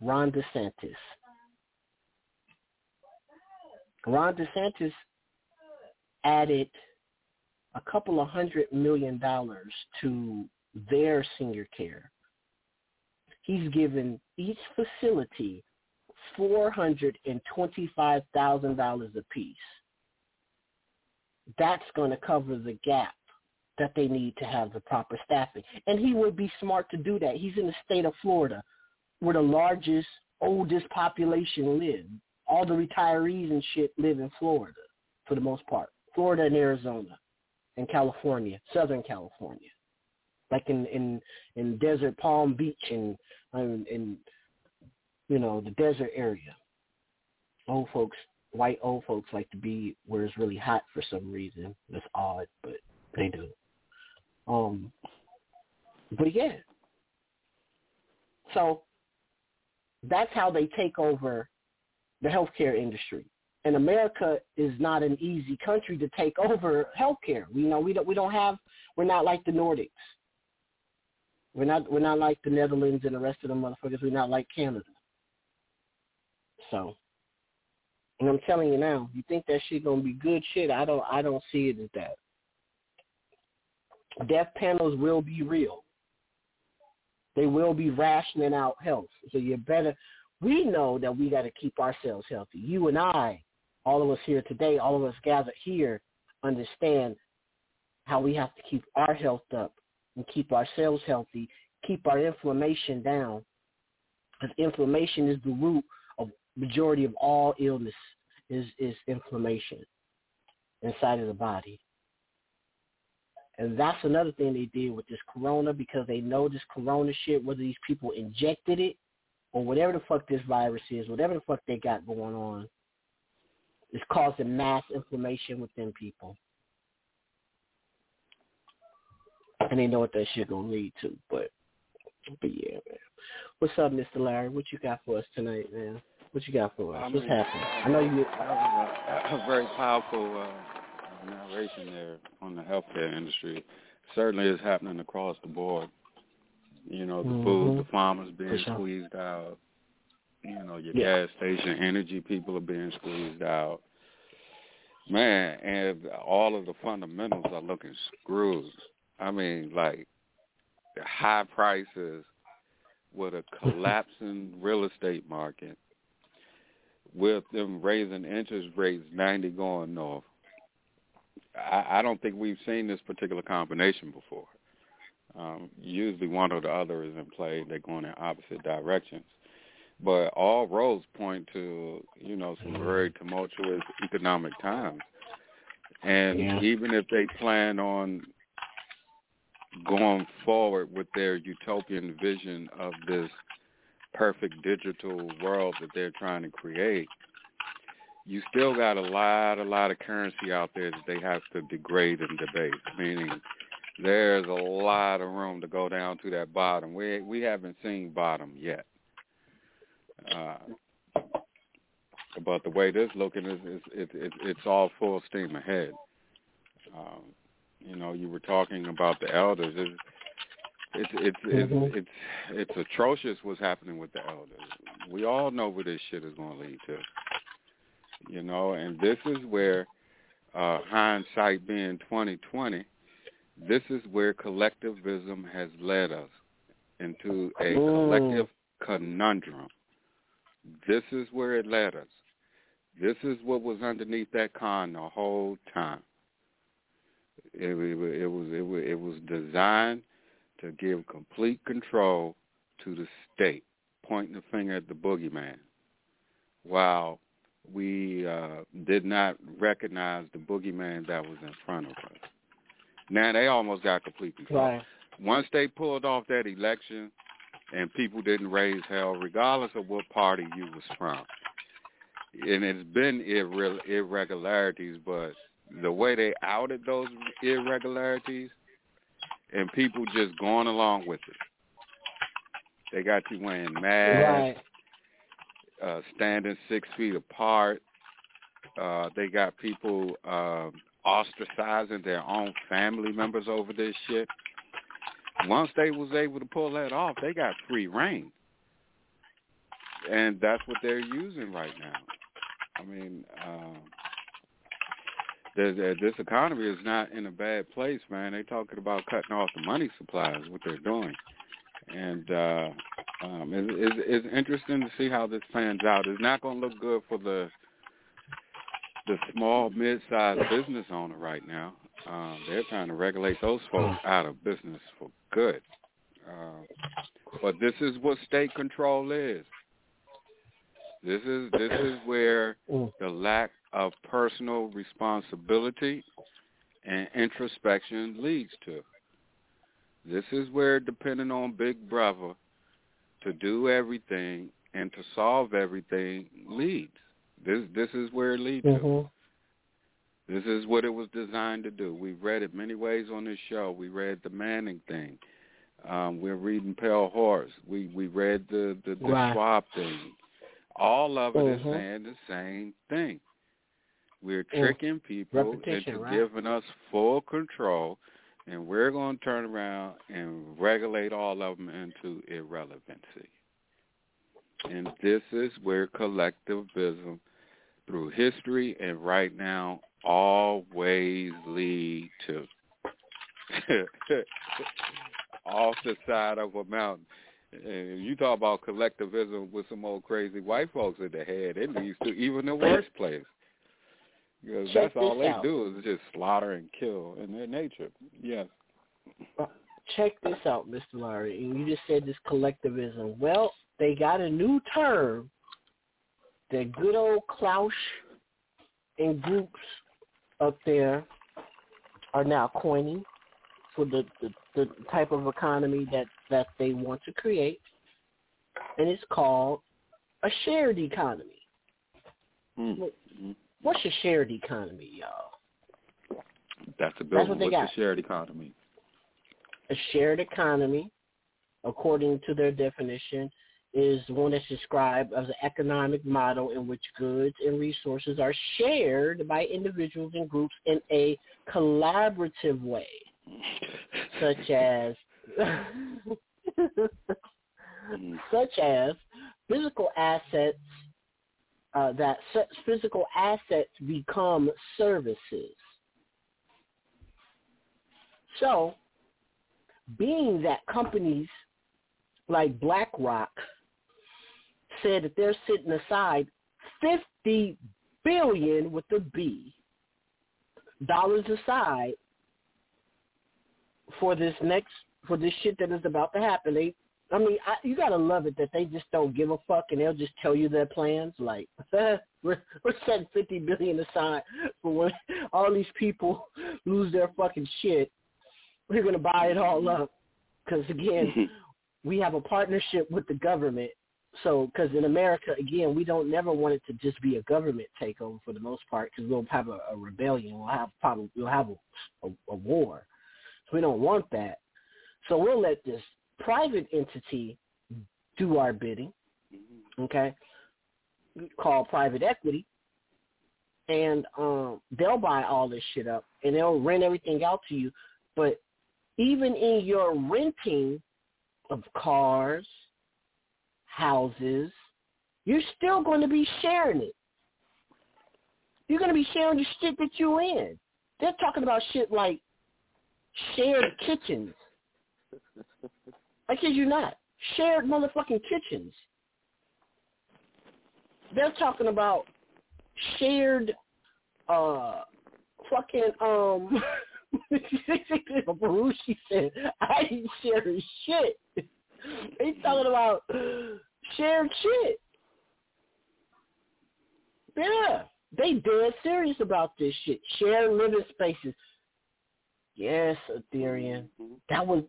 Ron DeSantis. Ron DeSantis added a couple of hundred million dollars to their senior care. He's given each facility four hundred and twenty-five thousand dollars apiece. That's going to cover the gap that they need to have the proper staffing. And he would be smart to do that. He's in the state of Florida, where the largest, oldest population live. All the retirees and shit live in Florida for the most part. Florida and Arizona and California, Southern California. Like in in in Desert Palm Beach and in you know the desert area. Old folks, white old folks like to be where it's really hot for some reason. That's odd, but they do. Um, but yeah. So that's how they take over the healthcare industry. And America is not an easy country to take over healthcare. You know, we don't we don't have we're not like the Nordics. We're not we're not like the Netherlands and the rest of the motherfuckers. We're not like Canada. So, and I'm telling you now, you think that shit gonna be good shit? I don't I don't see it as that. Death panels will be real. They will be rationing out health. So you better. We know that we got to keep ourselves healthy. You and I, all of us here today, all of us gathered here, understand how we have to keep our health up and keep ourselves healthy, keep our inflammation down. Because inflammation is the root majority of all illness is, is inflammation inside of the body. And that's another thing they did with this corona because they know this corona shit, whether these people injected it or whatever the fuck this virus is, whatever the fuck they got going on, is causing mass inflammation within people. And they know what that shit gonna lead to. But but yeah, man. What's up, Mr. Larry? What you got for us tonight, man? What you got for us? I What's happening? I know you. That was a, a very powerful uh, narration there on the healthcare industry. Certainly is happening across the board. You know, the Mhm. food, the farmers being sure. squeezed out. You know, your Yeah. gas station energy people are being squeezed out. Man, and all of the fundamentals are looking screwed. I mean, like the high prices with a collapsing real estate market, with them raising interest rates 90 going north. I, I don't think we've seen this particular combination before. Um, usually one or the other is in play. They're going in opposite directions. But all roads point to, you know, some very tumultuous economic times. And Yeah. even if they plan on going forward with their utopian vision of this perfect digital world that they're trying to create, you still got a lot, a lot of currency out there that they have to degrade and debase. Meaning, there's a lot of room to go down to that bottom. We we haven't seen bottom yet. Uh, but the way this looking is, is it, it, it's all full steam ahead. Um, you know, you were talking about the elders. It's it's it's it's, Mhm. it's it's atrocious what's happening with the elders. We all know where this shit is going to lead to. You know, and this is where uh, hindsight being twenty twenty, this is where collectivism has led us into a Mm. collective conundrum. This is where it led us. This is what was underneath that con the whole time. It, it, it was it was it was designed to give complete control to the state, pointing the finger at the boogeyman, while we uh, did not recognize the boogeyman that was in front of us. Now they almost got complete control. Right. Once they pulled off that election and people didn't raise hell, regardless of what party you was from, and it's been irre- irregularities, but the way they outed those irregularities and people just going along with it. They got you wearing masks, Right. uh, standing six feet apart. Uh, they got people um, ostracizing their own family members over this shit. Once they was able to pull that off, they got free reign, and that's what they're using right now. I mean, um, the, this economy is not in a bad place, man. They're talking about cutting off the money supplies, what they're doing, and uh, Um, it, it, it's interesting to see how this pans out. It's not going to look good for the the small, mid-sized business owner right now. Um, they're trying to regulate those folks out of business for good. Uh, but this is what state control is. This is this is where the lack of personal responsibility and introspection leads to. This is where depending on Big Brother to do everything and to solve everything leads. This this is where it leads Mm-hmm. to. This is what it was designed to do. We've read it many ways on this show. We read the Manning thing. Um, we're reading Pale Horse. We we read the the, the Right. Schwab thing. All of it is Mhm. saying the same thing. We're tricking people into right? giving us full control, and we're going to turn around and regulate all of them into irrelevancy. And this is where collectivism, through history and right now, always lead to off the side of a mountain. And you talk about collectivism with some old crazy white folks in the head, it leads to even the worst place. Because Check that's all they out. do is just slaughter and kill in their nature. Yes. Check this out, Mr. Larry. And you just said this collectivism. Well, they got a new term that good old Klaus and groups up there are now coining for the, the, the type of economy that, that they want to create. And it's called a shared economy. What- What's a shared economy, y'all? That's a good That's one. what they What's got. the shared economy? a shared economy, according to their definition, is one that's described as an economic model in which goods and resources are shared by individuals and groups in a collaborative way, such as mm. such as physical assets uh, that such physical assets become services. So, being that companies like BlackRock said that they're sitting aside 50 billion with a B dollars aside for this next for this shit that is about to happen. They I mean, I, you gotta love it that they just don't give a fuck and they'll just tell you their plans. Like, we're we're setting fifty billion aside for when all these people lose their fucking shit. We're gonna buy it all up because again, we have a partnership with the government. So, because in America, again, we don't never want it to just be a government takeover for the most part, because we'll have a, a rebellion, we'll have probably we'll have a, a, a war. So we don't want that. So we'll let this private entity do our bidding, okay, called private equity, and um, they'll buy all this shit up and they'll rent everything out to you. But even in your renting of cars, houses, you're still going to be sharing it. You're going to be sharing the shit that you're in. They're talking about shit like shared kitchens. I kid you not. Shared motherfucking kitchens. They're talking about shared uh fucking um Baruchi said, I ain't sharing shit. They talking about shared shit. Yeah. They dead serious about this shit. Shared living spaces. Yes, Ethereum. That was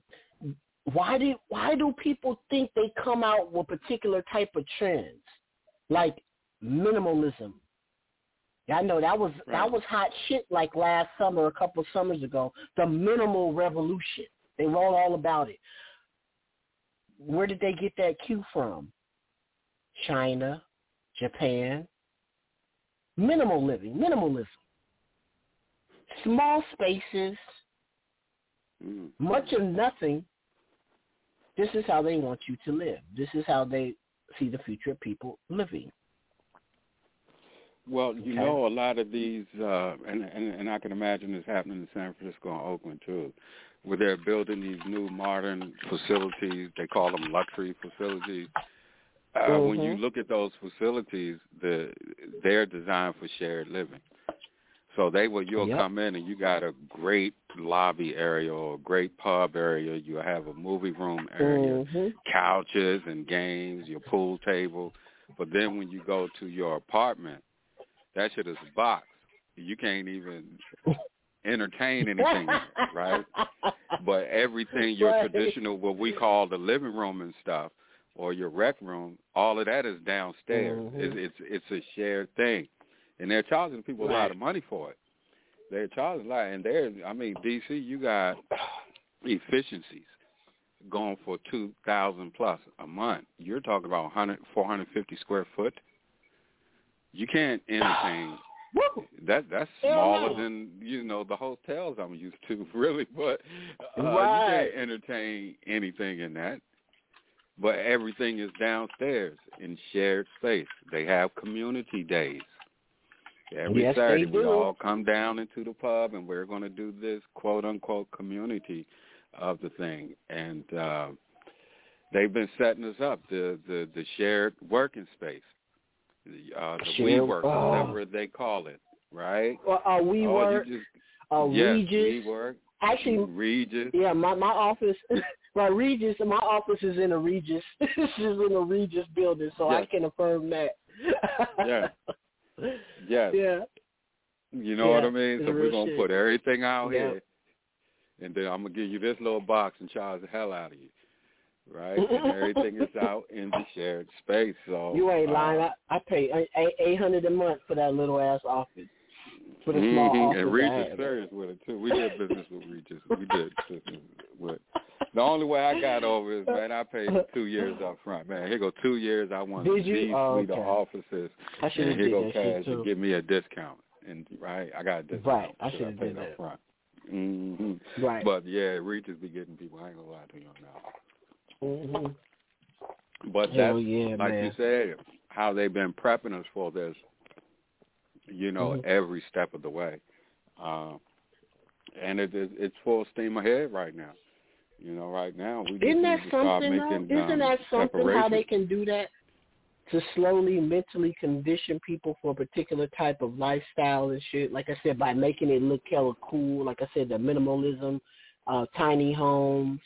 why did why do people think they come out with particular type of trends like minimalism? Yeah, I know that was that was hot shit like last summer, a couple of summers ago. The minimal revolution. They wrote all about it. Where did they get that cue from? China, Japan. Minimal living, minimalism. Small spaces, hmm. much of nothing. This is how they want you to live. This is how they see the future of people living. Well, you Okay. know, a lot of these, uh, and, and and I can imagine this happening in San Francisco and Oakland too. where they're building these new modern facilities. They call them luxury facilities. Uh, mm-hmm. When you Mm-hmm. look at those facilities, the they're designed for shared living. So they will you'll Yep. come in and you got a great lobby area or a great pub area. You have a movie room area, Mhm. couches and games, your pool table. But then when you go to your apartment, that shit is a box. You can't even entertain anything, right? But everything your Right. traditional what we call the living room and stuff or your rec room, all of that is downstairs. Mhm. It's, it's it's a shared thing, and they're charging people a lot of money for it. They're charging a lot, and they're I mean DC, you got efficiencies going for two thousand plus a month. You're talking about 100, 450 square foot. You can't entertain. That that's smaller than you know the hotels I'm used to, really. But uh, Right. you can't entertain anything in that. But everything is downstairs in shared space. They have community days. Every Yes, Saturday we all come down into the pub and we're going to do this quote unquote community of the thing. And uh, they've been setting us up the the, the shared working space, the, uh, the Shared- WeWork, oh. whatever they call it, right? Well, uh, we Oh, were you just, uh, yes, Regus. WeWork, Actually, Regus. yeah, my my office, my Regus, my office is in a Regus. this is in a Regus building, so I can affirm that. Yeah. Yes. Yeah. You know Yeah, what I mean? So we're gonna shit. put everything out Yeah. here, and then I'm gonna give you this little box and charge the hell out of you, right? and everything is out in the shared space. So You ain't uh, lying. I, I pay eight hundred a month for that little ass office. For the small mhm. And I Regis serious with it too. We did business with Regus. We did business with. The only way I got over is man, I paid two years up front. Man, here go two years. I want Did you? these Oh, suite of okay. offices, I should've and here go that cash too. and give me a discount. And right, I got a discount. Right, I should've paid did up that. front. hmm Right. But yeah, Regus be getting people. I ain't gonna lie to you on that. hmm But Hell that's yeah, like man. you said, how they've been prepping us for this. You know, Mhm. every step of the way, um, and it, it, it's full steam ahead right now. You know, right now we Isn't that something though? Isn't um, that something how they can do that? To slowly mentally condition people for a particular type of lifestyle and shit. Like I said, by making it look hella cool. Like I said, the minimalism, uh, tiny homes,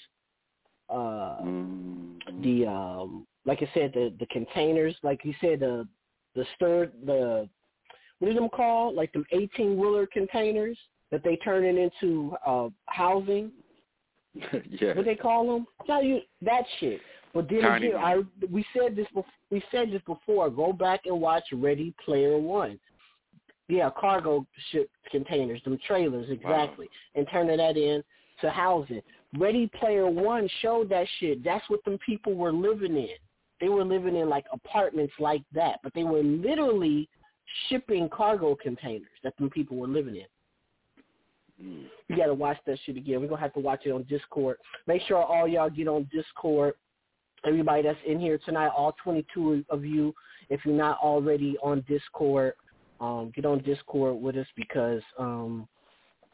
uh, Mm-hmm. the um, like I said, the the containers. Like you said, the the stir the what are them called? Like them eighteen wheeler containers that they turn it into uh housing. yeah. What they call them? Tell you that shit. But then Tiny again, I we said this before. We said this before. Go back and watch Ready Player One. Yeah, cargo ship containers, them trailers, exactly, and turning that in to housing. Ready Player One showed that shit. That's what them people were living in. They were living in like apartments like that, but they were literally shipping cargo containers that the people were living in. Mm. You got to watch that shit again. We're going to have to watch it on Discord. Make sure all y'all get on Discord. Everybody that's in here tonight, all 22 of you, if you're not already on Discord, um, get on Discord with us because um,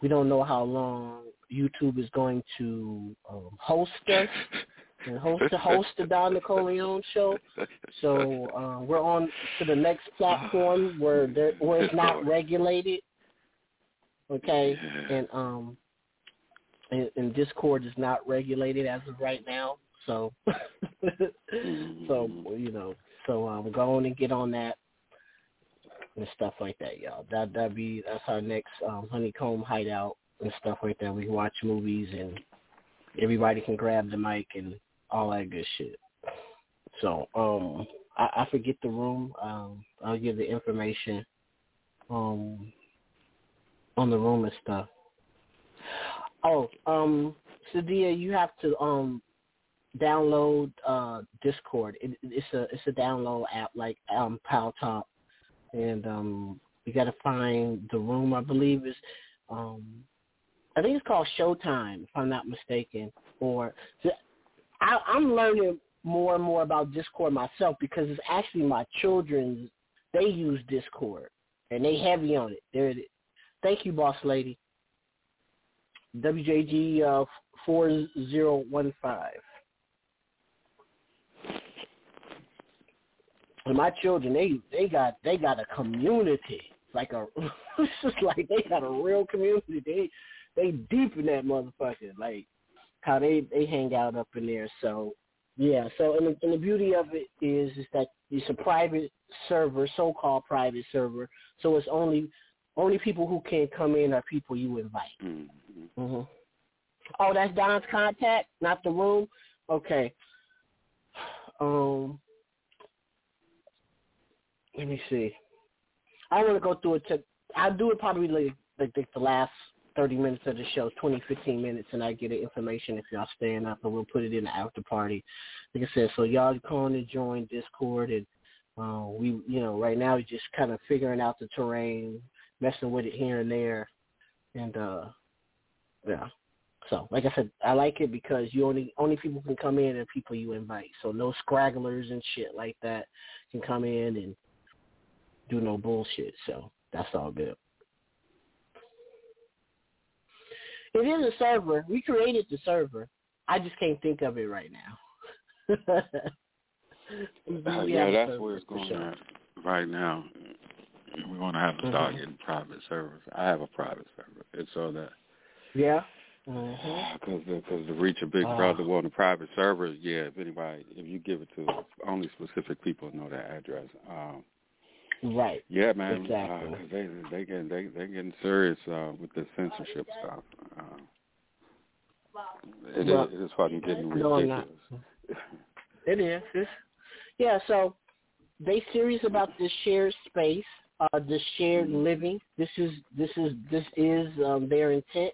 we don't know how long YouTube is going to um, host us and host the host the Don Nicoleone show. So uh, we're on to the next platform where there, where it's not regulated. Okay, and um, and, and Discord is not regulated as of right now. So, so you know, so um, go on and get on that and stuff like that, y'all. That that be that's our next um, honeycomb hideout and stuff like that. We watch movies and everybody can grab the mic and all that good shit. So, um, I, I forget the room. Um, I'll give the information um on the room and stuff. Oh, um, Sadia, you have to um download uh Discord. It, it's a it's a download app like um Paltalk, and um you got to find the room. I believe is um I think it's called Showtime, if I'm not mistaken. Or I, I'm learning more and more about Discord myself because it's actually my children's. They use Discord and they heavy on it. There it is. Thank you, boss lady. WJG uh, 4015. And my children, they they got they got a community, like a it's just like they got a real community. They they deep in that motherfucker, like how they they hang out up in there. So yeah, so and the, and the beauty of it is is that it's a private server, so-called private server. So it's only only people who can come in are people you invite. Mm-hmm. Mm-hmm. Oh, that's Don's contact, not the room. Okay. Um, let me see. I want to go through it. To, I'll do it probably like, like, like the last 30 minutes of the show, 20, 15 minutes, and I get the information if y'all staying up, and we'll put it in the after party. Like I said, so y'all calling to join Discord, and uh, we, you know, right now we're just kind of figuring out the terrain, messing with it here and there, and uh, yeah. So, like I said, I like it because you only only people can come in and people you invite. So no scragglers and shit like that can come in and do no bullshit. So that's all good. It is a server. We created the server. I just can't think of it right now. Uh, yeah, that's where it's going sure. at right now. We want to have to start mm-hmm. getting private servers. I have a private server. It's so that yeah, because mm-hmm. because to reach a big uh, brother on the private servers, yeah. If anybody, if you give it to only specific people know that address. Um, right. Yeah, man. Exactly. Uh, they they get they they getting serious uh, with the censorship stuff. Uh, it, well, it is fucking getting ridiculous. No, it is. It's, yeah, so they serious about this shared space, uh, this shared living. This is this is this is um, their intent.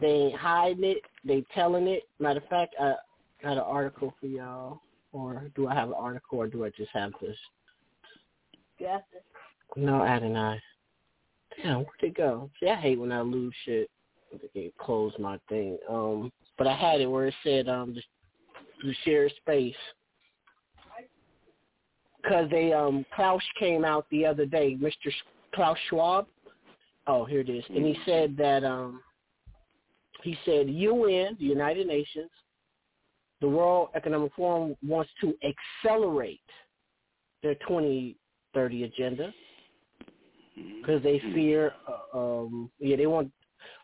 They ain't hiding it. They telling it. Matter of fact, I got an article for y'all. Or do I have an article, or do I just have this? Yes. No, Adonai. Damn, where'd it go? See, I hate when I lose shit. I close my thing. Um, but I had it where it said um the, the shared space because they um Klaus came out the other day, Mr. Klaus Schwab. Oh, here it is, and he said that um he said UN, the United Nations, the World Economic Forum wants to accelerate their 2030 agenda because they fear. Uh, um Yeah, they want.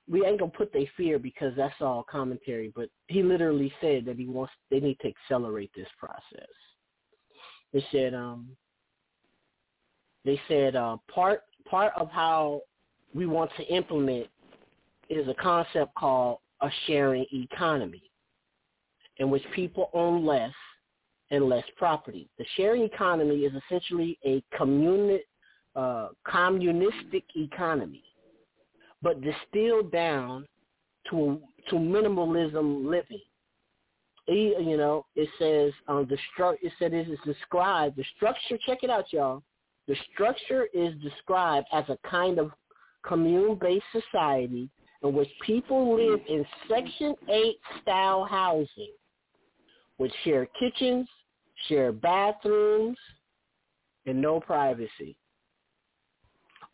We ain't gonna put they fear because that's all commentary, but he literally said that he wants. They need to accelerate this process. They said um they said uh, part part of how we want to implement is a concept called a sharing economy, in which people own less and less property. The sharing economy is essentially a communi- uh, communistic economy, but distilled down to to minimalism living you know, it says um, the stru- It said it is described. The structure. Check it out, y'all. The structure is described as a kind of commune-based society in which people live in Section 8 style housing with shared kitchens, shared bathrooms, and no privacy.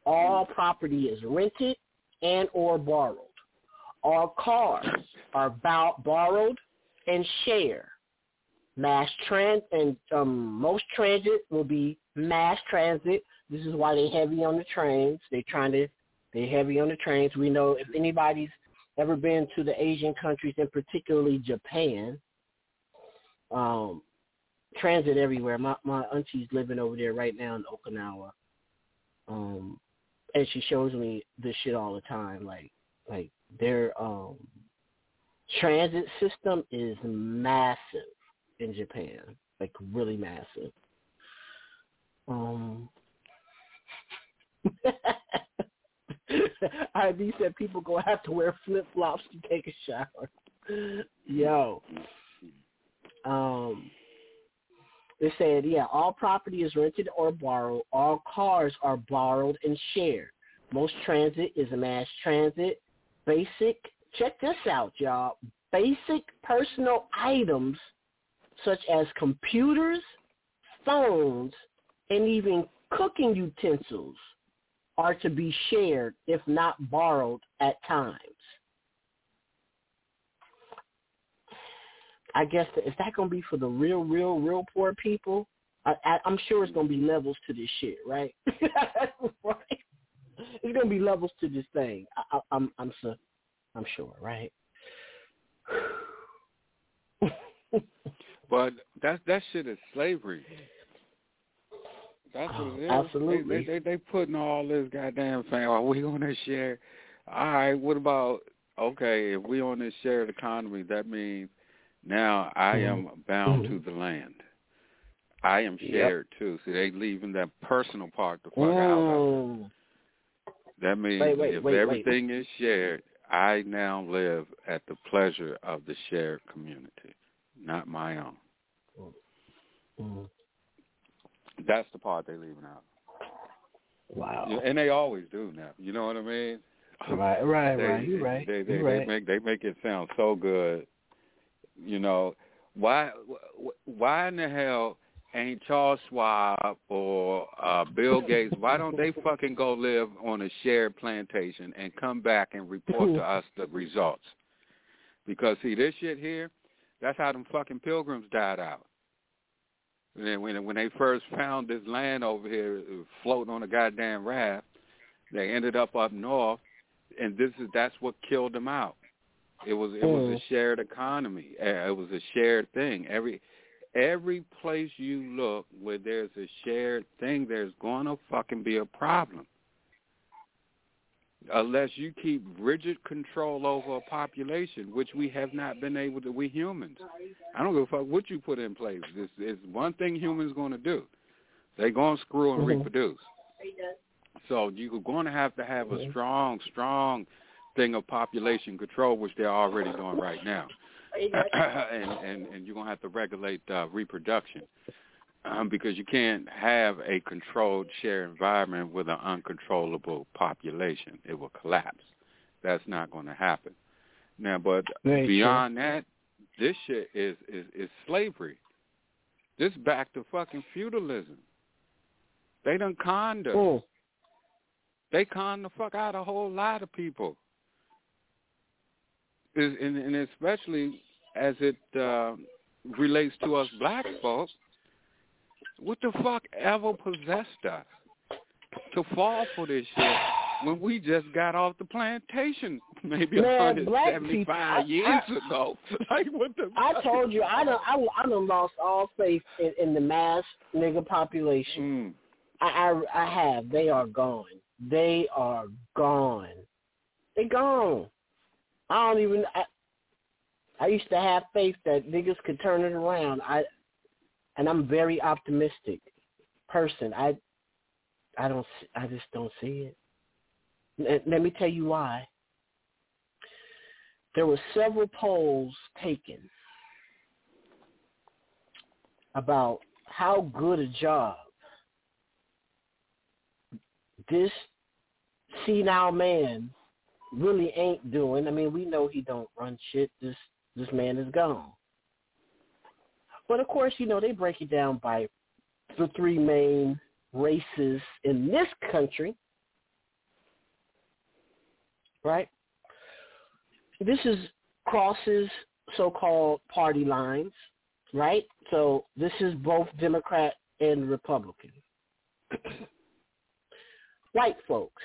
All property is rented and or borrowed. All cars are about borrowed and share. Mass trans and um, most transit will be mass transit. This is why they're heavy on the trains. They're trying to they're heavy on the trains. We know if anybody's ever been to the Asian countries and particularly Japan, um, transit everywhere. My my auntie's living over there right now in Okinawa. Um, and she shows me this shit all the time. Like like they're um transit system is massive in Japan, like really massive. Um, IB said people go have to wear flip flops to take a shower. Yo. Um they said, yeah, all property is rented or borrowed. All cars are borrowed and shared. Most transit is a mass transit. Basic check this out, y'all. Basic personal items such as computers, phones, and even cooking utensils are to be shared if not borrowed at times. I guess is that going to be for the real, real, real poor people? I, I, I'm sure it's going to be levels to this shit, right? right? It's going to be levels to this thing. I, I, I'm, I'm, so, I'm sure, right? but that that shit is slavery. That's what oh, it is. Absolutely. They, they, they, they putting all this goddamn thing. Are we on this share? All right. What about okay? If we on this shared economy, that means now I am bound Mm-hmm. to the land. I am Yep. shared too. See, they leaving that personal part the fuck out. Mm. That means Wait, wait, if wait, everything is shared, I now live at the pleasure of the shared community, not my own. Mm. That's the part they're leaving out. Wow. And they always do now. You know what I mean? Right, right, they, right. You're right. They they, You're they right. make they make it sound so good. You know, why why in the hell ain't Charles Schwab or uh Bill Gates? Why don't they fucking go live on a shared plantation and come back and report to us the results? Because see this shit here, that's how them fucking pilgrims died out. And then when when they first found this land over here floating on a goddamn raft, they ended up up north, and this is that's what killed them out. It was it was Mm. a shared economy. Uh, It was a shared thing. Every every place you look where there's a shared thing, there's gonna fucking be a problem. Unless you keep rigid control over a population, which we have not been able to, we humans. I don't give a fuck what you put in place. This is one thing humans going to do. They're going to screw and Mhm. reproduce. So you're going to have to have a strong, strong thing of population control, which they're already doing right now. and, and and you're going to have to regulate uh, reproduction um, because you can't have a controlled share environment with an uncontrollable population. It will collapse. That's not going to happen. Now, but Very beyond that, this shit is, is is slavery. This back to fucking feudalism. They done conned us. They con the fuck out a whole lot of people. Is and, and especially as it uh, relates to us black folks, what the fuck ever possessed us to fall for this shit when we just got off the plantation maybe Man, black 175 people- years I- I- ago? Like what the I fuck? told you, I done, I, I done lost all faith in, in the mass nigga Mm. population. I, I, I have. They are gone. They are gone. They gone. I don't even. I, I used to have faith that niggas could turn it around. I, and I'm a very optimistic person. I, I don't. I just don't see it. Let, let me tell you why. There were several polls taken about how good a job this senile man really ain't doing. I mean, we know he don't run shit. This this man is gone. But of course, you know, they break it down by the three main races in this country. Right? This is crosses so-called party lines, right? So this is both Democrat and Republican. White folks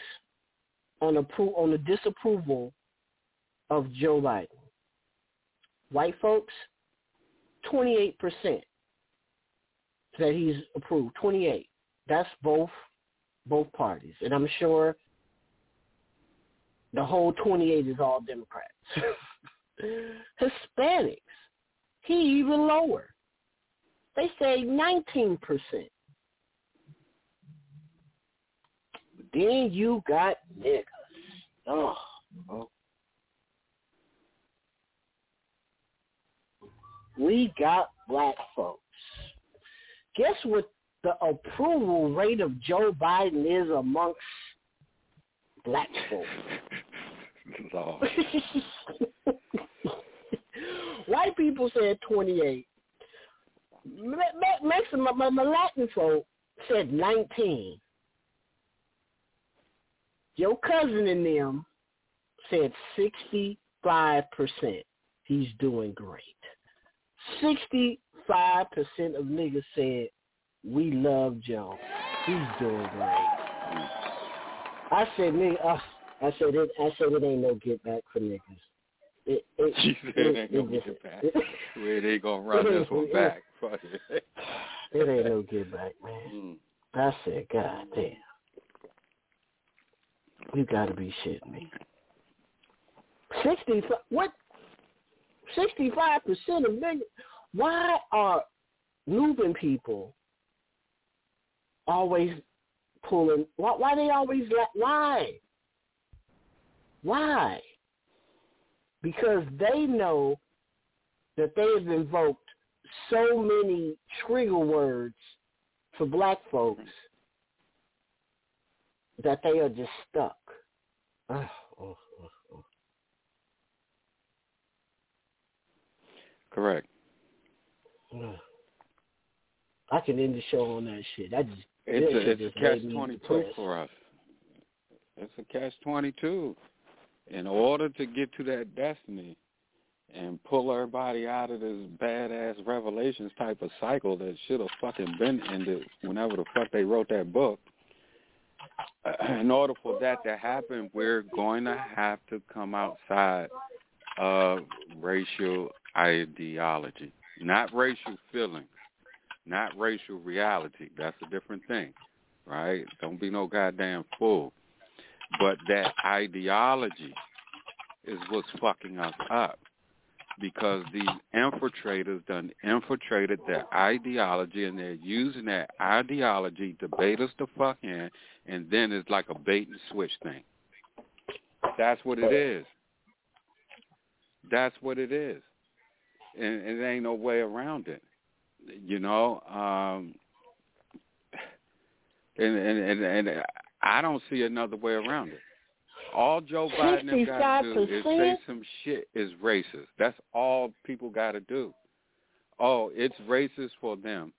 on appro- on the disapproval of Joe Biden. White folks, 28% that he's approved. 28. That's both both parties. And I'm sure the whole 28 is all Democrats. Hispanics, he even lower. They say 19%. But then you got niggas. Oh, oh. We got black folks. Guess what the approval rate of Joe Biden is amongst black folks? Lord. White people said 28. Me- me- Maximum, my, my Latin folk said 19. Your cousin and them said 65%. He's doing great. Sixty-five percent of niggas said we love Joe. He's doing great. I said, nigga, uh, I said it. I said it ain't no get back for niggas. It, it, She said it ain't no get back. Where they gonna run this one back? Fuck it. It ain't no get back, man. Mm. I said, God damn. You gotta be shitting me. Sixty what? Sixty five percent of niggas why are Nubian people always pulling why why they always why? Why? Because they know that they have invoked so many trigger words for black folks that they are just stuck. Oh, oh, oh, oh. Correct. I can end the show on that shit. That just It's that a, shit it's just a catch twenty two depressed. for us. It's a catch twenty two. In order to get to that destiny and pull everybody out of this badass revelations type of cycle that should have fucking been ended whenever the fuck they wrote that book. In order for that to happen, we're going to have to come outside of racial ideology, not racial feelings, not racial reality. That's a different thing, right? Don't be no goddamn fool. But that ideology is what's fucking us up because these infiltrators done infiltrated their ideology and they're using that ideology to bait us the fuck in and then it's like a bait and switch thing. That's what it is. That's what it is. And, and there ain't no way around it. You know, um and and and, and I don't see another way around it. All Joe Biden got to do is say some shit is racist. That's all people got to do. Oh, it's racist for them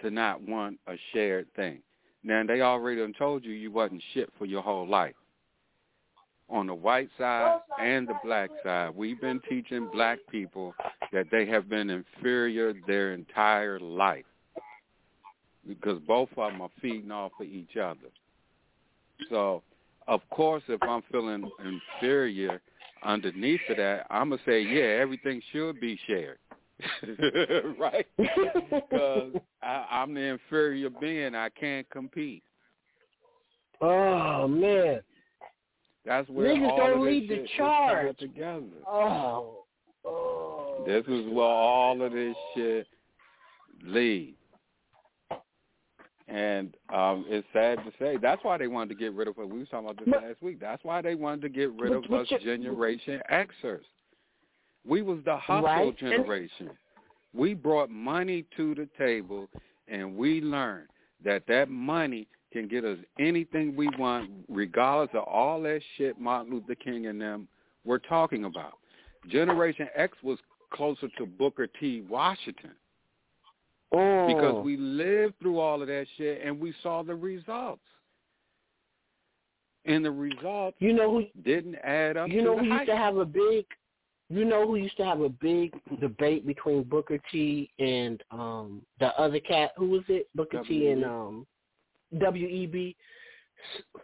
to not want a shared thing. Now they already told you you wasn't shit for your whole life. On the white side and the black side, we've been teaching black people that they have been inferior their entire life because both of them are feeding off of each other. So, of course, if I'm feeling inferior underneath of that, I'm gonna say, yeah, everything should be shared, right? Because I'm the inferior being, I can't compete. Oh man. That's where Niggas all don't of this lead the charge. together. Oh. Oh. This is where all of this shit leads. And um it's sad to say that's why they wanted to get rid of us. We was talking about this last week. That's why they wanted to get rid of But- but us you- Generation Xers. We was the hustle Right. Generation. We brought money to the table and we learned that that money can get us anything we want regardless of all that shit Martin Luther King and them were talking about. Generation X was closer to Booker T. Washington Oh. because we lived through all of that shit and we saw the results. And the results you know who didn't add up you to know the who used to have a big you know who used to have a big debate between Booker T and um the other cat who was it? Booker T and um W E B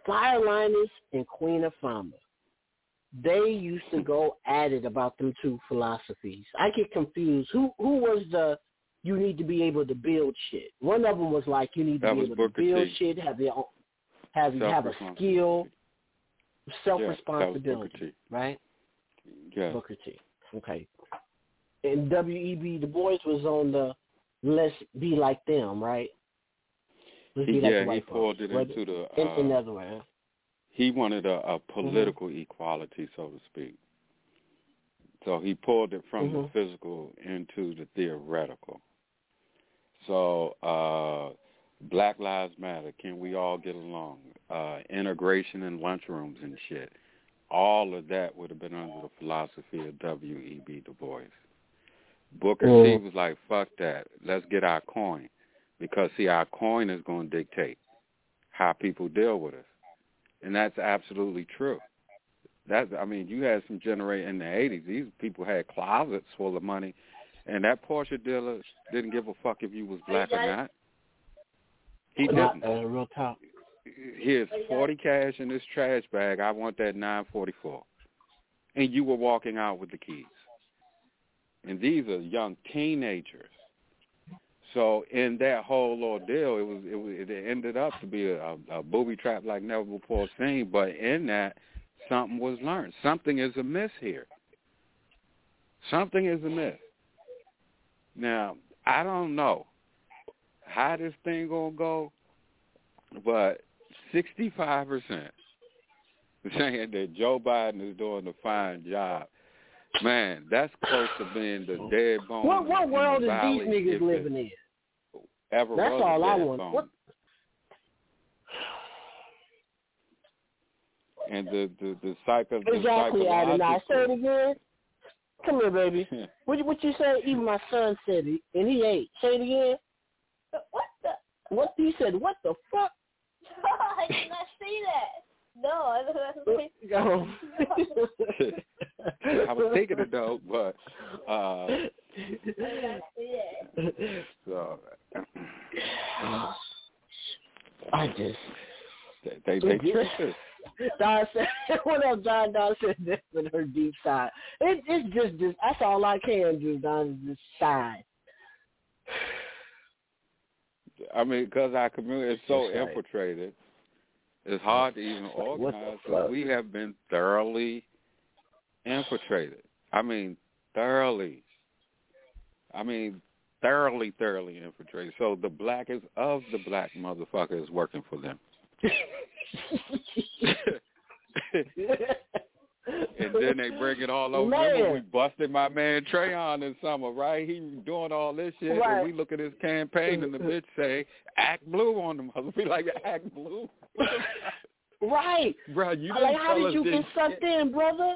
Fireliners and Queen Afama. They used to go at it about them two philosophies. I get confused. Who who was the you need to be able to build shit? One of them was like you need to That be able Booker to build T. shit, have your own, have you have a skill, self Yeah, that was Booker responsibility, right? Yeah. Booker T. Okay. And W.E.B. Du Bois was on the let's be like them, right? Let's be like the yeah, he pulled it into the in, in uh, other words. he wanted a, a political equality, so to speak. So he pulled it from the Mhm. physical into the theoretical. So uh, Black Lives Matter, can we all get along? Uh, integration in lunchrooms and shit. All of that would have been under the philosophy of W.E.B. Du Bois. Booker T was like, fuck that. Let's get our coin. Because, see, our coin is going to dictate how people deal with us. And that's absolutely true. That's, I mean, you had some generate in the 80s. These people had closets full of money, And that Porsche dealer didn't give a fuck if you was black or not. He didn't. uh, real talk. Here's forty cash in this trash bag. I want that nine forty four. And you were walking out with the keys. And these are young teenagers. So in that whole ordeal, it was it, was, it ended up to be a, a booby trap like never before seen. But in that, something was learned. Something is amiss here. Something is amiss. Now I don't know how this thing gonna go, but sixty-five percent saying that Joe Biden is doing a fine job. Man, that's close to being the dead bone. What what world is these niggas living in? Ever That's all I want. bone. What And the the the psycho the exactly, Adonai? Say it again. Come here, baby. what what you say? Even my son said it, and he ate. Say it again. What the? What he said? What the fuck? I did not say that. No, I did Go. I was thinking it though, but uh so I just they they, they tricked us. Don said, "What up, Don?" Don said this with her deep sigh. It, it's just this. That's all I can do, Don. Is just sigh. I mean, because our community is so right. infiltrated, it's hard to even organize. But we have been thoroughly infiltrated. I mean, thoroughly. I mean, thoroughly, thoroughly infiltrated. So the blackest of the black motherfuckers working for them. and then they bring it all over. Remember Man. we busted my man Trayon in summer, right? He doing all this shit, Right. and we look at his campaign, and the bitch say, "Act blue" on them. Be like, "Act blue." Right. Bro, you didn't like, how did you get sucked in, brother?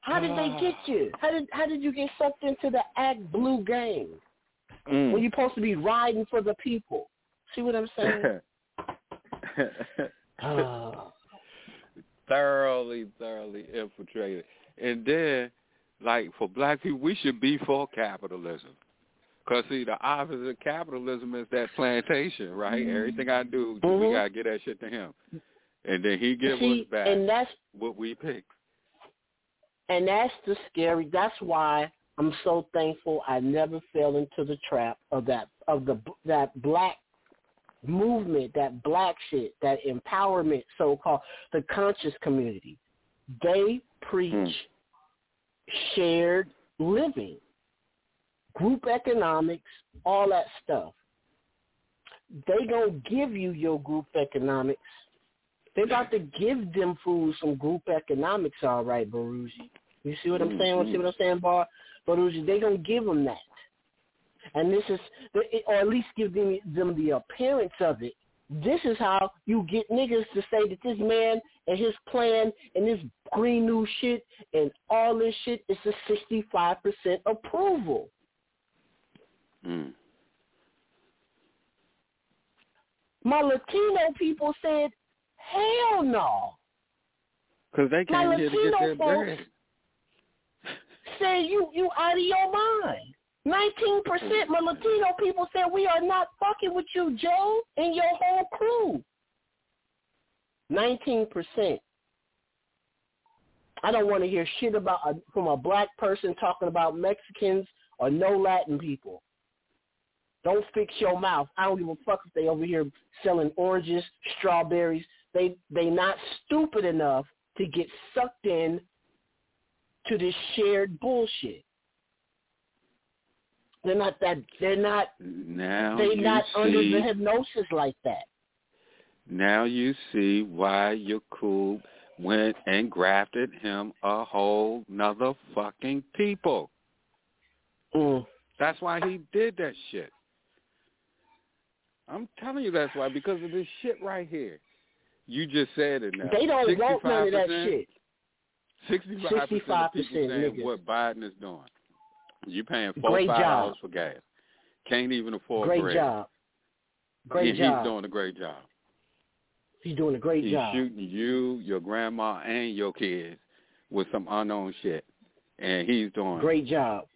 How did they get you? How did how did you get sucked into the Act Blue game Mm. when you're supposed to be riding for the people? See what I'm saying? Oh. thoroughly, thoroughly infiltrated. And then, like for black people, we should be for capitalism. Cause see, the opposite of capitalism is that plantation, right? Everything I do, we Mhm. gotta get that shit to him, and then he give See, us back and that's what we pick. and that's the scary. That's why I'm so thankful I never fell into the trap of that of the that black movement, that black shit, that empowerment, so called the conscious community. They preach hmm. shared living, group economics, all that stuff. They don't give you your group economics. They about to give them fools some group economics, all right, Baruji. You see what I'm hmm, saying? Hmm. See what I'm saying, Bar? Baruji, they gonna give them that, and this is, or at least give them them the appearance of it. This is how you get niggas to say that this man and his plan and this green new shit and all this shit is a 65% approval. Mm. My Latino people said, hell no. Cause they My came here to get their bread. say you you out of your mind. Nineteen percent my Latino people said we are not fucking with you, Joe, and your whole crew. Nineteen percent. I don't want to hear shit about a, from a black person talking about Mexicans or no Latin people. Don't fix your mouth. I don't give a fuck if they over here selling oranges, strawberries. They they not stupid enough to get sucked in to this shared bullshit. They're not that. They're not. Now They're not see, under the hypnosis like that. Now you see why Yakub went and grafted him a whole nother fucking people. Mm. That's why he did that shit. I'm telling you that's why, because of this shit right here. You just said it now. They don't want none of that shit. Sixty-five percent of people 65% saying niggas. what Biden is doing. You paying four Great five job. dollars for gas. Can't even afford Great bread. job. Great He- job. He's doing a great job. He's doing a great He's job. He's shooting you, your grandma, and your kids with some unknown shit, and he's doing Great job.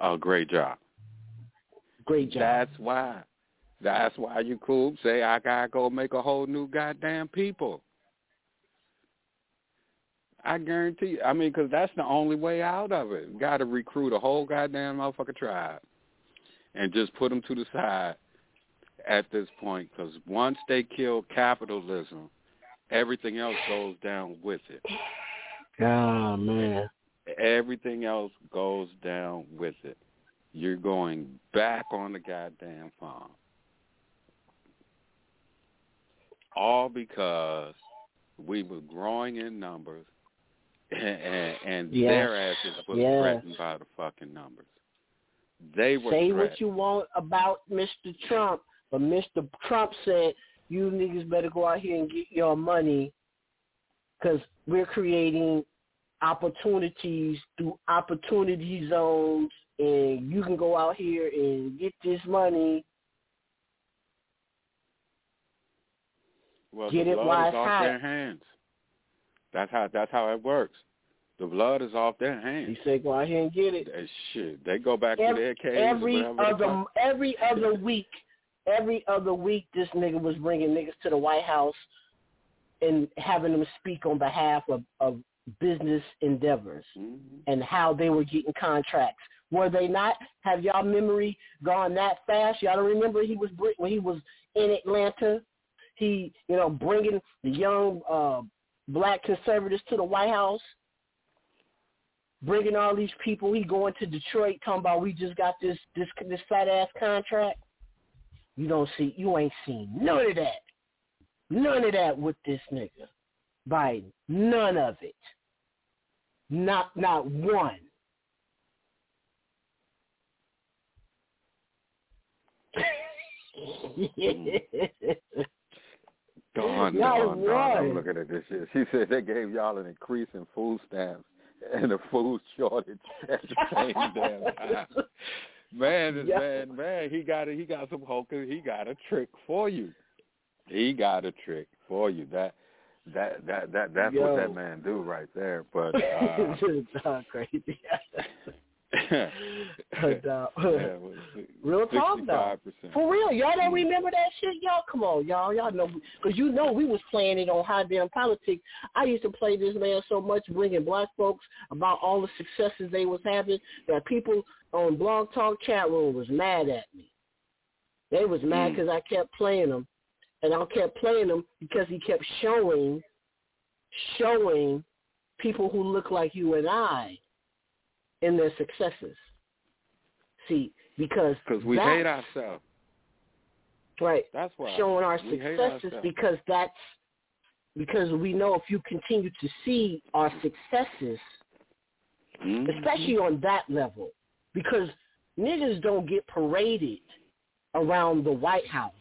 a great job. Great job. That's why. That's why you cool say I gotta go make a whole new goddamn people. I guarantee you. I mean, because that's the only way out of it. Got to recruit a whole goddamn motherfucker tribe, and just put them to the side at this point because once they kill capitalism, everything else goes down with it. Ah man. Everything else goes down with it. You're going back on the goddamn farm. All because we were growing in numbers and, Yes. their asses were Yes. threatened by the fucking numbers. They were Say threatened. what you want about Mr. Trump, but Mr. Trump said you niggas better go out here and get your money because we're creating opportunities through opportunity zones, and you can go out here and get this money. Well, Get it while it's hot. That's how that's how it works. The blood is off their hands. He said, "Go out here and get it." They, shit, they go back to their caves. every or whatever the other every other week, every other week, this nigga was bringing niggas to the White House and having them speak on behalf of, of business endeavors Mm-hmm. and how they were getting contracts. Were they not? Have y'all memory gone that fast? Y'all don't remember he was when he was in Atlanta. He, you know, bringing the young uh, black conservatives to the White House bringing all these people. He going to Detroit talking about we just got this this this fat ass contract. You don't see, you ain't seen none of that, none of that with this nigga Biden. None of it. Not not one. Mm. Dawn, Not Dawn, Dawn. I'm looking at this shit. She said they gave y'all an increase in food stamps and a food shortage at the same damn time. Man, this Yeah. man, man, he got a, he got some hoker. He got a trick for you. He got a trick for you. That that that that that's Yo. what that man do right there. But uh, it's all crazy. But, uh, yeah, Real talk though. 65%. For real, y'all don't remember that shit, y'all. Come on, y'all. Y'all know because you know we was playing it on Hot Damn Politics. I used to play this man so much, bringing black folks about all the successes they was having that people on Blog Talk chat room was mad at me. They was mad Mm. because I kept playing them, and I kept playing them because he kept showing, showing people who look like you and I in their successes. See, because because we hate ourselves. Right. That's why Showing our successes because that's because we know if you continue to see our successes, Mhm. especially on that level, because niggas don't get paraded around the White House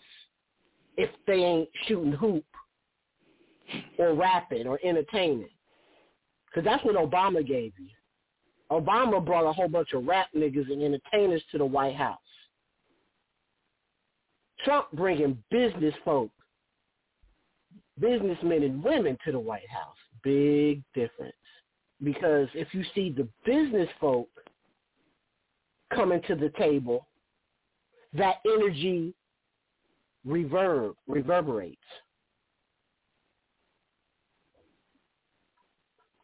if they ain't shooting hoop or rapping or entertaining. Because that's what Obama gave you. Obama brought a whole bunch of rap niggas and entertainers to the White House. Trump bringing business folk, businessmen and women to the White House. Big difference. Because if you see the business folk coming to the table, that energy reverb reverberates.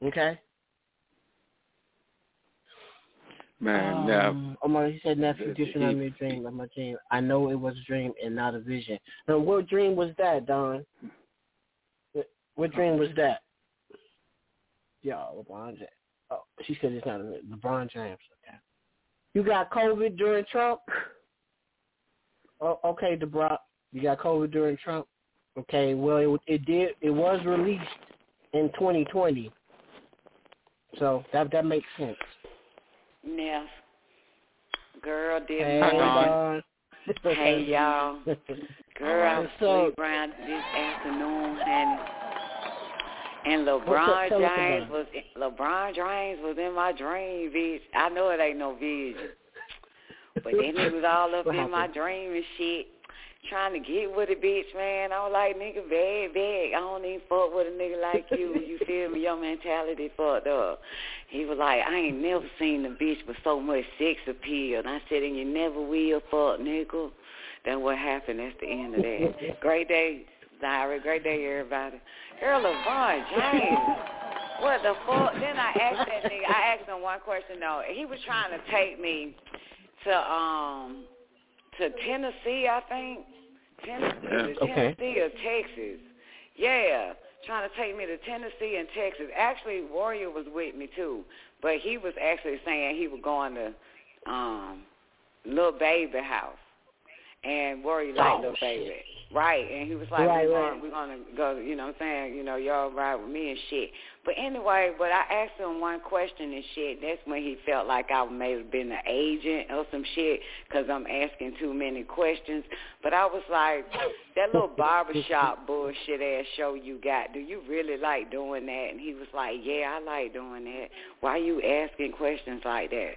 Okay? Man, Um, oh my, he said nephew on he- me dream of my dream. I know it was a dream and not a vision. Now, what dream was that, Don? What, what dream was that? Yeah, LeBron James. Oh, she said it's not a LeBron James. Okay. You got COVID during Trump? Oh, okay, DeBrock. You got COVID during Trump? Okay, well, it, it did. It was released in 2020, so that that makes sense. Yes. Girl did Hey. Don. Hey y'all. Girl, I was So- around this afternoon and and LeBron James was LeBron James was in my dream, bitch. I know it ain't no vision. But then nigga was all up in my dream and shit. Trying to get with a bitch, man. I was like, nigga, bad, bad. I don't even fuck with a nigga like you. You feel me? Your mentality fucked up. He was like, I ain't never seen a bitch with so much sex appeal. And I said, and you never will, fuck nigga. That's what happened. That's the end of that. great day, Zyra. Great day, everybody. Girl, LeVon James. What the fuck? Then I asked that nigga. I asked him one question though. He was trying to take me to um to Tennessee, I think. Tennessee, to Okay. Tennessee or Texas. Yeah, trying to take me to Tennessee and Texas. Actually, Warrior was with me too, but he was actually saying he was going to um Little Baby house, and Warrior liked Oh, Little Baby. shit. Right, and he was like, Right, we're, right. Gonna, we're gonna go, you know what I'm saying, you know, y'all ride with me and shit. But anyway, but I asked him one question and shit. That's when he felt like I may have been an agent or some shit because I'm asking too many questions. But I was like, that little barbershop bullshit ass show you got, do you really like doing that? And he was like, yeah, I like doing that. Why you asking questions like that?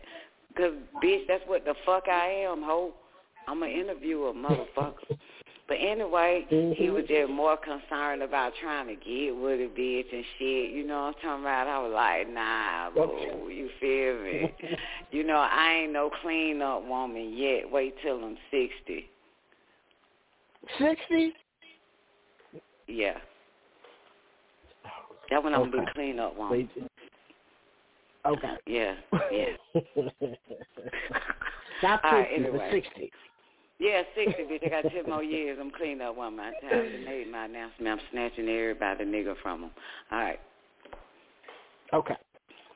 Because, bitch, that's what the fuck I am, ho. I'm an interviewer, motherfucker. But anyway, he mm-hmm. was just more concerned about trying to get with a bitch and shit. You know what I'm talking about? I was like, nah, boo, you feel me? you know, I ain't no clean up woman yet. Wait till I'm 60. 60? Yeah. That when I'm gonna be clean up woman. Okay. Yeah, yeah. Not 50, All right, but anyway. 60. Yeah, 60, bitch. I got 10 more years. I'm clean up one my time. I made my announcement. I'm snatching everybody nigga from them. All right. Okay.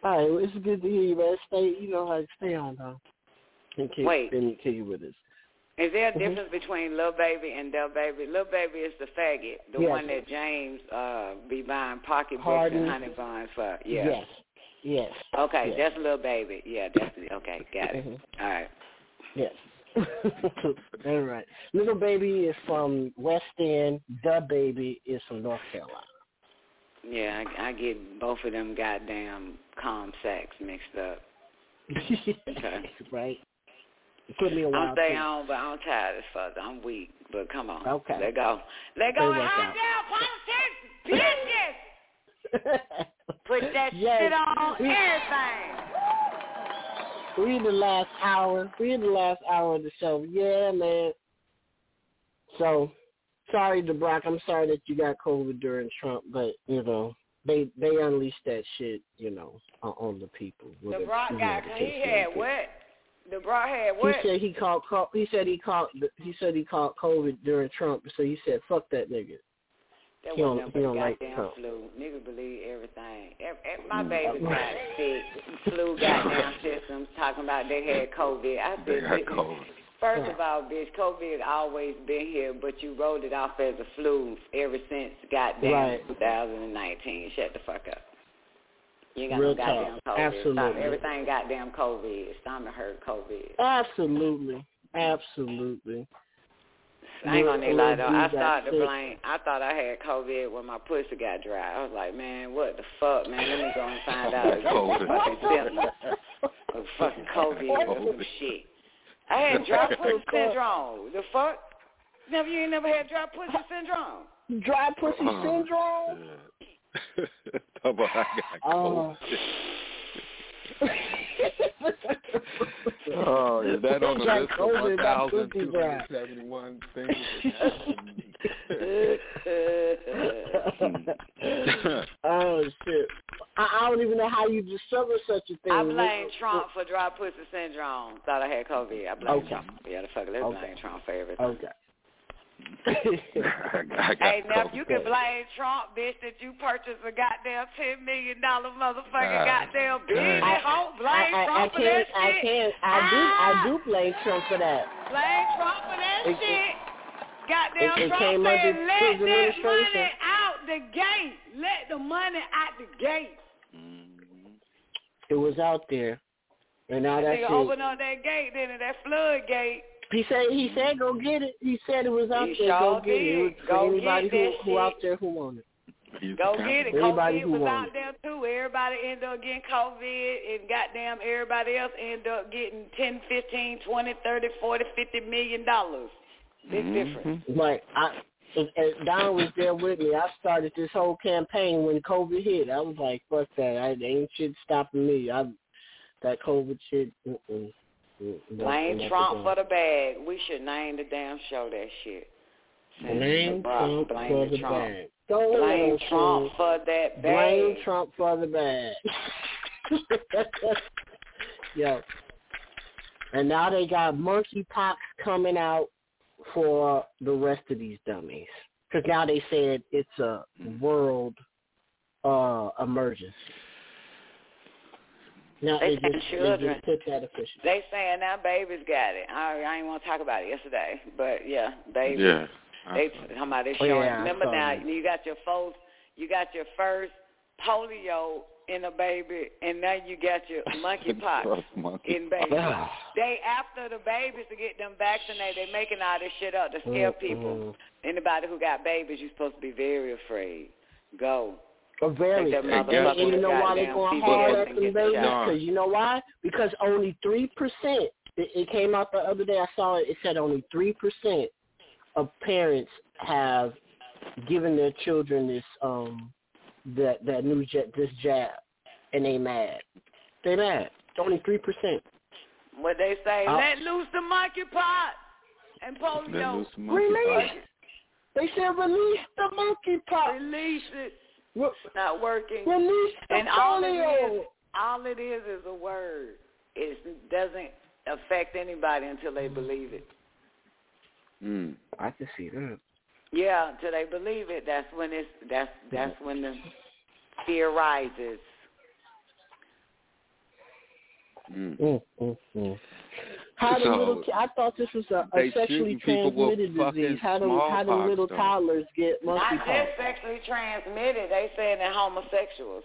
All right, well, it's good to hear you, man. Stay, you know how to stay on, though. And keep, Wait. And keep you with us. Is there a Mhm. difference between Lil Baby and DaBaby? Lil Baby is the faggot, the Yes. one that James uh be buying pocketbooks and honey buns for. Yeah. Yes. Yes. Okay, Yes. that's Lil Baby. Yeah, that's okay. Got it. Mhm. All right. Yes. All right. Little baby is from West End. DaBaby is from North Carolina. Yeah, I, I get both of them goddamn calm sacks mixed up. Okay. right. It took me a while. I'm staying on, but I'm tired as fuck. I'm weak, but come on. Okay. Let go. Let go. Work out. down politics, bitches. Put that Yes. shit on everything. We in the last hour. We in the last hour of the show. Yeah, man. So, sorry, DeBrock. I'm sorry that you got COVID during Trump, but you know they they unleashed that shit, you know, on, on the people. The With Brock you know, guy, he had what? The Brock had what? He said he called. He said he called. He said he called COVID during Trump. So he said, "Fuck that nigga." That he wasn't don't- he don't like goddamn Trump. flu. Nigga believe everything. Ev- ev- my Mm, baby got sick. Flu goddamn systems talking about they had COVID. I They said, got bitch, COVID. first of all, bitch, COVID always been here, but you wrote it off as a flu ever since goddamn Right. 2019. Shut the fuck up. You ain't got Real no goddamn talk. COVID. Stop. Absolutely. Everything goddamn COVID. Stomach hurt COVID. Absolutely, absolutely. I ain't gonna need lie though. I Little dude got started to blame. I thought I had COVID when my pussy got dry. I was like, man, what the fuck, man? Let me go and find out. It's COVID. fucking symptoms of fucking COVID or some shit. I had dry pussy syndrome. The fuck? Never you ain't never had dry pussy syndrome? Dry pussy Uh-huh. syndrome. Talk about I got Oh. Oh, is that on the Got list of COVID, got pussy dry. 1,271 things oh shit! I, I don't even know how you discover such a thing. I blame Trump for dry pussy syndrome. Thought I had COVID. I blame Okay. Trump. Yeah, the fuck, let's Okay. blame Trump for everything. Okay. I got Hey, now COVID. you can blame Trump, bitch, that you purchased a goddamn ten million dollar motherfucking Ah, goddamn business. I- Home, blame I, I, I Trump for can't. that I shit. can't. I do. I do blame Trump for that. Blame Trump for that It- shit. Goddamn it- it Trump came said, let that money out the gate. Let the money out the gate. It was out there, and now that Nigga shit. open up that gate, then that floodgate. He said. He said, "Go get it." He said it was out He there. Go sure get it. it. was did. For Go anybody get who, that who out shit. there who wanted. Go get it. Anybody COVID who was want out it. there too. Everybody ended up getting COVID and goddamn everybody else ended up getting ten, fifteen, twenty, thirty, forty, fifty million dollars. Big Mm-hmm. difference. Like I, and, and Don was there with me. I started this whole campaign when COVID hit. I was like, "Fuck that! I ain't shit stopping me." I that COVID shit. Mm-mm. Blame Trump for the bag. We should name the damn show that shit. Blame Trump blame for the the Trump. bag. Go Blame Trump Sid. for that bag. Blame Trump for the bag. Yo. And now they got monkeypox coming out for the rest of these dummies. Because now they said it's a world uh emergency. Now They they, saying just, they children. just put that official. They saying now babies got it. I I ain't want to talk about it yesterday, but yeah, babies. Yeah. They talking about they Oh, showing. yeah, remember saw now, that. you got your first, you got your first polio in a baby, and now you got your monkeypox First monkey. in babies. Ah. they after the babies to get them vaccinated, they making all this shit up to scare people. Anybody who got babies, you're supposed to be very afraid. Go. Very. And, and you know why they goddamn going hard at get them the babies? Because you know why? Because only three percent. It, it came out the other day. I saw it. It said only three percent of parents have given their children this um that that new jet this jab, and they mad. They mad. It's only three percent. What they say, Uh, let loose the monkeypox and polio. loose the Release. They said release the monkeypox. Release it. Re- Not working. Release the And all it polio. is, all it is is a word. It doesn't affect anybody until they believe it. Mm. I can see that. Yeah, until they believe it, that's when it's that's that's when the fear rises. Mm. Mm, mm, mm. How the So, little I thought this was a, a sexually shooting people with transmitted disease. How do how do little though. toddlers get monkeypox? Not monkeypox? just sexually transmitted. They saying they're homosexuals.